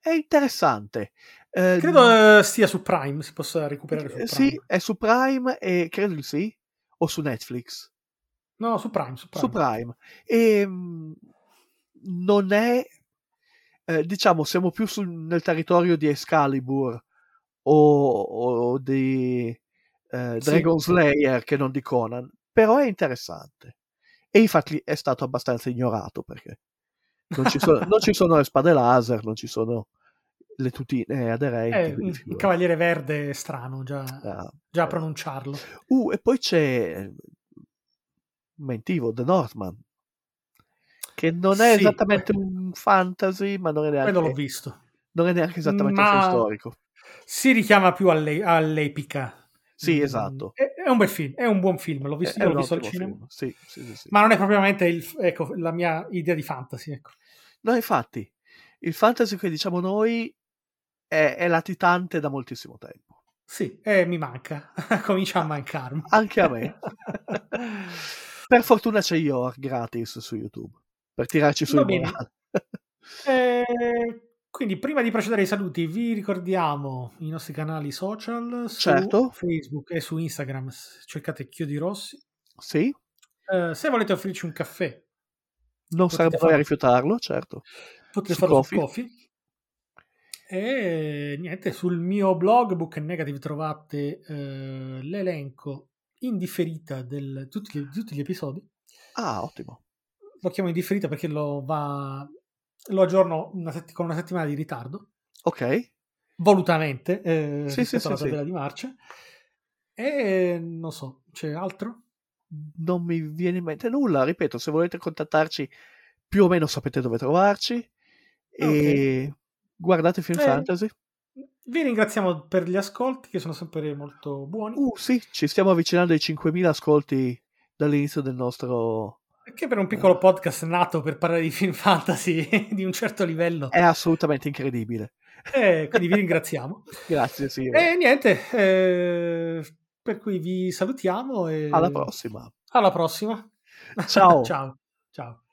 È interessante. Eh, Credo eh, stia su Prime, si possa recuperare su eh, Prime. sì, è su Prime e credo di sì, o su Netflix. No, su Prime, su Prime. su Prime e mm, non è eh, diciamo siamo più sul- nel territorio di Excalibur o, o di eh, Sì. Dragon Slayer che non di Conan però è interessante e infatti è stato abbastanza ignorato perché non ci sono, non ci sono le spade laser non ci sono le tutine aderenti Eh, il. Cavaliere Verde è strano già, Ah, già a eh. pronunciarlo. Uh, e poi c'è mentivo The Northman che non è Sì, esattamente un fantasy ma non è neanche, Quello l'ho visto. non è neanche esattamente un Ma- film storico Si richiama più alle- all'epica. sì Mm, esatto È, è un bel film, è un buon film, l'ho visto, è, l'ho un visto al cinema. sì, sì, sì. Ma non è propriamente il- ecco, la mia idea di fantasy. Ecco. No infatti il fantasy che diciamo noi è, è latitante da moltissimo tempo Sì, eh, mi manca. Comincia a mancarmi. anche a me per fortuna c'è Yor gratis su YouTube per tirarci su Va il bene. morale Eh, quindi, prima di procedere ai saluti, vi ricordiamo i nostri canali social su Certo. Facebook e su Instagram. Cercate Chiodi Rossi. sì Eh, se volete offrirci un caffè, non Potete sarebbe noi a rifiutarlo certo potete farlo Ko-fi. su Coffee. E niente, sul mio blog Book Negative trovate eh, l'elenco indifferita di tutti, tutti gli episodi. ah ottimo Lo chiamo indifferita perché lo, va, lo aggiorno una setti- con una settimana di ritardo, ok volutamente, eh, Sì, sì, alla sì, tabella sì. di marcia. E non so, c'è altro? Non mi viene in mente nulla. Ripeto, se volete contattarci, più o meno sapete dove trovarci. E guardate film Eh. fantasy. Vi ringraziamo per gli ascolti che sono sempre molto buoni. Uh, sì, ci stiamo avvicinando ai 5.000 ascolti dall'inizio del nostro. Che per un piccolo podcast nato per parlare di film fantasy di un certo livello, È assolutamente incredibile. eh, quindi vi ringraziamo. Grazie, sì. E niente, eh, per cui vi salutiamo e Alla prossima. alla prossima. Ciao. ciao. Ciao.